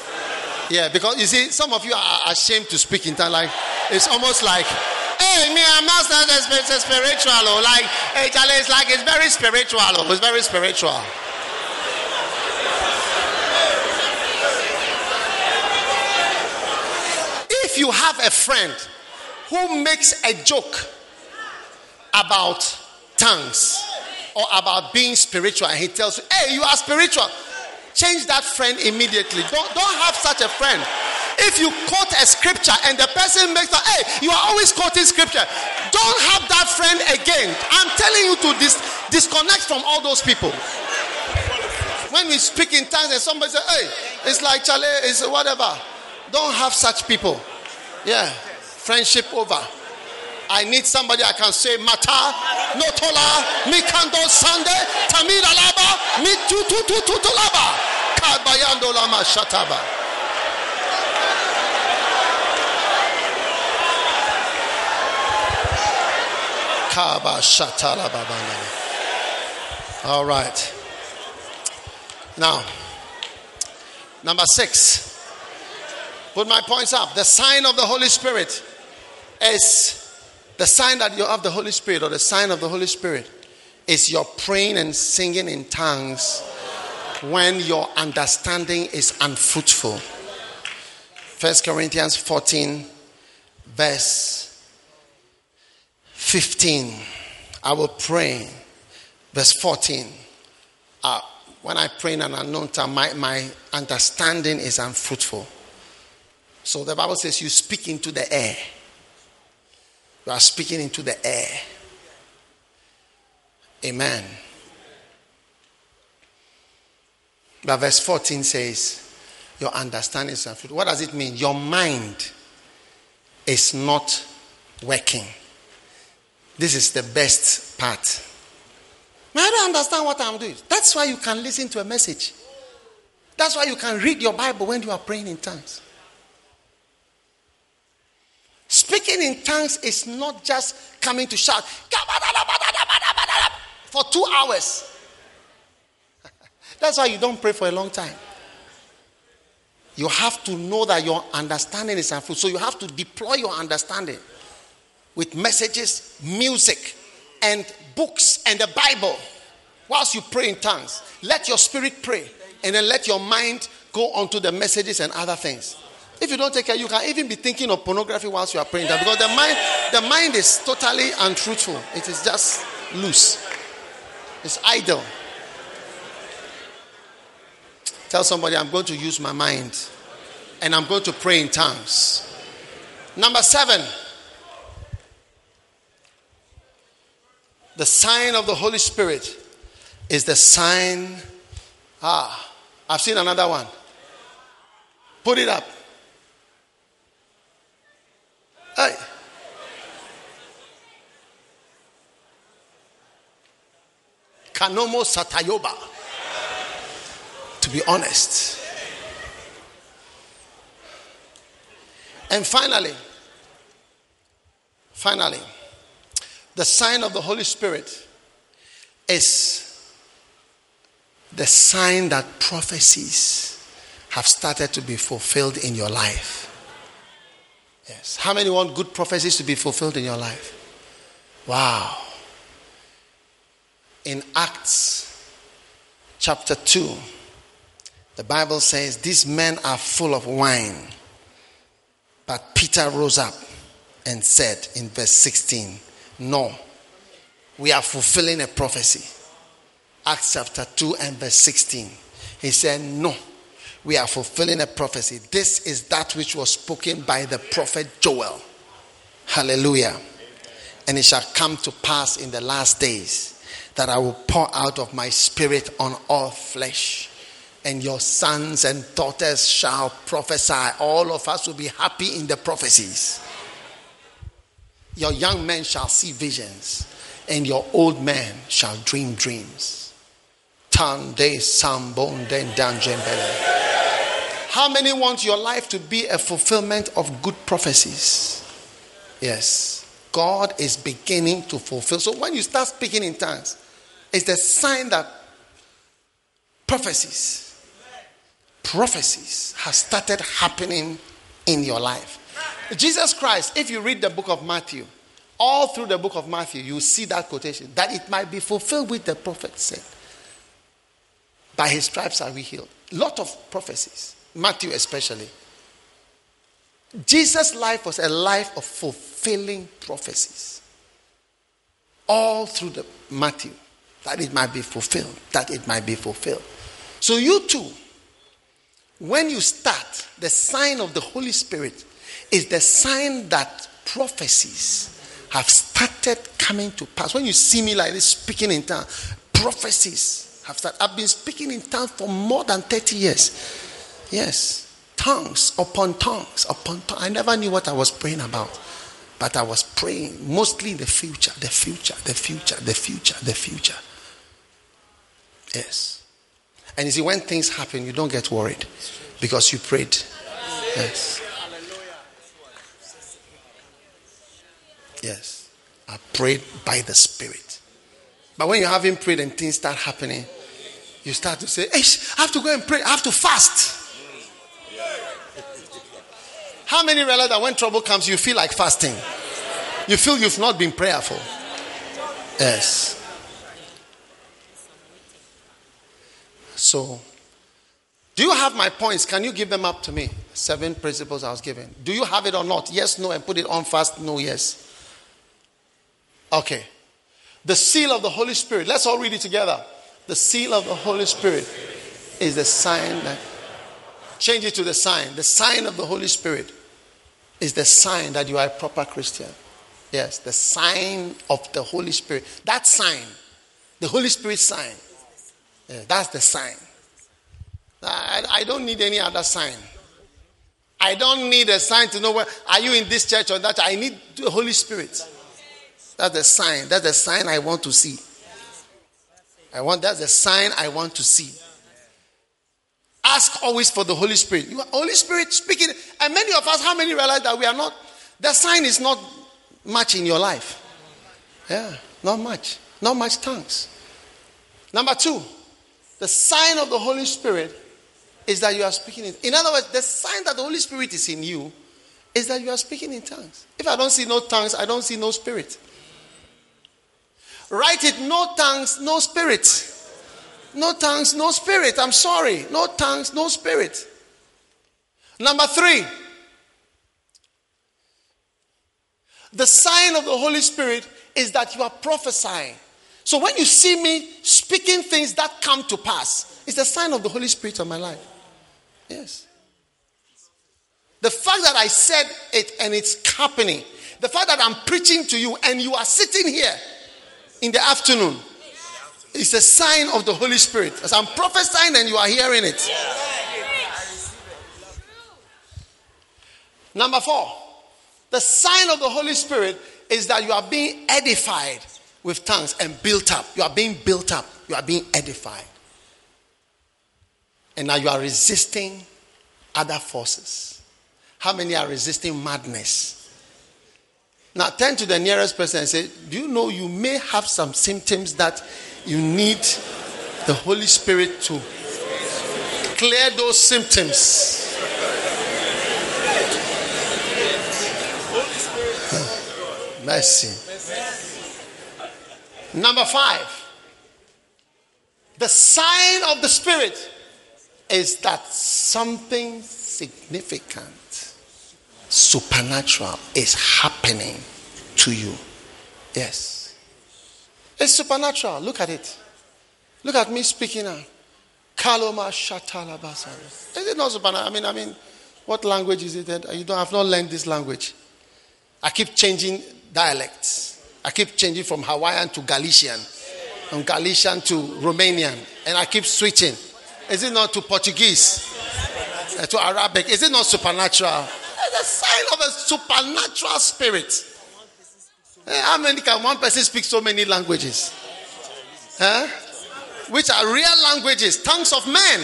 Yeah, because you see, some of you are ashamed to speak in tongues. Like it's almost like, hey, me, I'm not spiritual. Or like, it's like it's very spiritual. Or it's very spiritual. If you have a friend who makes a joke about tongues or about being spiritual, and he tells you, hey, you are spiritual, change that friend immediately. Don't, don't have such a friend. If you quote a scripture and the person makes that, hey, you are always quoting scripture, don't have that friend again. I'm telling you to dis- disconnect from all those people. When we speak in tongues and somebody says, hey, it's like Charlie, it's whatever. Don't have such people. Yeah, friendship over. I need somebody I can say Mata, Notola, Mikando Sande, Tamira Laba, Mitutu Tutulaba, Kabayando Lama Shataba. Kaba Shatalaba All right. Now, number six. Put my points up. The sign of the Holy Spirit is the sign that you have the Holy Spirit, or the sign of the Holy Spirit, is your praying and singing in tongues when your understanding is unfruitful. First Corinthians 14, verse 15. I will pray. Verse 14. Uh, when I pray in an unknown tongue, my, my understanding is unfruitful. So the Bible says you speak into the air. You are speaking into the air. Amen. But verse 14 says, Your understanding is unfruitful. What does it mean? Your mind is not working. This is the best part. I don't understand what I'm doing. That's why you can listen to a message. That's why you can read your Bible when you are praying in tongues. Speaking in tongues is not just coming to shout for two hours. That's why you don't pray for a long time. You have to know that your understanding is unfruitful. So you have to deploy your understanding with messages, music, and books and the Bible whilst you pray in tongues. Let your spirit pray and then let your mind go on to the messages and other things. If you don't take care, you can even be thinking of pornography whilst you are praying. that Because the mind, the mind is totally untruthful. It is just loose. It's idle. Tell somebody, I'm going to use my mind and I'm going to pray in tongues. Number seven, the sign of the Holy Spirit is the sign. Ah, I've seen another one. Put it up. Hey. Kanomo Satayoba. To be honest. And finally, finally, the sign of the Holy Spirit is the sign that prophecies have started to be fulfilled in your life. Yes. How many want good prophecies to be fulfilled in your life? Wow. In Acts chapter 2, the Bible says, These men are full of wine. But Peter rose up and said in verse 16, No, we are fulfilling a prophecy. Acts chapter 2 and verse 16. He said, No, we are fulfilling a prophecy. This is that which was spoken by the prophet Joel. Hallelujah. And it shall come to pass in the last days that I will pour out of my spirit on all flesh. And your sons and daughters shall prophesy. All of us will be happy in the prophecies. Your young men shall see visions, and your old men shall dream dreams. How many want your life to be a fulfillment of good prophecies? Yes. God is beginning to fulfill. So when you start speaking in tongues, it's the sign that prophecies, prophecies have started happening in your life. Jesus Christ, if you read the book of Matthew, all through the book of Matthew, you see that quotation that it might be fulfilled with the prophet said. By his stripes are we healed. Lot of prophecies, Matthew especially. Jesus' life was a life of fulfilling prophecies. All through the Matthew, that it might be fulfilled, that it might be fulfilled. So you too, when you start, the sign of the Holy Spirit is the sign that prophecies have started coming to pass. When you see me like this speaking in tongues, prophecies have started. I've been speaking in tongues for more than 30 years. Yes. Tongues upon tongues upon tongues. I never knew what I was praying about. But I was praying mostly the future, the future, the future, the future, the future. Yes. And you see, when things happen, you don't get worried because you prayed. Yes. Yes. I prayed by the Spirit. But when you haven't prayed and things start happening, you start to say, Hey, I have to go and pray. I have to fast. How many realize that when trouble comes, you feel like fasting? You feel you've not been prayerful. Yes. So, do you have my points? Can you give them up to me? Seven principles I was given. Do you have it or not? Yes, no, and put it on fast. No, yes. Okay. The seal of the Holy Spirit. Let's all read it together. The seal of the Holy Spirit is the sign that. Change it to the sign. The sign of the Holy Spirit is the sign that you are a proper Christian. Yes, the sign of the Holy Spirit. That sign, the Holy Spirit sign. Yeah, that's the sign. I, I don't need any other sign. I don't need a sign to know where are you in this church or that. I need the Holy Spirit. That's the sign. That's the sign I want to see. I want that's the sign I want to see. Ask always for the Holy Spirit. You are Holy Spirit speaking. And many of us, how many realize that we are not, the sign is not much in your life? Yeah, not much. Not much tongues. Number two, the sign of the Holy Spirit is that you are speaking in. In other words, the sign that the Holy Spirit is in you is that you are speaking in tongues. If I don't see no tongues, I don't see no spirit. Write it no tongues, no spirit. No tongues, no spirit. I'm sorry. No tongues, no spirit. Number three, the sign of the Holy Spirit is that you are prophesying. So when you see me speaking things that come to pass, it's the sign of the Holy Spirit on my life. Yes. The fact that I said it and it's happening, the fact that I'm preaching to you and you are sitting here in the afternoon, it's a sign of the Holy Spirit. As I'm prophesying and you are hearing it. Number four, the sign of the Holy Spirit is that you are being edified with tongues and built up. You are being built up. You are being edified. And now you are resisting other forces. How many are resisting madness? Now turn to the nearest person and say, Do you know you may have some symptoms that you need the Holy Spirit to clear those symptoms? Hmm. Mercy. Number five. The sign of the Spirit is that something significant, supernatural is happening to you. Yes. It's supernatural. Look at it. Look at me speaking now. Kaloma shatalabasa. Is it not supernatural? I mean, I mean, what language is it that you don't have not learned this language? I keep changing dialects. I keep changing from Hawaiian to Galician, from Galician to Romanian, and I keep switching. Is it not to Portuguese? Uh, to Arabic? Is it not supernatural? It's a sign of a supernatural spirit. Uh, how many can one person speak so many languages? Huh? Which are real languages, tongues of men.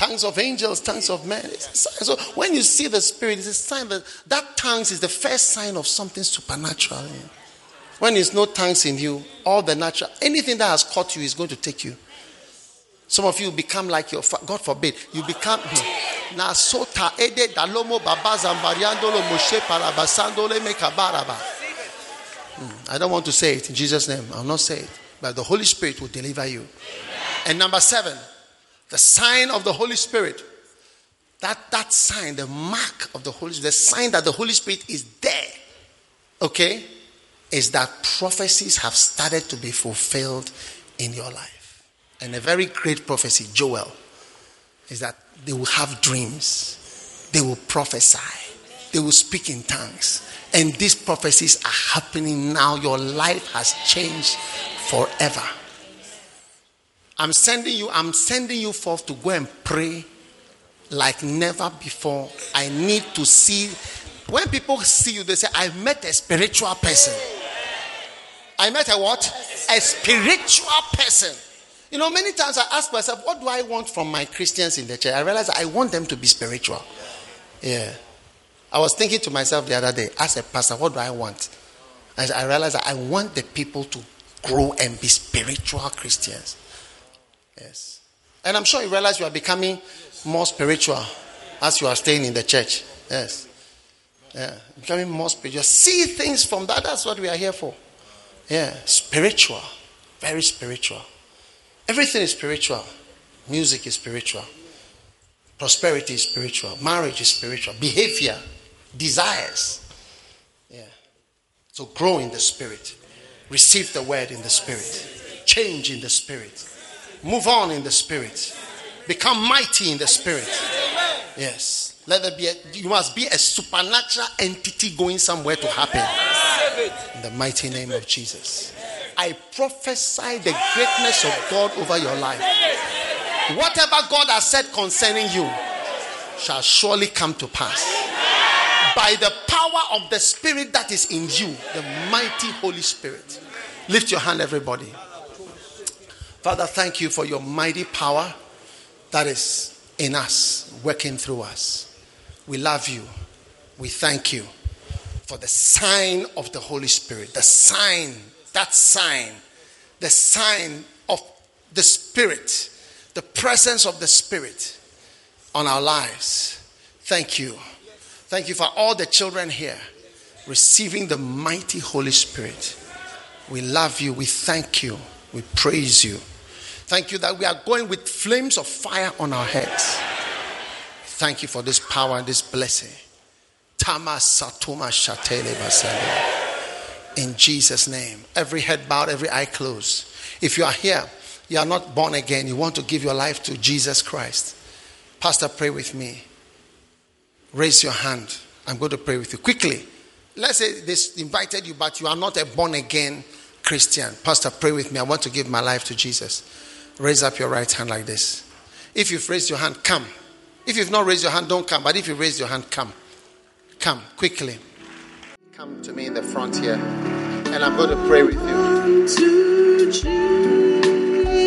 tongues of angels, tongues of men. So when you see the spirit, it's a sign that that tongues is the first sign of something supernatural. When there's no tongues in you, all the natural, anything that has caught you is going to take you. Some of you become like your God forbid, you become Nasota Ede Dalomo Baba Zambariandolo Moshe Parabasandole Mekabaraba. Hmm, I don't want to say it in Jesus' name. I'll not say it. But the Holy Spirit will deliver you. And number seven, the sign of the Holy Spirit. That, that sign, the mark of the Holy Spirit, the sign that the Holy Spirit is there, okay, is that prophecies have started to be fulfilled in your life. And a very great prophecy, Joel, is that they will have dreams, they will prophesy, they will speak in tongues. And these prophecies are happening now. Your life has changed forever. I'm sending you, I'm sending you forth to go and pray like never before. I need to see. When people see you, they say, I met a spiritual person. I met a what? A spiritual person. You know, many times I ask myself, what do I want from my Christians in the church? I realize I want them to be spiritual. Yeah. I was thinking to myself the other day, as a pastor, what do I want? I realized I want the people to grow and be spiritual Christians. Yes. And I'm sure you realize you are becoming more spiritual as you are staying in the church. Yes. Yeah. Becoming more spiritual. See things from that. That's what we are here for. Yeah. Spiritual. Very spiritual. Everything is spiritual. Music is spiritual. Prosperity is spiritual. Marriage is spiritual. Behavior, desires. Yeah. So grow in the spirit. Receive the word in the spirit. Change in the spirit. Move on in the spirit. Become mighty in the spirit. Yes. Let there be a, you must be a supernatural entity going somewhere to happen. In the mighty name of Jesus. I prophesy the greatness of God over your life. Whatever God has said concerning you shall surely come to pass. By the power of the Spirit that is in you, the mighty Holy Spirit. Lift your hand, everybody. Father, thank you for your mighty power that is in us, working through us. We love you. We thank you for the sign of the Holy Spirit, the sign, that sign, the sign of the Spirit, the presence of the Spirit on our lives. Thank you. Thank you for all the children here receiving the mighty Holy Spirit. We love you. We thank you. We praise you. Thank you that we are going with flames of fire on our heads. Thank you for this power and this blessing. Tama Satuma Shatele In Jesus' name. Every head bowed, every eye closed. If you are here, you are not born again, you want to give your life to Jesus Christ. Pastor, pray with me. Raise your hand. I'm going to pray with you. Quickly. Let's say this invited you, but you are not a born again Christian. Pastor, pray with me. I want to give my life to Jesus. Raise up your right hand like this. If you've raised your hand, come. If you've not raised your hand, don't come. But if you've raised your hand, come. Come quickly. Come to me in the front here. and I'm going to pray with you. To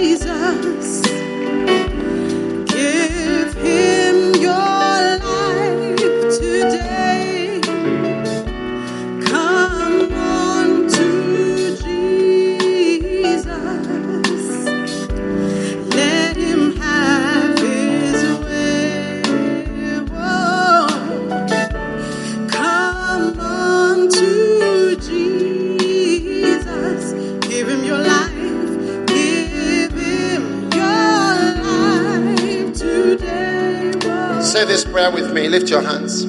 Jesus, Say this prayer with me. Lift your hands.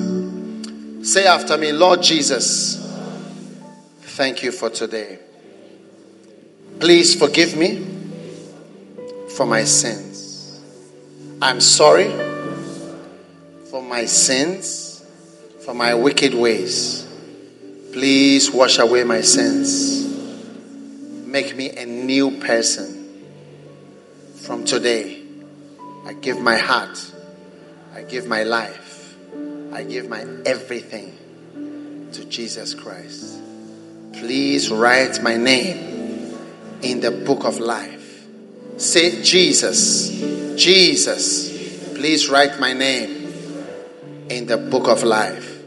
Say after me, Lord Jesus, thank you for today. Please forgive me for my sins. I'm sorry for my sins, for my wicked ways. Please wash away my sins. Make me a new person. From today, I give my heart, I give my life, I give my everything to Jesus Christ. Please write my name in the book of life. Say, Jesus, Jesus, please write my name in the book of life.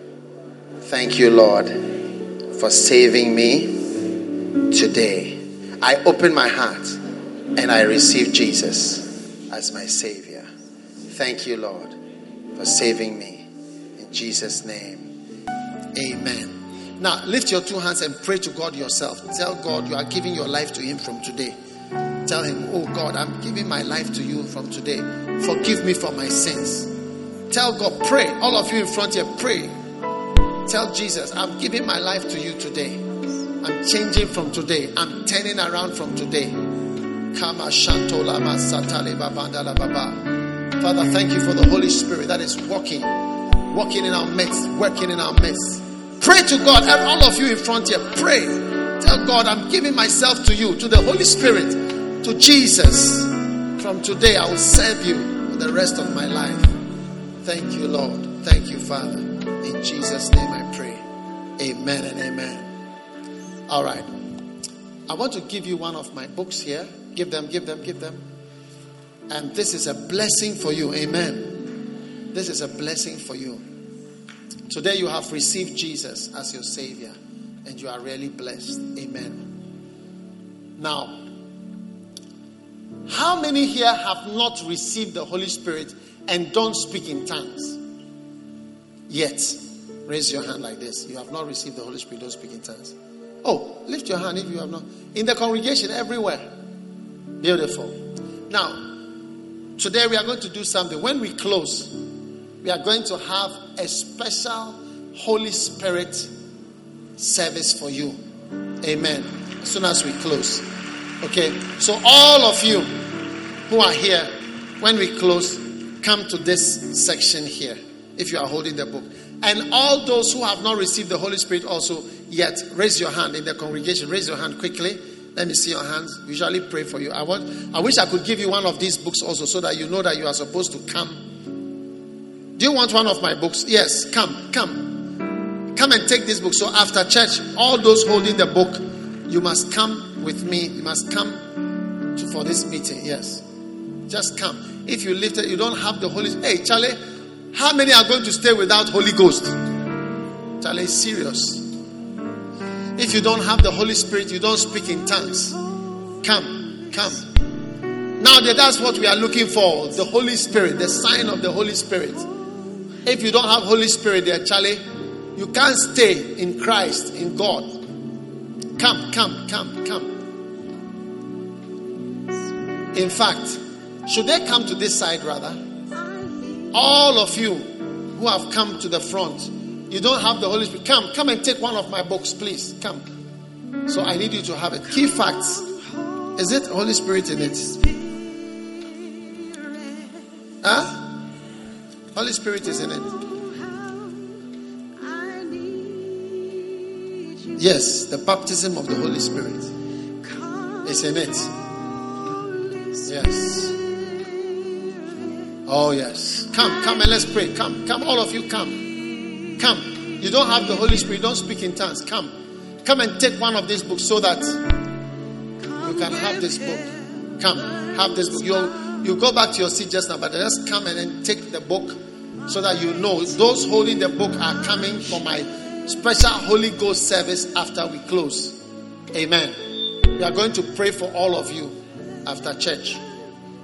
Thank you, Lord, for saving me today. I open my heart and I receive Jesus as my Savior. Thank you, Lord, for saving me. In Jesus' name, amen. Now, lift your two hands and pray to God yourself. Tell God you are giving your life to Him from today. Tell Him, Oh God, I'm giving my life to you from today. Forgive me for my sins. Tell God, pray. All of you in front here, pray. Tell Jesus, I'm giving my life to you today. I'm changing from today. I'm turning around from today. Kama shantola masatale babandala baba. Father, thank you for the Holy Spirit that is walking, walking in our midst, working in our midst. Pray to God, and all of you in front here, pray. Tell God, I'm giving myself to you, to the Holy Spirit, to Jesus. From today, I will serve you for the rest of my life. Thank you, Lord. Thank you, Father. In Jesus' name I pray. Amen and amen. All right. I want to give you one of my books here. Give them, give them, give them. And this is a blessing for you. Amen. This is a blessing for you. Today you have received Jesus as your Savior and you are really blessed. Amen. Now, how many here have not received the Holy Spirit and don't speak in tongues? Yet. Raise your hand like this. You have not received the Holy Spirit, don't speak in tongues. Oh, lift your hand if you have not. In the congregation, everywhere. Beautiful. Now, today we are going to do something. When we close, we are going to have a special Holy Spirit service for you. Amen. As soon as we close. Okay. So, all of you who are here, when we close, come to this section here if you are holding the book. And all those who have not received the Holy Spirit also yet, raise your hand in the congregation. Raise your hand quickly. Let me see your hands. Usually pray for you. I want I wish I could give you one of these books also so that you know that you are supposed to come. Do you want one of my books? Yes, come, come. Come and take this book. So after church, all those holding the book, you must come with me. You must come to, for this meeting. Yes. Just come. If you lift it, you don't have the Holy Hey, Charlie, how many are going to stay without Holy Ghost? Charlie, serious. If you don't have the Holy Spirit, you don't speak in tongues. Come, come. Now that that's what we are looking for, the Holy Spirit, the sign of the Holy Spirit. If you don't have Holy Spirit there, Charlie, you can't stay in Christ, in God. Come, come, come, come. In fact, should they come to this side rather? All of you who have come to the front, you don't have the Holy Spirit. Come, come and take one of my books, please. Come. So I need you to have it. Key facts. Is it Holy Spirit in it? Huh? Holy Spirit is in it. Yes, the baptism of the Holy Spirit is in it. Yes. Oh, yes. Come, come and let's pray. Come, come, all of you, come. Come. You don't have the Holy Spirit, don't speak in tongues. Come. Come and take one of these books so that you can have this book. Come, have this book. You you go back to your seat just now, but just come and then take the book so that you know those holding the book are coming for my special Holy Ghost service after we close. Amen. We are going to pray for all of you after church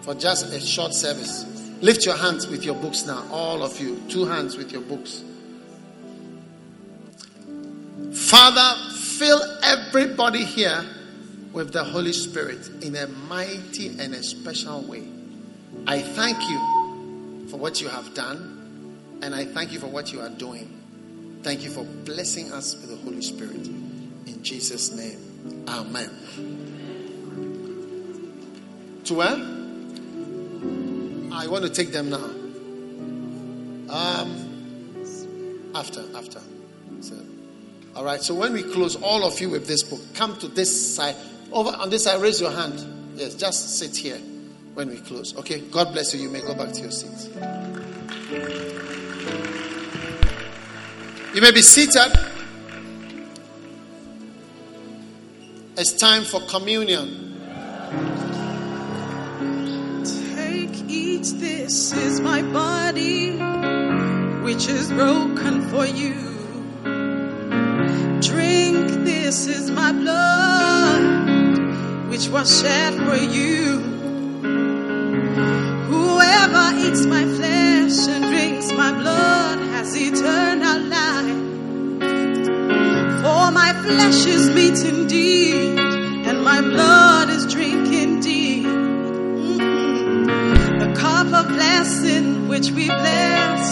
for just a short service. Lift your hands with your books now, all of you. Two hands with your books. Father, fill everybody here with the Holy Spirit in a mighty and a special way. I thank you for what you have done, and I thank you for what you are doing. Thank you for blessing us with the Holy Spirit. In Jesus' name, Amen. To where? I want to take them now. Um, after, after. So, all right. So when we close, all of you with this book, come to this side. Over on this side, raise your hand. Yes, just sit here when we close. Okay. God bless you. You may go back to your seats. You may be seated. It's time for communion. Take, eat, this is my body, which is broken for you. Blood, which was shed for you. Whoever eats my flesh and drinks my blood has eternal life. For my flesh is meat indeed, and my blood is drink indeed. Mm-hmm. The cup of blessing which we bless,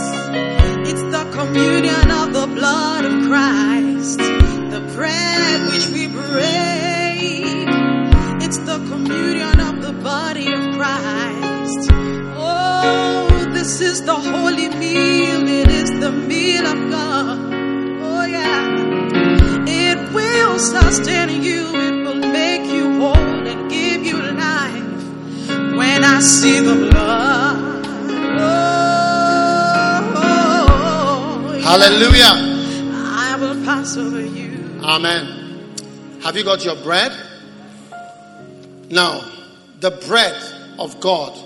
it's the communion of the blood of Christ. The bread which we break, it's the communion of the body of Christ. Oh, this is the holy meal, it is the meal of God. Oh, yeah. It will sustain you, it will make you whole and give you life when I see the blood. Oh, yeah. Hallelujah. I will pass over you. Amen. Have you got your bread? Now, the bread of God.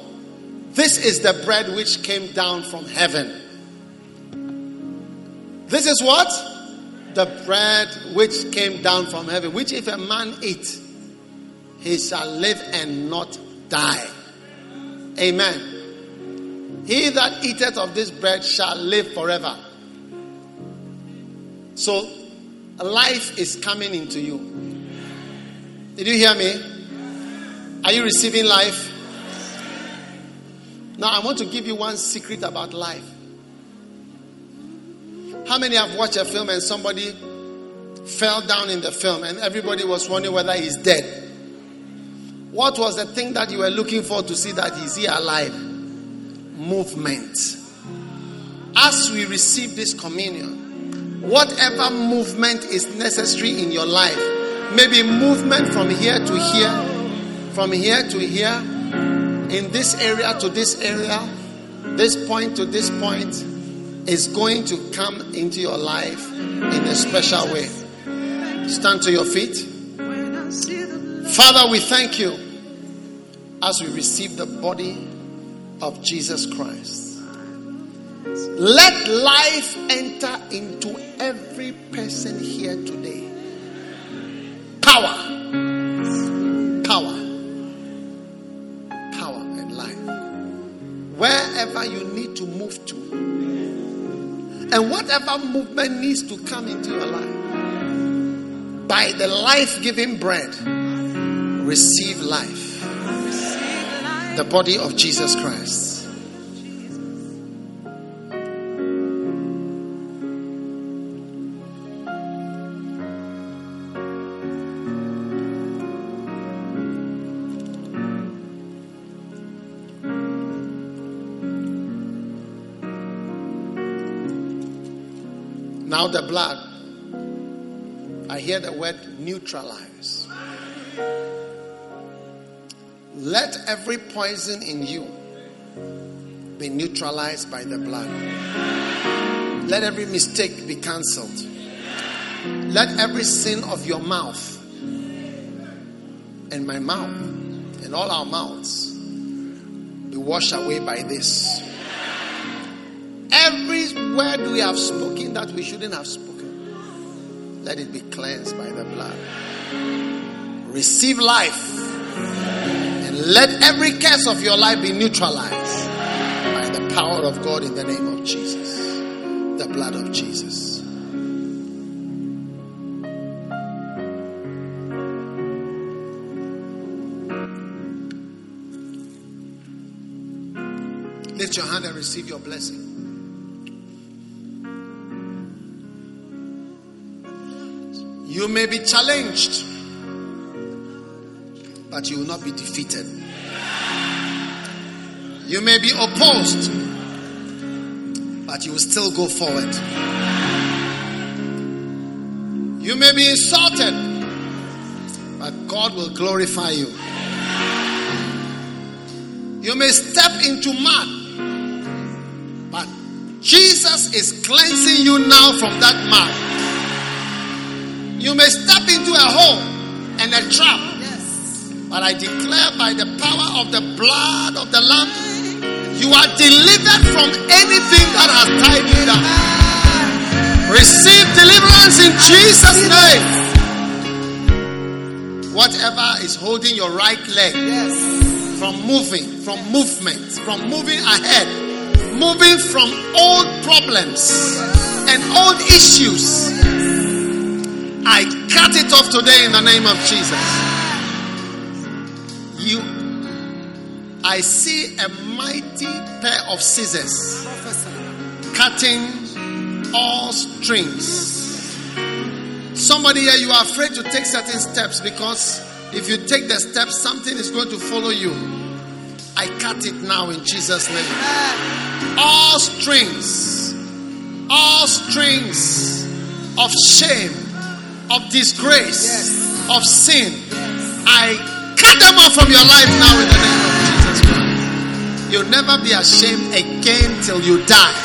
This is the bread which came down from heaven. This is what? The bread which came down from heaven, which if a man eat, he shall live and not die. Amen. He that eateth of this bread shall live forever. So, life is coming into you. Did you hear me? Are you receiving life? Now, I want to give you one secret about life. How many have watched a film and somebody fell down in the film and everybody was wondering whether he's dead? What was the thing that you were looking for to see that he's here alive? Movement. As we receive this communion, whatever movement is necessary in your life, maybe movement from here to here, from here to here, in this area to this area, this point to this point, is going to come into your life in a special way. Stand to your feet. Father, we thank you as we receive the body of Jesus Christ. Let life enter into every person here today. Power. Power. Power and life. Wherever you need to move to. And whatever movement needs to come into your life. By the life giving bread, receive life. The body of Jesus Christ. The blood. I hear the word neutralize. Let every poison in you be neutralized by the blood. Let every mistake be cancelled. Let every sin of your mouth and my mouth and all our mouths be washed away by this. Every word we have spoken that we shouldn't have spoken, let it be cleansed by the blood. Receive life and let every curse of your life be neutralized by the power of God in the name of Jesus, the blood of Jesus. Lift your hand and receive your blessing. You may be challenged, but you will not be defeated. You may be opposed, but you will still go forward. You may be insulted, but God will glorify you. You may step into mud, but Jesus is cleansing you now from that mud. You may step into a hole and a trap, but I declare by the power of the blood of the Lamb, you are delivered from anything that has tied you down. Receive deliverance in Jesus' name. Whatever is holding your right leg from moving, from movement, from moving ahead, moving from old problems and old issues, I cut it off today in the name of Jesus. You, I see a mighty pair of scissors cutting all strings. Somebody here, you are afraid to take certain steps because if you take the steps, something is going to follow you. I cut it now in Jesus' name. All strings, all strings of shame, of disgrace, of sin, I cut them off from your life now in the name of Jesus Christ. You'll never be ashamed again till you die.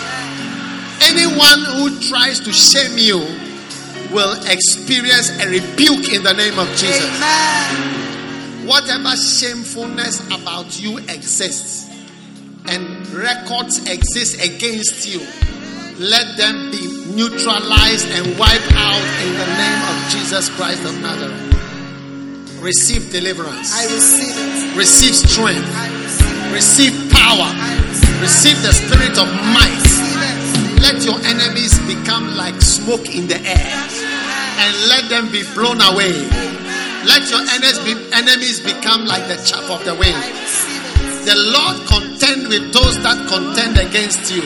Anyone who tries to shame you will experience a rebuke in the name of Jesus. Amen. Whatever shamefulness about you exists and records exist against you, let them be neutralized and wiped out in the name of Jesus Christ of Nazareth. Receive deliverance. I receive it. Receive strength. Receive receive, power. Receive receive the spirit of might. Let your enemies become like smoke in the air and let them be blown away. Let your enemies, enemies become like the chaff of the wind. The Lord contend with those that contend against you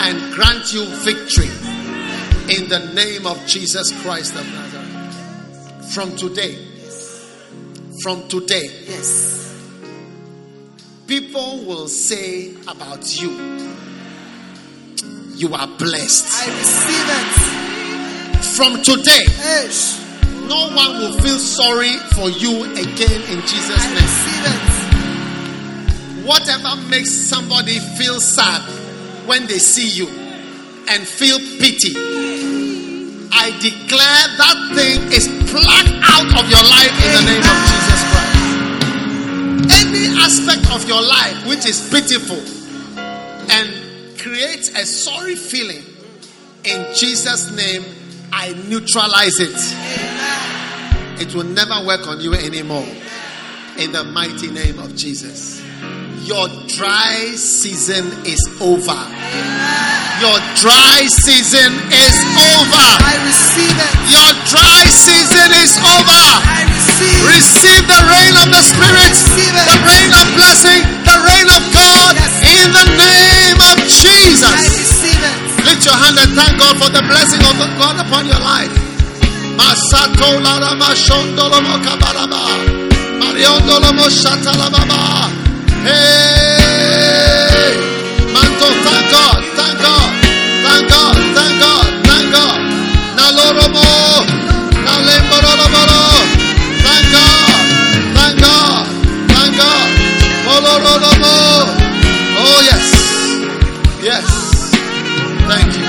and grant you victory in the name of Jesus Christ of Nazareth. From today, from today, yes, people will say about you, you are blessed. I receive it. From today, Yes, no one will feel sorry for you again in Jesus' I name. Whatever makes somebody feel sad when they see you and feel pity, I declare that thing is plucked out of your life in the name of Jesus Christ. Any aspect of your life which is pitiful and creates a sorry feeling, in Jesus' name, I neutralize it. It will never work on you anymore. In the mighty name of Jesus. Your dry season is over. Your dry season is over. I receive it. Your dry season is over. I receive. Receive the rain of the Spirit, receive it. the rain of blessing, the rain of God in the name of Jesus. I receive it. Lift your hand and thank God for the blessing of God upon your life. Masato larama shondolomo kabaraba. Mariondolomo shatalababa. Hey! Thank God, thank God, thank God, thank God, thank God. Thank God, thank God, thank God. Oh yes, yes. Thank you.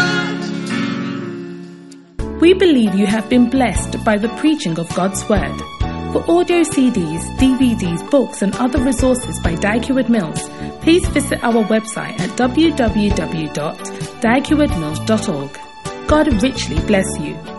We believe you have been blessed by the preaching of God's Word. For audio CDs, DVDs, books, and other resources by Dag Heward-Mills, please visit our website at www.daghewardmills.org. God richly bless you.